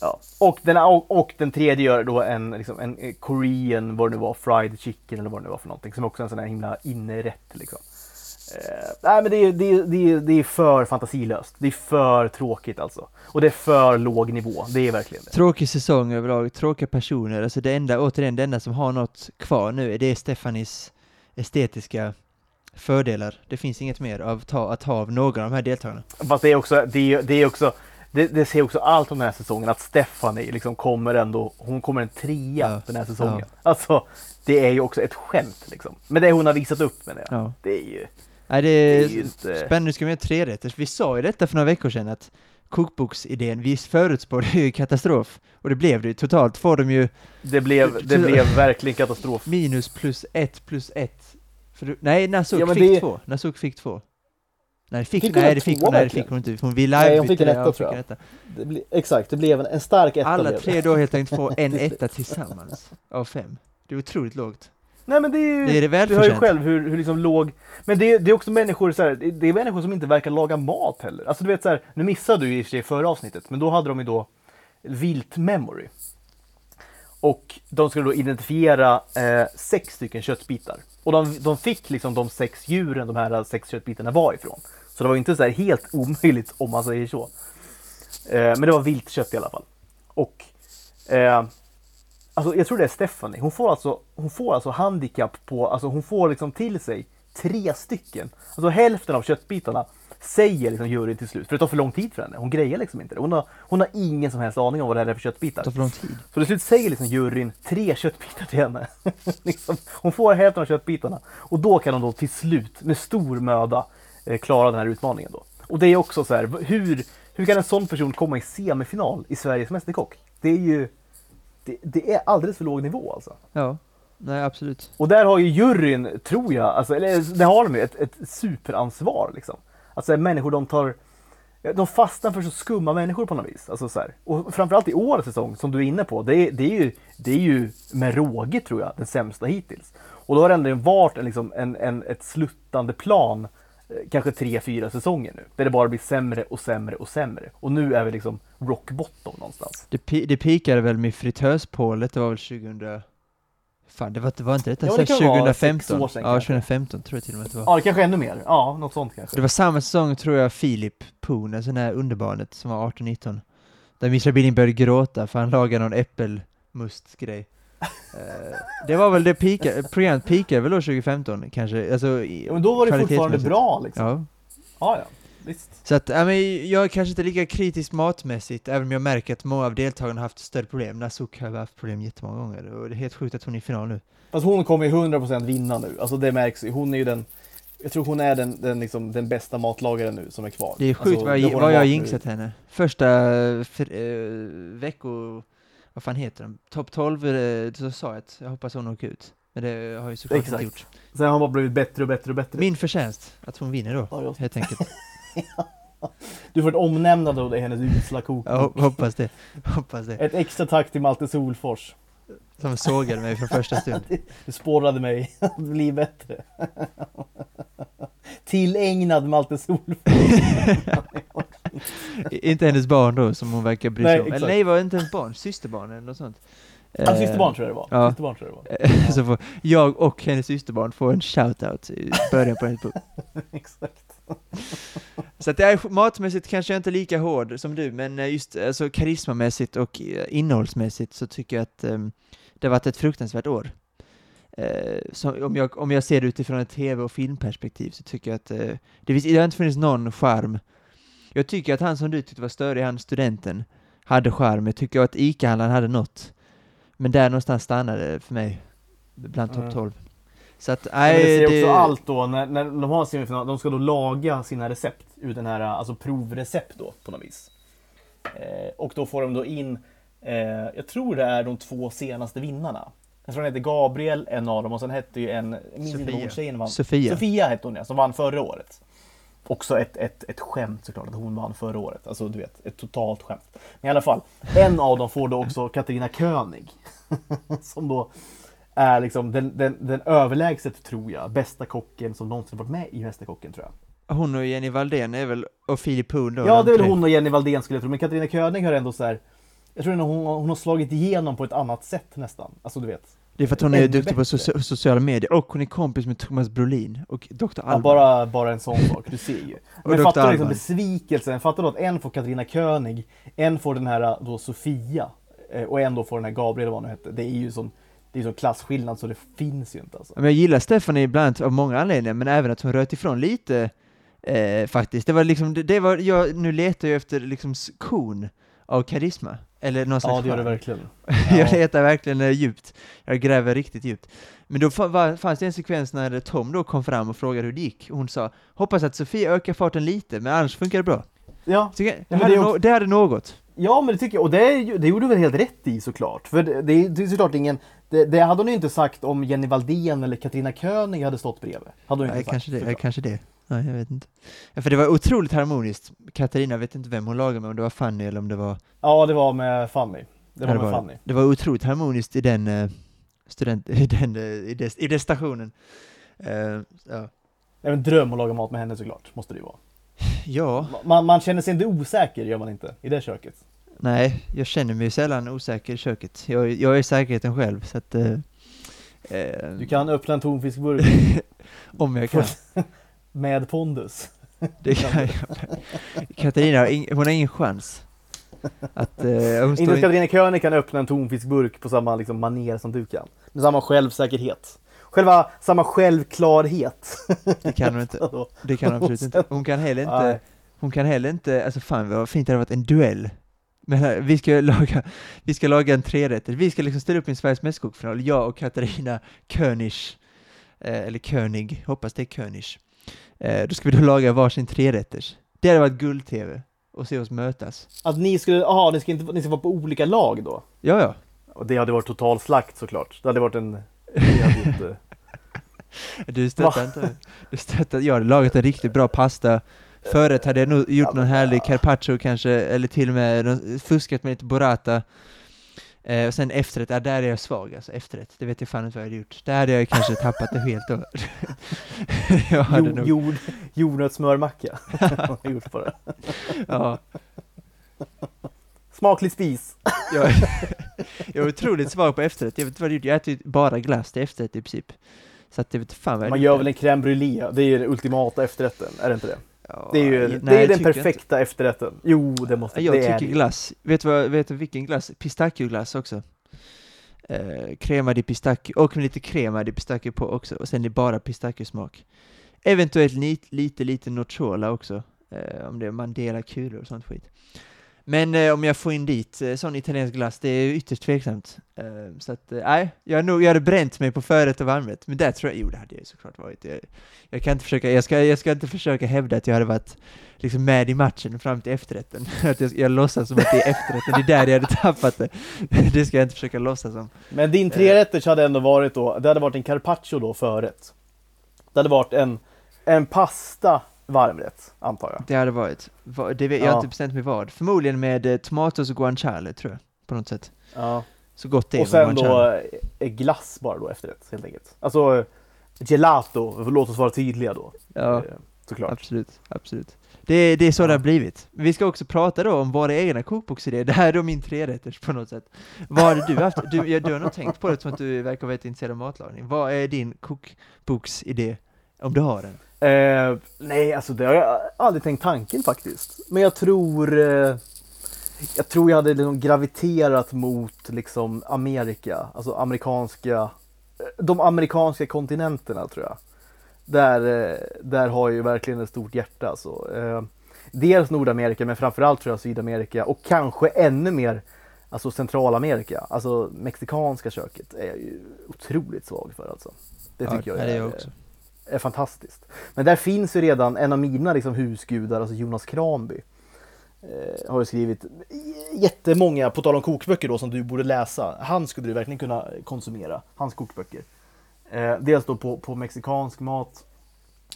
S1: Ja. Och, den, och, och den tredje gör då en, liksom, en eh, Korean, vad det nu var, fried chicken eller vad det nu var för någonting. Som också är en sån här himla innerätt liksom. Eh, nej men det är, det, är, det, är, det är för fantasilöst. Det är för tråkigt alltså. Och det är för låg nivå. Det är verkligen det.
S2: Tråkig säsong överlag, tråkiga personer. Alltså det enda, återigen, det enda som har något kvar nu, det är Stefanis estetiska fördelar. Det finns inget mer av ta, att ha av några av de här deltagarna.
S1: Fast det är också, det är, det är också det, det ser också allt om den här säsongen att Stephanie liksom kommer ändå, hon kommer en trea
S2: Ja,
S1: den här säsongen. Alltså, det är ju också ett skämt liksom. Men det hon har visat upp med det.
S2: Ja.
S1: Det är ju,
S2: Nej, det
S1: det
S2: är,
S1: är ju inte...
S2: spännande, nu ska vi göra tre rätter. Vi sa ju detta för några veckor sedan att kokboksidén, vi förutspådde ju katastrof. Och det blev det ju. Totalt får de ju
S1: Det blev, det blev verkligen katastrof.
S2: minus plus ett plus ett. För du, nej, Nasuk
S1: Ja,
S2: fick
S1: det-
S2: två. Nasuk fick två. Nej, fick,
S1: Fick
S2: nej det fick hon, nej, det fick hon inte. Hon vill
S1: Nej, hon fick en etta, tror jag. Det ble, exakt, det blev en, en stark etta.
S2: Alla tre då helt enkelt får en etta tillsammans av fem. Det är otroligt lågt.
S1: Nej men det är ju,
S2: Det är det
S1: du hör ju själv hur, hur liksom låg, men det är, det är också människor så här, det är människor som inte verkar laga mat heller. Alltså du vet så här, nu missade du i för sig förra avsnittet, men då hade de ju då vilt memory. Och de skulle då identifiera eh, sex stycken köttbitar. Och de, de fick liksom de sex djuren de här sex köttbitarna var ifrån. Så det var ju inte så här helt omöjligt om man säger så. Eh, men det var vilt kött i alla fall. Och eh, Alltså jag tror det är Stephanie. Hon får alltså, hon får alltså handikapp på, alltså hon får liksom till sig tre stycken. Alltså hälften av köttbitarna säger liksom juryn till slut. För det tar för lång tid för henne. Hon grejer liksom inte det. Hon har, hon har ingen som helst aning om vad det här är för köttbitar.
S2: Det tar för lång tid.
S1: Så till slut säger liksom juryn tre köttbitar till henne. liksom, hon får hälften av köttbitarna. Och då kan hon då till slut med stor möda eh, klara den här utmaningen då. Och det är också så här, hur, hur kan en sån person komma i semifinal i Sveriges Mästerkock? Det är ju, det, det är alldeles för låg nivå alltså.
S2: Ja, nej absolut.
S1: Och där har ju juryn, tror jag, alltså, eller det har de ju, ett, ett superansvar liksom. Alltså människor de tar, de fastnar för så skumma människor på något vis. Alltså, så här. Och framförallt i årets säsong, som du är inne på, det är, det är, ju, det är ju med råge tror jag, den sämsta hittills. Och då har det ändå varit en, liksom, en, en, ett sluttande plan, eh, kanske tre, fyra säsonger nu. Där det bara blir sämre och sämre och sämre. Och nu är vi liksom rock bottom någonstans.
S2: Det, det pikade väl med fritöspålet, det var väl 2000... Fan, det var, det var inte detta
S1: Ja, det
S2: så
S1: kan vara sex
S2: 2015?
S1: år sedan
S2: ja,
S1: kanske.
S2: 2015 tror jag till och med att det var.
S1: Ja, det kanske ännu mer. Ja, något sånt kanske.
S2: Det var samma säsong tror jag Filip Poon, en sån här underbarnet som var 18-19. Där Mischa Billing började gråta för han lagade någon äppelmustgrej. Eh, det var väl det pika, programmet pikade väl då 2015 kanske, alltså
S1: Ja, men då var det fortfarande bra liksom.
S2: Ja,
S1: Ja, ja. Visst.
S2: Så att, ja, men jag är kanske inte lika kritisk matmässigt, även om jag märker att många av deltagarna har haft större problem. Nasuk har haft problem jättemånga gånger, och det är helt sjukt att hon är i final nu.
S1: Fast hon kommer ju 100% vinna nu. Alltså det märks ju. Hon är ju den, jag tror hon är den, den, liksom, den bästa matlagaren nu som är kvar.
S2: Det är sjukt
S1: alltså,
S2: vad, jag, vad jag har jinxat henne. Första för, eh, vecko... Vad fan heter de? Topp 12, eh, så sa jag att jag hoppas hon åker ut. Men det har ju såklart
S1: Exakt.
S2: inte gjort.
S1: Sen har hon bara blivit bättre och bättre och bättre.
S2: Min förtjänst, att hon vinner då,
S1: Ja,
S2: helt enkelt.
S1: Du får ett omnämnande av i hennes usla kokbok.
S2: Hop- hoppas det. Hoppas det.
S1: Ett extra tack till Malte Solfors.
S2: Som sågade mig från första stund.
S1: Du sporrade mig att bli bättre. Tillägnad Malte Solfors.
S2: Inte hennes barn då, som hon verkar bry sig
S1: Nej,
S2: om.
S1: exakt.
S2: Eller nej, var det inte hennes barn? Systerbarn eller något sånt.
S1: Ja, systerbarn tror jag det var.
S2: ja.
S1: Systerbarn tror jag det var.
S2: Så får jag och hennes systerbarn få en shoutout i början på hennes bok.
S1: Exakt.
S2: Så att är matmässigt kanske jag inte är lika hård som du, men eh, just alltså, karismamässigt och eh, innehållsmässigt så tycker jag att ehm, det har varit ett fruktansvärt år. Eh, så om, jag, om jag ser det utifrån ett tv och filmperspektiv så tycker jag att eh, det, finns, det har inte funnits någon charm. Jag tycker att han som du tyckte var störig, han studenten, hade charm. Jag tycker att ICA-handlaren hade något. Men där någonstans stannade det för mig, bland topp
S1: Mm.
S2: 12. Så att, nej,
S1: men det säger
S2: det,
S1: också allt då, när, när de har semifinal, de ska då laga sina recept ur den här, alltså provrecept då på något vis. Eh, och då får de då in, eh, jag tror det är de två senaste vinnarna. Jag tror den heter Gabriel, en av dem, och sen hette ju en,
S2: Sofia.
S1: vann.
S2: Sofia.
S1: Sofia hette hon ja, som vann förra året. Också ett, ett, ett skämt såklart att hon vann förra året. Alltså du vet, ett totalt skämt. Men i alla fall, en av dem får då också Katarina König. som då är liksom den, den, den överlägset, tror jag, bästa kocken som någonsin varit med i Mästerkocken tror jag.
S2: Hon och Jenny Valdén är väl, och Filip Poon då?
S1: Ja,
S2: de
S1: det är väl hon och Jenny Valdén skulle jag tro, men Katarina König har ändå så här. Jag tror att hon, hon har slagit igenom på ett annat sätt nästan. Alltså du vet.
S2: Det är för att hon är duktig på socia- sociala medier, och hon är kompis med Thomas Brolin och Dr.
S1: Ja,
S2: Alban.
S1: bara, bara en sån sak, du ser ju. Men fattar du liksom besvikelsen? Fattar du att en får Katarina König, en får den här då Sofia eh, och en då får den här Gabriel vad hon nu hette. Det är ju sån, det är sån klasskillnad så det finns ju inte alltså.
S2: Men jag gillar Stephanie ibland av många anledningar, men även att hon röt ifrån lite eh, faktiskt. Det var liksom, det, det var, jag, nu letar jag efter liksom kon av karisma. Eller någon slags
S1: Ja det gör
S2: charm.
S1: verkligen.
S2: jag
S1: Ja.
S2: letar verkligen eh, djupt. Jag gräver riktigt djupt. Men då fanns det en sekvens när Tom då kom fram och frågade hur det gick. Hon sa, hoppas att Sofia ökar farten lite, men annars funkar det bra.
S1: Ja,
S2: Så det, hade
S1: det
S2: no- det hade något.
S1: Ja men det tycker jag, och det, det gjorde du väl helt rätt i såklart. För det, det, är- det är såklart ingen, det, det hade hon ju inte sagt om Jenny Valdén eller Katarina König hade stått bredvid. Hade hon inte
S2: Nej,
S1: sagt,
S2: kanske det,
S1: såklart.
S2: kanske det. Nej, jag vet inte. Ja, för det var otroligt harmoniskt. Katarina vet inte vem hon lagade med, om det var Fanny eller om det var...
S1: Ja det var med Fanny. Det var
S2: Ja,
S1: med Fanny.
S2: Det var otroligt harmoniskt i den eh, student... i den, eh, i des, i den stationen. Eh, ja.
S1: Det är en dröm att laga mat med henne såklart, måste det ju vara.
S2: Ja,
S1: Man, man känner sig inte osäker, gör man inte, i det köket.
S2: nej, jag känner mig sällan osäker i köket. Jag, jag är säkerheten själv, så att... Eh, eh,
S1: Du kan öppna en tonfiskburk
S2: Om jag kan.
S1: med pondus.
S2: Det kan jag. Katarina, hon har ingen chans. Att, eh,
S1: Inte ens
S2: in,
S1: Katarina König kan öppna en tonfiskburk på samma liksom, maner som du kan. Med samma självsäkerhet. Själva samma självklarhet.
S2: det kan hon inte. Det kan hon absolut inte. Hon kan heller inte,
S1: Nej.
S2: hon kan heller inte, alltså fan vad fint det hade varit en duell. Men här, vi ska laga, vi ska laga en trerätter, vi ska liksom ställa upp i en Sveriges Mästerkocksfinal, jag och Katarina König, eh, eller König, hoppas det är König. Eh, då ska vi då laga varsin trerätters. Det hade varit guld-tv, och se oss mötas.
S1: Att ni skulle, jaha, ni ska, inte, ni ska vara på olika lag då?
S2: Ja, ja.
S1: Och det hade varit total slakt såklart. Det hade varit en... Det inte...
S2: Du stöttar inte, du stöttar, jag hade lagat en riktigt bra pasta. Förut hade jag nog gjort någon härlig carpaccio kanske, eller till och med fuskat med lite burrata. Eh, Och sen efterrätt, ja, där är jag svag alltså, efterrätt, det vet jag fan inte vad jag hade gjort. Där hade jag kanske tappat det helt då Jag hade
S1: Jord,
S2: nog,
S1: jord, jordnötssmörmacka. har jag gjort bara.
S2: ja,
S1: Smaklig spis.
S2: jag, jag är otroligt svag på efterrätt, jag vet inte vad jag gjort, jag äter bara glass till efterrätt i princip Så att jag vet fan vad
S1: Man gör väl en crème brûlée. Det är ju den ultimata efterrätten, är det inte det?
S2: Ja,
S1: Det är ju
S2: nej,
S1: det är den
S2: tycker inte.
S1: perfekta efterrätten. Jo, det måste
S2: Jag
S1: det
S2: tycker
S1: är det.
S2: glass. Vet du, vad, vet du vilken glass? Pistachioglass också. Eh, crema di pistacchio, och med lite crema di pistacchio på också, och sen är det bara pistachiosmak. Eventuellt lite, lite, lite nocciola också. Eh, om det, man delar kulor och sånt skit. Men eh, om jag får in dit eh, sån italiensk glass, det är ytterst tveksamt. Eh, så att, eh, nej, jag, har nog, jag hade bränt mig på förrätt och varmrätt, men där tror jag, jo det hade jag såklart varit. Jag, jag kan inte försöka, jag ska, jag ska inte försöka hävda att jag hade varit liksom med i matchen fram till efterrätten. att jag, jag låtsas som att det är efterrätten, det är där jag hade tappat det. det ska jag inte försöka låtsas som.
S1: Men din trerätters hade ändå varit då, det hade varit en carpaccio då förrätt. Det hade varit en, en pasta varmrätt, antar jag.
S2: Det hade varit. Va- Det vet, Jag har
S1: Ja.
S2: inte bestämt mig vad. Förmodligen med eh, tomatos och guanciale, tror jag. På något sätt.
S1: Ja.
S2: Så gott det är
S1: Och sen då glass bara då efterrätt, helt enkelt. Alltså gelato, låt oss vara tydliga då.
S2: Ja,
S1: Eh, Såklart.
S2: absolut. absolut. Det, det är så det har blivit. Vi ska också prata då om våra egna kokboksidéer. Det här är då min trerätters på något sätt. Vad hade du haft? Du, du har nog tänkt på det som att du verkar vara väldigt intresserad av matlagning. Vad är din kokboksidé? Om du har den?
S1: Eh, nej, alltså det har jag aldrig tänkt tanken faktiskt. Men jag tror... Eh, jag tror jag hade liksom graviterat mot liksom Amerika, alltså amerikanska... eh, De amerikanska kontinenterna tror jag. Där, eh, där har jag ju verkligen ett stort hjärta. Alltså. Eh, dels Nordamerika, men framförallt tror jag Sydamerika och kanske ännu mer alltså Centralamerika. Alltså mexikanska köket är jag ju otroligt svag för alltså. Det tycker
S2: ja,
S1: jag
S2: är
S1: är,
S2: jag också.
S1: Är fantastiskt. Men där finns ju redan en av mina liksom, husgudar, alltså Jonas Kranby. Eh, har ju skrivit jättemånga, på tal om kokböcker då, som du borde läsa. Han skulle du verkligen kunna konsumera, hans kokböcker. Eh, dels då på, på mexikansk mat.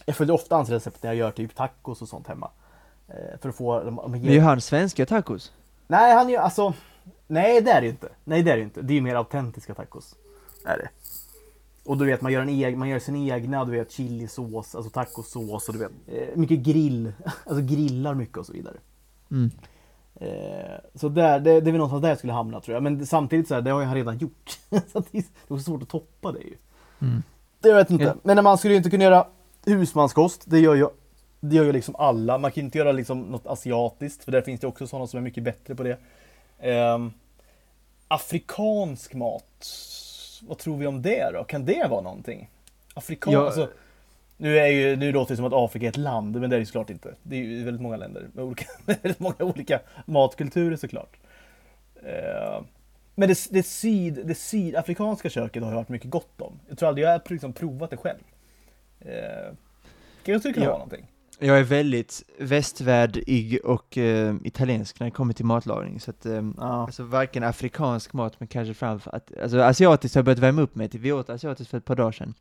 S1: Jag följer ofta hans recept när jag gör typ tacos och sånt hemma. Eh, för att få...
S2: Men gör han svenska tacos?
S1: Nej, han gör alltså... Nej, det är det ju inte. Nej, det är det ju inte. Det är ju mer autentiska tacos. Är det. Och du vet, man gör, en egen, man gör sin egna, du vet, chilisås, alltså tacosås och du vet, eh, mycket grill, alltså grillar mycket och så vidare.
S2: Mm.
S1: Eh, så där, det, det är väl någonstans där jag skulle hamna tror jag. Men samtidigt så här, det har jag redan gjort. så det är svårt att toppa det ju.
S2: Mm.
S1: Det vet jag inte. Men när man skulle ju inte kunna göra husmanskost, det gör ju det gör ju liksom alla. Man kan inte göra liksom något asiatiskt, för där finns det också sådana som är mycket bättre på det. Ehm, afrikansk mat, vad tror vi om det då? Kan det vara någonting? Afrikan,
S2: Ja.
S1: alltså, nu, är ju, nu låter det som att Afrika är ett land, men det är det såklart inte. Det är ju väldigt många länder med olika, väldigt många olika matkulturer såklart. Ehm, men det, det, syd, det sydafrikanska köket har jag hört mycket gott om. Jag tror aldrig jag har liksom provat det själv. Eh, kan skulle kunna
S2: Ja.
S1: vara någonting.
S2: Jag är väldigt västvärdig och eh, italiensk när det kommer till matlagning, så att eh,
S1: Ja.
S2: Alltså varken afrikansk mat, men kanske framför att, alltså asiatiskt har jag börjat värma upp mig till. Vi åt asiatiskt för ett par dagar sedan.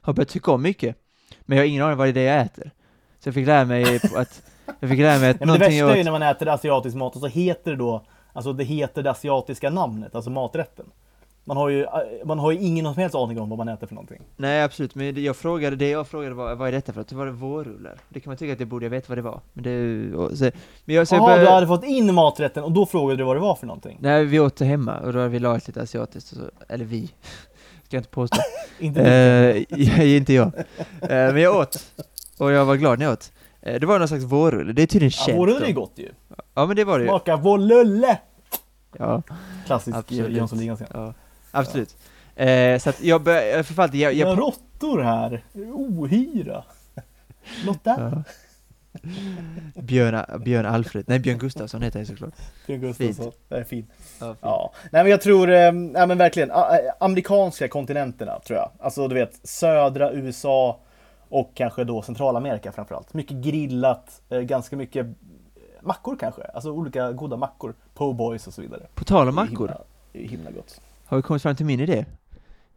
S2: Har börjat tycka om mycket, men jag har ingen aning vad det är jag äter. Så jag fick lära mig att, jag fick lära mig att
S1: Ja, men det värsta
S2: jag
S1: är ju
S2: åt,
S1: när man äter asiatisk mat och så heter det då, alltså det heter det asiatiska namnet, alltså maträtten. Man har ju, man har ju ingen som helst aning om vad man äter för någonting.
S2: nej absolut, men det jag frågade, det jag frågade var, vad är detta för något? Det var det vårrullar. Det kan man tycka att jag borde veta vad det var. Men det, och, så, men jag, så jag
S1: Jaha,
S2: började,
S1: du hade fått in maträtten och då frågade du vad det var för någonting?
S2: Nej, vi åt det hemma och då hade vi lagat lite asiatiskt, och så, eller vi, ska jag inte påstå.
S1: Inte
S2: Eh, jag, inte jag. Eh, men jag åt, och jag var glad när jag åt. Eh, det var någon slags vårrulle, det är tydligen
S1: ja,
S2: känt.
S1: vårrulle är gott ju.
S2: Ja men det var det ju.
S1: Smaka vårlulle!
S2: Ja,
S1: Klassisk
S2: Absolut.
S1: Jönssonligan-scen.
S2: ja. Absolut. Eh, så att jag började, förfallt, jag,
S1: Vi har
S2: jag,
S1: råttor här. Ohyra. Lotta?
S2: Björn, Björn Alfred, nej Björn Gustafsson heter jag såklart.
S1: Björn Gustafsson. Det är fint.
S2: Ja, fint.
S1: Ja, nej men jag tror, eh, nej men verkligen, a- amerikanska kontinenterna tror jag. Alltså du vet, södra USA och kanske då Centralamerika framförallt. Mycket grillat, eh, ganska mycket eh, mackor kanske. Alltså olika goda mackor. Po' boys och så vidare.
S2: På tal om
S1: Det är
S2: mackor,
S1: himla- Det är himla gott.
S2: Har vi kommit fram till min idé?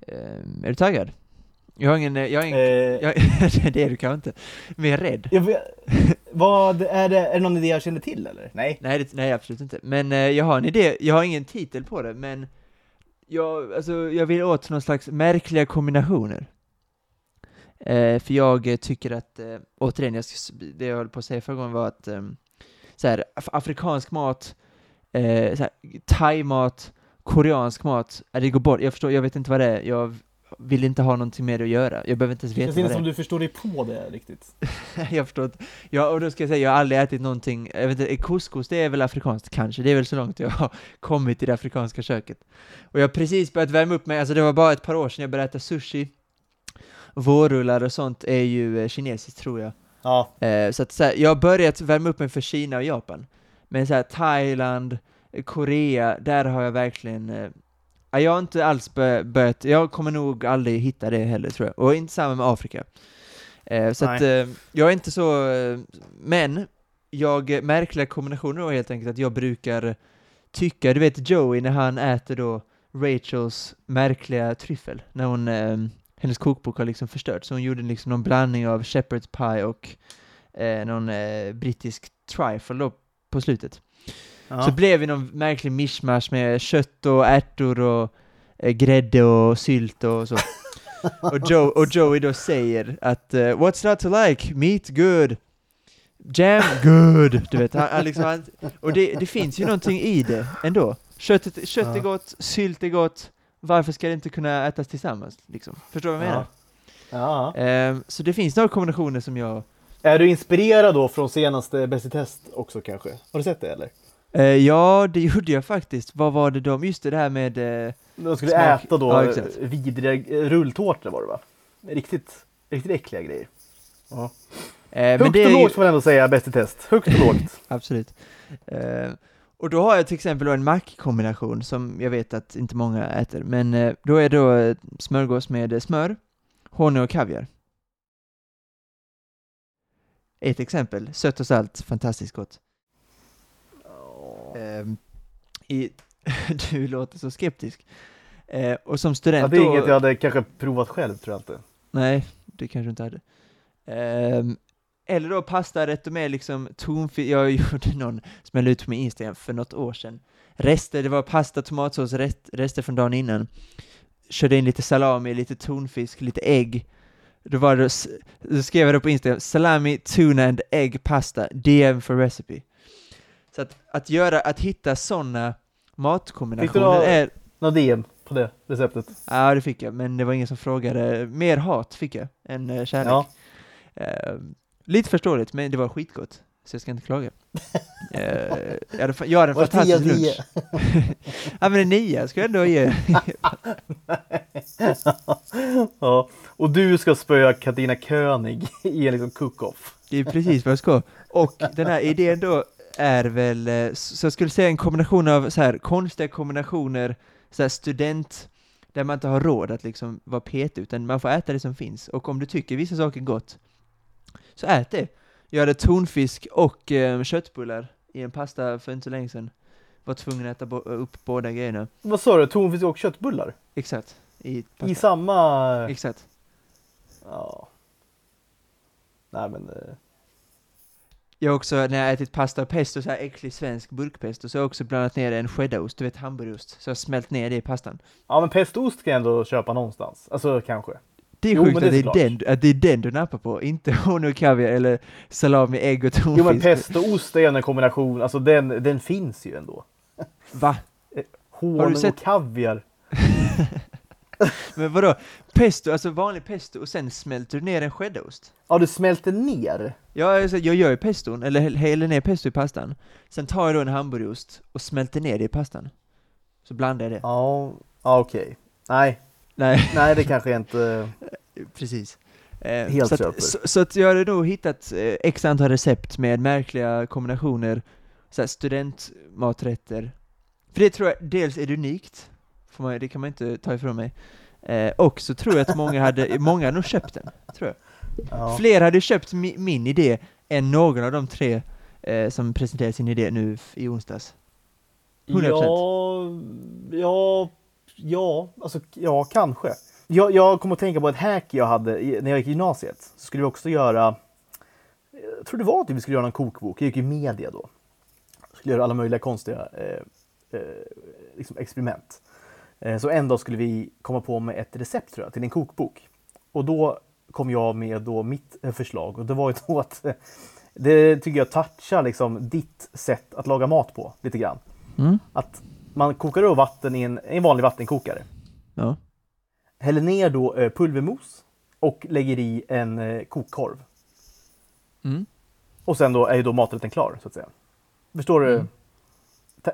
S2: Eh, är du taggad? Jag har ingen, eh, jag har ingen,
S1: Eh,
S2: jag, det är du kanske inte, men jag är rädd.
S1: jag vad, är det, är det någon idé jag känner till eller? Nej?
S2: Nej, det, nej absolut inte. Men eh, jag har en idé, jag har ingen titel på det, men jag, alltså, jag vill åt någon slags märkliga kombinationer. Eh, för jag tycker att, eh, återigen, jag, det jag höll på att säga förra gången var att eh, så här, af- afrikansk mat, eh, thai-mat, koreansk mat, det går bort. Jag förstår, jag vet inte vad det är. Jag vill inte ha någonting med det att göra. Jag behöver inte ens
S1: Det
S2: veta
S1: känns
S2: det är.
S1: som du förstår dig på det riktigt.
S2: jag förstår inte. Ja, och då ska jag säga, jag har aldrig ätit någonting, jag vet inte, couscous det är väl afrikanskt kanske, det är väl så långt jag har kommit i det afrikanska köket. Och jag har precis börjat värma upp mig, alltså det var bara ett par år sedan jag började äta sushi. Vårrullar och sånt är ju eh, kinesiskt tror jag.
S1: Ja,
S2: Eh, så att så här, jag har börjat värma upp mig för Kina och Japan. Men så här, Thailand, Korea, där har jag verkligen eh, ja, jag har inte alls bör- börjat, jag kommer nog aldrig hitta det heller tror jag, och inte samma med Afrika. Eh, så att eh, jag är inte så, eh, men jag, märkliga kombinationer då helt enkelt att jag brukar tycka, du vet Joey när han äter då Rachels märkliga tryffel, när hon, eh, hennes kokbok har liksom förstört, så hon gjorde liksom någon blandning av shepherd's pie och eh, någon brittisk trifle då på slutet.
S1: Ja.
S2: Så blev det någon märklig mishmash med kött och ärtor och eh, grädde och sylt och så. och, Joe, och Joey då säger att eh, What's not to like? Meat good. Jam good. Du vet, han, han liksom, han, och det, det finns ju någonting i det ändå. Köttet, kött är
S1: Ja.
S2: gott, sylt är gott. Varför ska det inte kunna ätas tillsammans? Liksom? Förstår du vad jag menar?
S1: ja.
S2: Ehm, så det finns några kombinationer som jag...
S1: Är du inspirerad då från senaste Bäst i test också kanske? Har du sett det eller?
S2: Eh, ja, det gjorde jag faktiskt. Vad var det de? Just det, här med... eh,
S1: De skulle
S2: Smak-
S1: äta då
S2: Ja, exakt.
S1: vidriga eh, rulltårtor var det va? Riktigt, riktigt äckliga grejer. Ja.
S2: eh, men
S1: Högt
S2: det
S1: och
S2: ju-
S1: lågt får man ändå säga Bäst i test. Högt och lågt.
S2: Absolut. Eh, och då har jag till exempel en mackkombination som jag vet att inte många äter, men eh, då är det då eh, smörgås med eh, smör, honung och kaviar. Ett exempel, sött och salt, fantastiskt gott. Ehm, i, du låter så skeptisk. Eh, och som student
S1: Ja, det är
S2: då,
S1: inget jag hade kanske provat själv tror jag inte.
S2: Nej, det kanske du inte hade. Ehm, eller då pastarätter med liksom tonfisk, jag gjorde någon, smällde ut på min Instagram för något år sedan. Rester, det var pasta, tomatsås, rest, rester från dagen innan. Körde in lite salami, lite tonfisk, lite ägg. Då var det, då skrev jag det på Instagram, salami, tuna and egg pasta, DM for recipe. Så att, att göra, att hitta sådana matkombinationer
S1: ha-
S2: är,
S1: Något DM på det receptet.
S2: Ja, det fick jag, men det var ingen som frågade. Mer hat fick jag än eh, kärlek.
S1: Ja.
S2: Eh, lite förståeligt, men det var skitgott. Så jag ska inte klaga. Eh, jag, hade, jag hade en fantastisk lunch. ja, men en nia ska jag ändå ge.
S1: ja. Och du ska spöa Katarina König i en liksom cook-off.
S2: Det är precis vad jag ska. Och den här idén då är väl, eh, så jag skulle säga en kombination av så här konstiga kombinationer, så här student, där man inte har råd att liksom vara petig, utan man får äta det som finns. Och om du tycker vissa saker gott, så ät det. Jag hade tonfisk och eh, köttbullar i en pasta för inte så länge sedan. Var tvungen att äta bo- upp båda grejerna.
S1: Vad sa du? Tonfisk och köttbullar?
S2: Exakt. I pasta.
S1: I samma...
S2: Exakt.
S1: Ja. Nej men... eh,
S2: Jag har också, när jag ätit pasta och pesto, så här äcklig svensk burkpesto, så har jag också blandat ner en cheddarost, du vet hamburgerost, så jag har smält ner det i pastan.
S1: Ja men pestoost kan jag ändå köpa någonstans. Alltså kanske.
S2: Det är
S1: Jo,
S2: sjukt att,
S1: det är
S2: den, att det är den du nappar på, inte honung och kaviar eller salami, ägg och tonfisk.
S1: Jo men pestoost är en kombination, alltså den, den finns ju ändå.
S2: Va?
S1: Honung
S2: sett-
S1: och kaviar.
S2: Men vadå? Pesto, alltså vanlig pesto och sen smälter du ner en cheddarost?
S1: Ja du smälter ner.
S2: Ja, alltså, jag gör ju peston, eller häll- häller ner pesto i pastan. Sen tar jag då en hamburgerost och smälter ner det i pastan. Så blandar jag det.
S1: Ja, ja okej. Nej,
S2: Nej,
S1: nej det kanske jag inte...
S2: precis. Eh,
S1: Helt
S2: så, att, så, så att jag har nog hittat eh, x antal recept med märkliga kombinationer, så studentmaträtter. För det tror jag, dels är det unikt, man, det kan man inte ta ifrån mig. Eh, och så tror jag att många hade, många hade nog köpt den, tror jag.
S1: Ja.
S2: Fler hade köpt mi, min idé än någon av de tre eh, som presenterade sin idé nu i onsdags. 100%.
S1: Ja, ja, ja, alltså ja, kanske. Jag, jag kom att tänka på ett hack jag hade när jag gick i gymnasiet. Så skulle vi också göra, jag tror det var att vi skulle göra någon kokbok, jag gick i media då. Skulle göra alla möjliga konstiga eh, eh, liksom experiment. Eh, så en dag skulle vi komma på med ett recept tror jag, till en kokbok. Och då kom jag med då mitt eh, förslag och det var ju då att eh, det tycker jag touchar liksom ditt sätt att laga mat på lite grann
S2: Mm.
S1: att man kokar över vatten i en, en vanlig vattenkokare.
S2: Ja.
S1: Häller ner då pulvermos och lägger i en kokkorv.
S2: Mm.
S1: Och sen då är ju då maträtten klar så att säga. Förstår du
S2: Mm.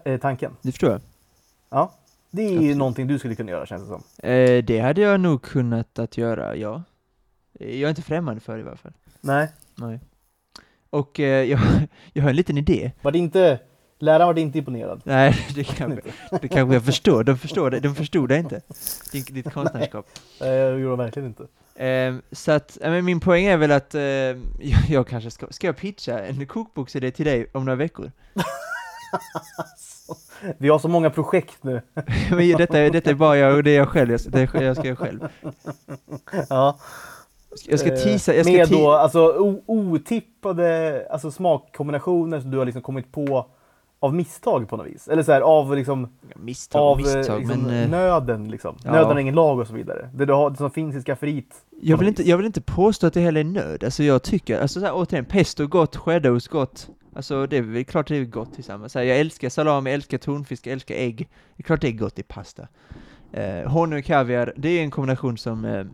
S1: eh, tanken?
S2: Det förstår jag.
S1: Ja. Det är ju någonting du skulle kunna göra känns det som.
S2: Eh, det hade jag nog kunnat att göra, ja. Eh, Jag är inte främmande för det i varje fall.
S1: Nej.
S2: Nej. Och eh, jag, jag har en liten idé.
S1: Var det inte, läraren var inte imponerad?
S2: Nej, det kanske, det kanske jag förstår. De förstår det, de förstod det inte. Ditt, ditt konstnärskap.
S1: Nej, jag gjorde det verkligen inte.
S2: Ehm, så att, men min poäng är väl att eh, jag, jag kanske ska, ska jag pitcha en kokboksidé till dig om några veckor?
S1: Vi har så många projekt nu.
S2: men detta, är- detta är bara jag och det är jag själv, det är, jag ska göra själv.
S1: Ja.
S2: Jag ska
S1: Eh,
S2: tisa, jag ska
S1: Med då alltså otippade alltså, smakkombinationer som du har liksom kommit på av misstag på något vis. Eller så här, av liksom
S2: misstag,
S1: av
S2: misstag,
S1: eh, liksom,
S2: men eh,
S1: nöden liksom.
S2: ja.
S1: Nöden är ingen lag och så vidare. Det, du har, det som finns i skafferiet
S2: jag, vill inte, jag vill inte påstå att det heller är nöd, alltså jag tycker, alltså så här, återigen, pesto gott, cheddarost gott, alltså det är väl klart det är gott tillsammans. Så här, jag älskar salami, jag älskar tonfisk, jag älskar ägg, det är klart det är gott i pasta. Eh, honung och kaviar, det är en kombination som eh,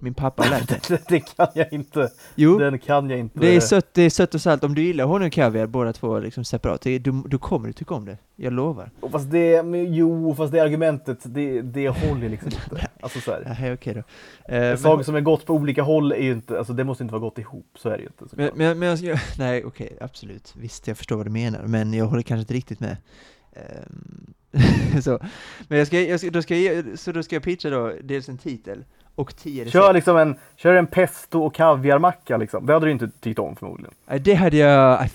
S2: min pappa lärt mig.
S1: det, det kan jag inte.
S2: Jo,
S1: Den kan jag inte.
S2: det är, sött, det är sött och salt, om du gillar honung och kaviar båda två liksom separat, det, du, du kommer du tycka om det, jag lovar.
S1: Och Fast det, men, jo, fast det argumentet, det, det håller liksom inte. Alltså så här.
S2: Nej, okej då. Eh,
S1: Saker som är gott på olika håll är ju inte, alltså det måste inte vara gott ihop, så är det ju inte.
S2: Men, men, men jag nej okej, absolut. Visst, jag förstår vad du menar, men jag håller kanske inte riktigt med. Ehm, så, men jag ska, jag ska, då ska jag, så då ska jag pitcha då dels en titel och tio recept.
S1: Kör liksom en, kör en pesto och kaviarmacka liksom. Det hade du inte tyckt om förmodligen.
S2: Nej, det hade jag,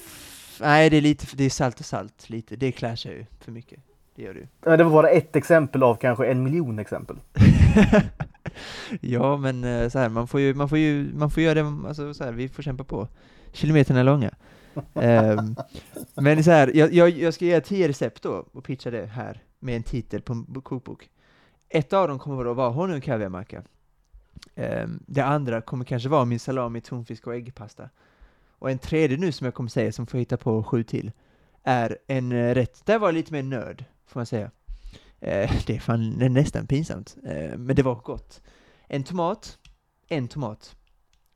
S2: nej det är lite, det är salt och salt lite, det clashar ju för mycket. Det gör det ju.
S1: Men Det var bara ett exempel av kanske en miljon exempel.
S2: ja, men eh, så här, man får ju, man får ju, man får göra det, alltså så här, vi får kämpa på. Kilometerna är långa. Ehm, men så här, jag, jag, jag ska ge tio recept då och pitcha det här med en titel på en bo- kokbok. Ett av dem kommer då vara honung och kaviarmacka. Ehm, det andra kommer kanske vara min salami, tonfisk och äggpasta. Och en tredje nu som jag kommer säga, som får hitta på sju till, är en eh, rätt, där var jag lite mer nörd, får man säga. Eh, det är fan det är nästan pinsamt, eh, men det var gott. En tomat, en tomat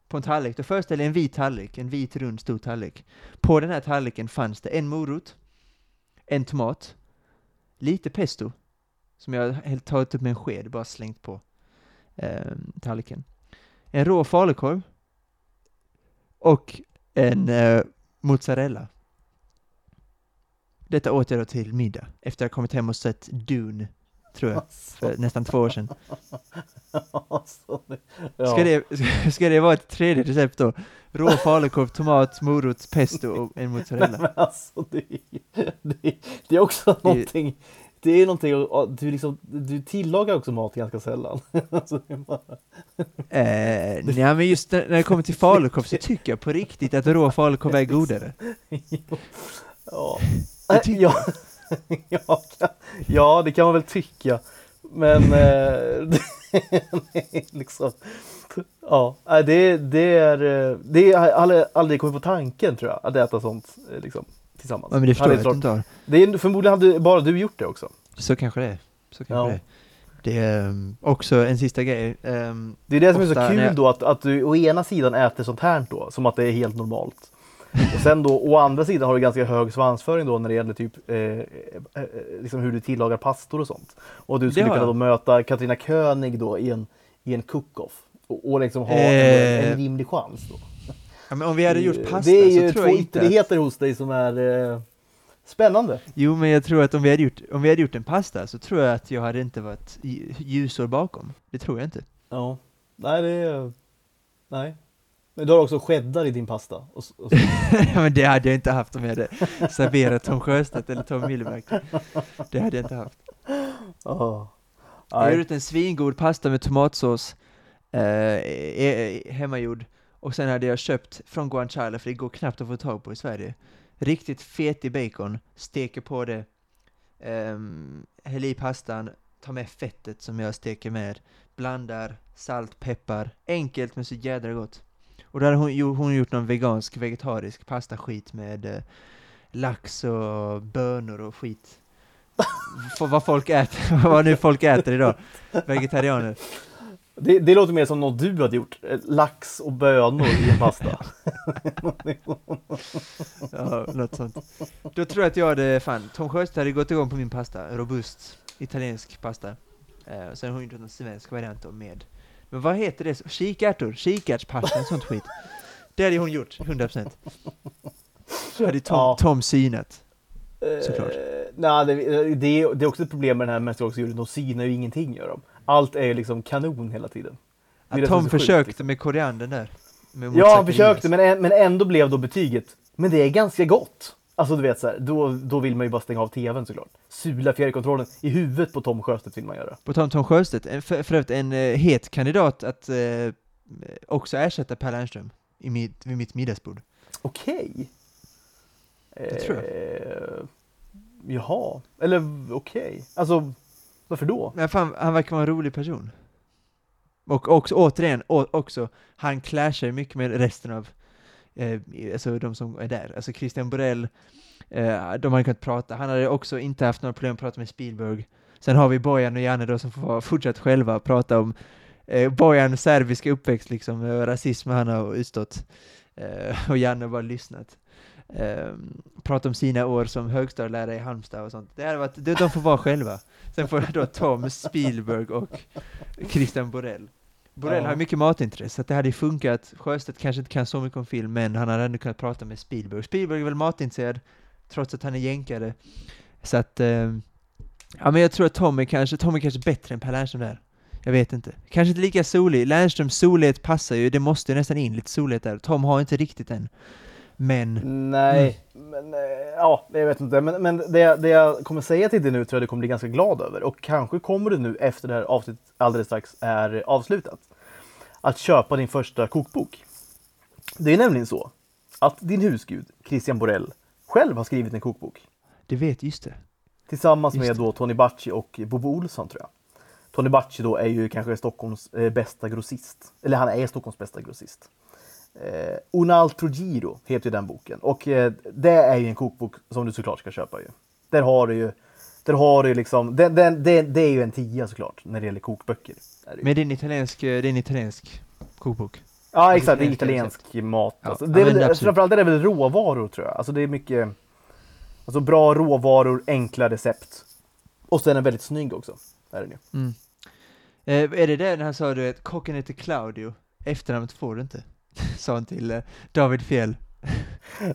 S2: på en tallrik. Då föreställer jag en vit tallrik, en vit rund stor tallrik. På den här tallriken fanns det en morot, en tomat, lite pesto, som jag helt tagit upp med en sked, bara slängt på eh, tallriken. En rå falukorv och en eh, mozzarella. Detta åt jag då till middag, efter att jag kommit hem och sett Dune, tror jag, för nästan två år sedan.
S1: Det-.
S2: Ska, det, ska det vara ett tredje recept då? Rå falukorv, tomat, morot, pesto och en
S1: Nej,
S2: mozzarella.
S1: men alltså, det, det, det är också någonting, det är någonting, du, liksom, du tillagar också mat ganska sällan. Alltså, bara,
S2: Eh, nej, men just när när det kommer till falukorv så tycker jag på riktigt att rå falukorv är godare.
S1: ja. Ja, ja, ja, det kan man väl tycka. Men eh, liksom, ja, det, det är, eh, det är aldrig, aldrig kommit på tanken tror jag, att äta sånt eh, liksom, tillsammans.
S2: Ja, men det förstår jag att
S1: klart-
S2: du inte har.
S1: Det är förmodligen hade bara du gjort det också.
S2: Så kanske det är. Så kanske
S1: Ja.
S2: det är. Det är um, också en sista grej. ehm,
S1: Det är det som är så kul
S2: jag-
S1: då, att, att du å ena sidan äter sånt här då, som att det är helt normalt. Och sen då, å andra sidan har du ganska hög svansföring då när det gäller typ eh, eh, eh, liksom hur du tillagar pastor och sånt. Och du skulle
S2: Det
S1: kunna
S2: jag.
S1: då möta Katarina König då i en, i en cook-off. Och, och liksom ha
S2: Eh.
S1: en, en rimlig chans då.
S2: Ja, men om vi hade gjort pasta
S1: Det är
S2: så
S1: ju
S2: tror
S1: två
S2: jag inte att,
S1: ytterligheter hos dig som är eh, spännande.
S2: Jo, men jag tror att om vi, hade gjort, om vi hade gjort en pasta så tror jag att jag hade inte varit lj- ljusår bakom. Det tror jag inte.
S1: Ja. Nej, det är... Nej. Men du har också cheddar i din pasta. Och, och,
S2: men det hade jag inte haft om jag hade serverat Tom Sjöstedt eller Tom Millemark. Det hade jag inte haft.
S1: ja.
S2: Jag har gjort en svingod pasta med tomatsås, eh, eh, hemmagjord, och sen hade jag köpt från guanciale, för det går knappt att få tag på i Sverige. Riktigt fetig bacon, steker på det, um, häll i pastan, tar med fettet som jag steker med, blandar salt, peppar, enkelt men så jädra gott. Och då hade hon, hon gjort någon vegansk, vegetarisk pastaskit med eh, lax och bönor och skit. För vad folk äter, vad nu folk äter idag. Vegetarianer.
S1: Det, det låter mer som något du hade gjort. Eh, Lax och bönor i en pasta.
S2: Ja, något sånt. Då tror jag att jag hade, fan, Tom Sjöstedt hade gått igång på min pasta. Robust, italiensk pasta. Eh, sen har hon gjort en svensk variant med, men vad heter det? Kikärtor? Kikärtspasta, sånt skit. Det hade hon gjort, 100%. hade Tom,
S1: Ja.
S2: Tom synat. Såklart.
S1: Eh, nej, det, det, det är också ett problem med den här mästerskapsjuryn. De synar ju ingenting gör de. Allt är ju liksom kanon hela tiden. Är
S2: Tom
S1: så sjukt,
S2: försökte
S1: liksom.
S2: med koriandern där. Med
S1: Ja, han försökte, men, men ändå blev då betyget. Men det är ganska gott. Alltså du vet så här, då, då vill man ju bara stänga av tvn såklart. Sula fjärrkontrollen i huvudet på Tom Sjöstedt vill man göra.
S2: På tal om Tom Sjöstedt, en- för, för övrigt en eh, het kandidat att eh, också ersätta Per Lernström i mitt, vid mitt middagsbord.
S1: Okej.
S2: Det tror jag.
S1: Eh, jaha, eller okej. Alltså, varför då?
S2: Men fan, han verkar vara en rolig person. Och också, återigen, å, också, han clashar ju mycket med resten av, eh, alltså de som är där. Alltså Christian Borell, eh, de hade kunnat prata, han hade också inte haft några problem att prata med Spielberg. Sen har vi Bojan och Janne då som får fortsätta fortsatt själva prata om eh, Bojan serbiska uppväxt liksom, och rasism han har utstått. Eh, och Janne har bara lyssnat. Eh, prata om sina år som högstadielärare i Halmstad och sånt. Det hade varit, de får vara själva. Sen får då Tom Spielberg och Christian Borell. Borell
S1: Ja.
S2: har mycket matintresse, så det hade funkat. Sjöstedt kanske inte kan så mycket om film, men han hade ändå kunnat prata med Spielberg. Spielberg är väl matintresserad, trots att han är jänkare. Så att, eh, ja men jag tror att Tom är kanske, Tom är kanske bättre än Per Lernström där. Jag vet inte. Kanske inte lika solig. Lernströms solighet passar ju, det måste ju nästan in lite solighet där. Tom har inte riktigt den. Men,
S1: Nej, men eh, ja, jag vet inte. Men, men det, det jag kommer säga till dig nu tror jag du kommer bli ganska glad över. Och kanske kommer du nu efter det här avsnittet alldeles strax är avslutat. Att köpa din första kokbok. Det är nämligen så att din husgud Christian Borell själv har skrivit en kokbok.
S2: det vet, just det.
S1: Tillsammans
S2: Just
S1: med då Tony Bacci och Bobo Olsson tror jag. Tony Bacci då är ju kanske Stockholms eh, bästa grossist. Eller han är Stockholms bästa grossist. Eh, Un altro giro heter den boken. Och eh, det är ju en kokbok som du såklart ska köpa ju. Där har du ju, där har du liksom, det, det, det, det är ju en tia såklart när det gäller kokböcker. Är det.
S2: Men det är en italiensk, eh, det är en italiensk kokbok.
S1: Ja exakt, det är
S2: italiensk
S1: italiensk mat.
S2: Ja,
S1: Alltså,
S2: ja,
S1: det är väl,
S2: absolut.
S1: framförallt är det väl råvaror tror jag. Alltså det är mycket alltså, bra råvaror, enkla recept. Och sen är den väldigt snygg också. Är den ju.
S2: Mm. Eh, är det det när han sa du att kocken heter Claudio, efternamnet får du inte? Sa han till eh, David Fjell.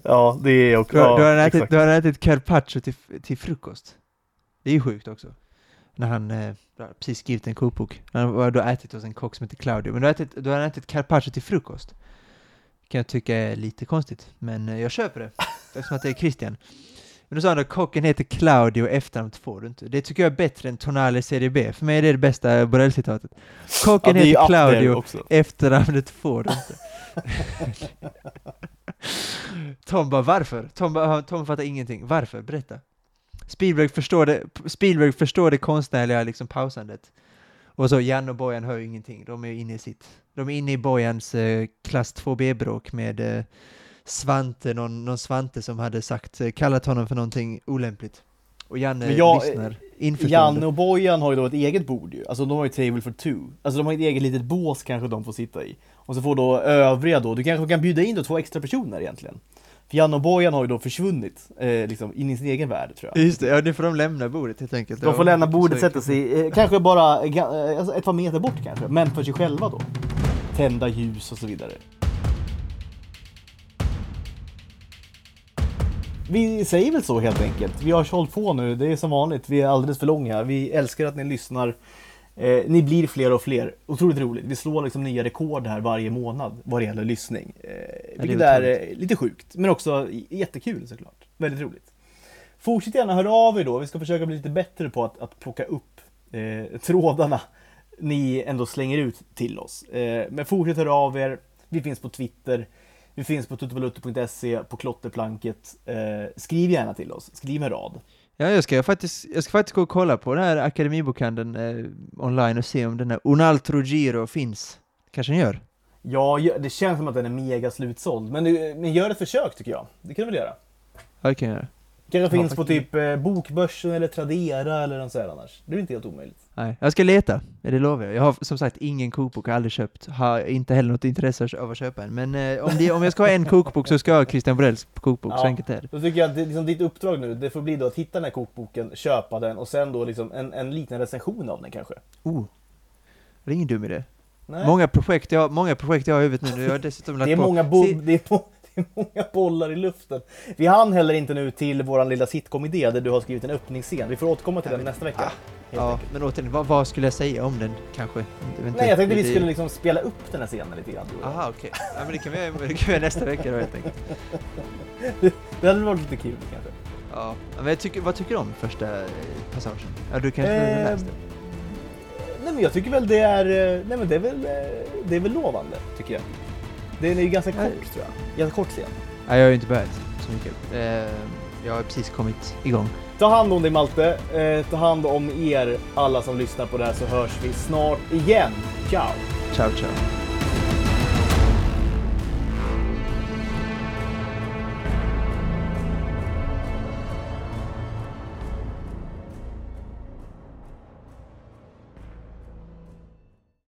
S1: Ja, det är också...
S2: Du, har- du, har
S1: ja,
S2: ätit,
S1: exakt.
S2: du har ätit carpaccio till, till frukost. Det är ju sjukt också. När han eh, precis skrivit en kokbok. Han har då ätit hos en kock som heter Claudio. Men du har ätit, du har ätit carpaccio till frukost. Kan jag tycka är lite konstigt. Men eh, jag köper det. Eftersom att det är Christian. Men då sa han att kocken heter Claudio, efternamnet får du inte. Det tycker jag är bättre än Tonale Serie B. För mig är det det bästa Borrell-citatet. Kocken
S1: Ja,
S2: heter Claudio, efternamnet får du inte. Tom bara varför? Tom, bara, Tom fattar ingenting. Varför? Berätta. Spielberg förstår det, Spielberg förstår det konstnärliga liksom pausandet. Och så Jan och Bojan hör ingenting. De är inne i sitt. De är inne i Bojans eh, klass 2B-bråk med eh, Svante, någon, någon Svante som hade sagt, eh, kallat honom för någonting olämpligt. Och Janne
S1: jag-
S2: lyssnar införstående.
S1: Janne och Bojan har ju då ett eget bord ju. Alltså de har ju table for two. Alltså de har ett eget litet bås kanske de får sitta i. Och så får då övriga då, du kanske kan bjuda in då två extra personer egentligen. För Janne och Bojan har ju då försvunnit, eh, liksom in i sin egen värld tror jag.
S2: Just det, ja nu får de lämna bordet helt enkelt.
S1: De får lämna bordet, sätta sig, eh, kanske bara eh, eh, alltså ett par meter bort kanske, men för sig själva då. Tända ljus och så vidare. Vi säger väl så helt enkelt. Vi har hållit på nu, det är som vanligt, vi är alldeles för långa. Vi älskar att ni lyssnar. Eh, ni blir fler och fler. Otroligt roligt. Vi slår liksom nya rekord här varje månad vad det gäller lyssning. Eh, vilket är,
S2: otroligt.
S1: eh, lite sjukt, men också jättekul såklart. Väldigt roligt. Fortsätt gärna höra av er då. Vi ska försöka bli lite bättre på att, att plocka upp eh, trådarna ni ändå slänger ut till oss. Eh, men fortsätt höra av er. Vi finns på Twitter. Vi finns på tuttovaluto.se, på klotterplanket. Eh, skriv gärna till oss. Skriv en rad.
S2: Ja, jag ska faktiskt, jag ska faktiskt gå och kolla på den här Akademibokhandeln eh, online och se om den här Un'altro Giro finns. Kanske den gör?
S1: Ja, det känns som att den är mega slutsåld. Men, du- men gör ett försök tycker jag. Det kan du väl göra?
S2: Ja, det kan jag göra.
S1: Kanske finns på typ eh, Bokbörsen eller Tradera eller något sånt annars. Det är inte helt omöjligt.
S2: Nej, jag ska leta. Det lovar jag. Jag har som sagt ingen kokbok, har aldrig köpt. Har inte heller något intresse av att köpa en. Men eh, om, det, om jag ska ha en kokbok så ska jag ha Christian Borells kokbok, så
S1: Ja.
S2: enkelt är det.
S1: Då tycker jag att det, liksom, ditt uppdrag nu, det får bli då att hitta den här kokboken, köpa den och sen då liksom en, en liten recension av den kanske.
S2: Oh. Det är ingen dum idé.
S1: Nej.
S2: Många projekt, jag, många projekt jag har i huvudet nu. Jag har dessutom lagt
S1: det är
S2: på...
S1: många bo- det är, det är många bollar i luften. Vi hann heller inte nu till vår lilla sitcom-idé där du har skrivit en öppningsscen. Vi får återkomma till
S2: Ja,
S1: den
S2: men-
S1: nästa vecka.
S2: ah, Ja,
S1: enkelt.
S2: men återigen, vad, vad skulle jag säga om den kanske? Inte.
S1: Nej, jag tänkte vi skulle liksom spela upp den här scenen lite grann. du och jag.
S2: Aha, okej. Ja, men det kan vi göra- det kan vi göra nästa vecka då helt enkelt.
S1: Det hade varit lite kul kanske.
S2: Ja, men tycker, vad tycker du om första eh, passagen? Ja, du kanske
S1: Eh,
S2: har läst det?
S1: Nej men jag tycker väl det är, eh, nej men det är väl, eh, det är väl lovande tycker jag. Den är ju ganska
S2: Nej.
S1: kort tror jag. Ganska kort scen.
S2: Nej, jag har ju inte börjat så mycket. Eh, jag har precis kommit igång.
S1: Ta hand om dig Malte, eh, ta hand om er alla som lyssnar på det här så hörs vi snart igen. Ciao!
S2: Ciao, ciao.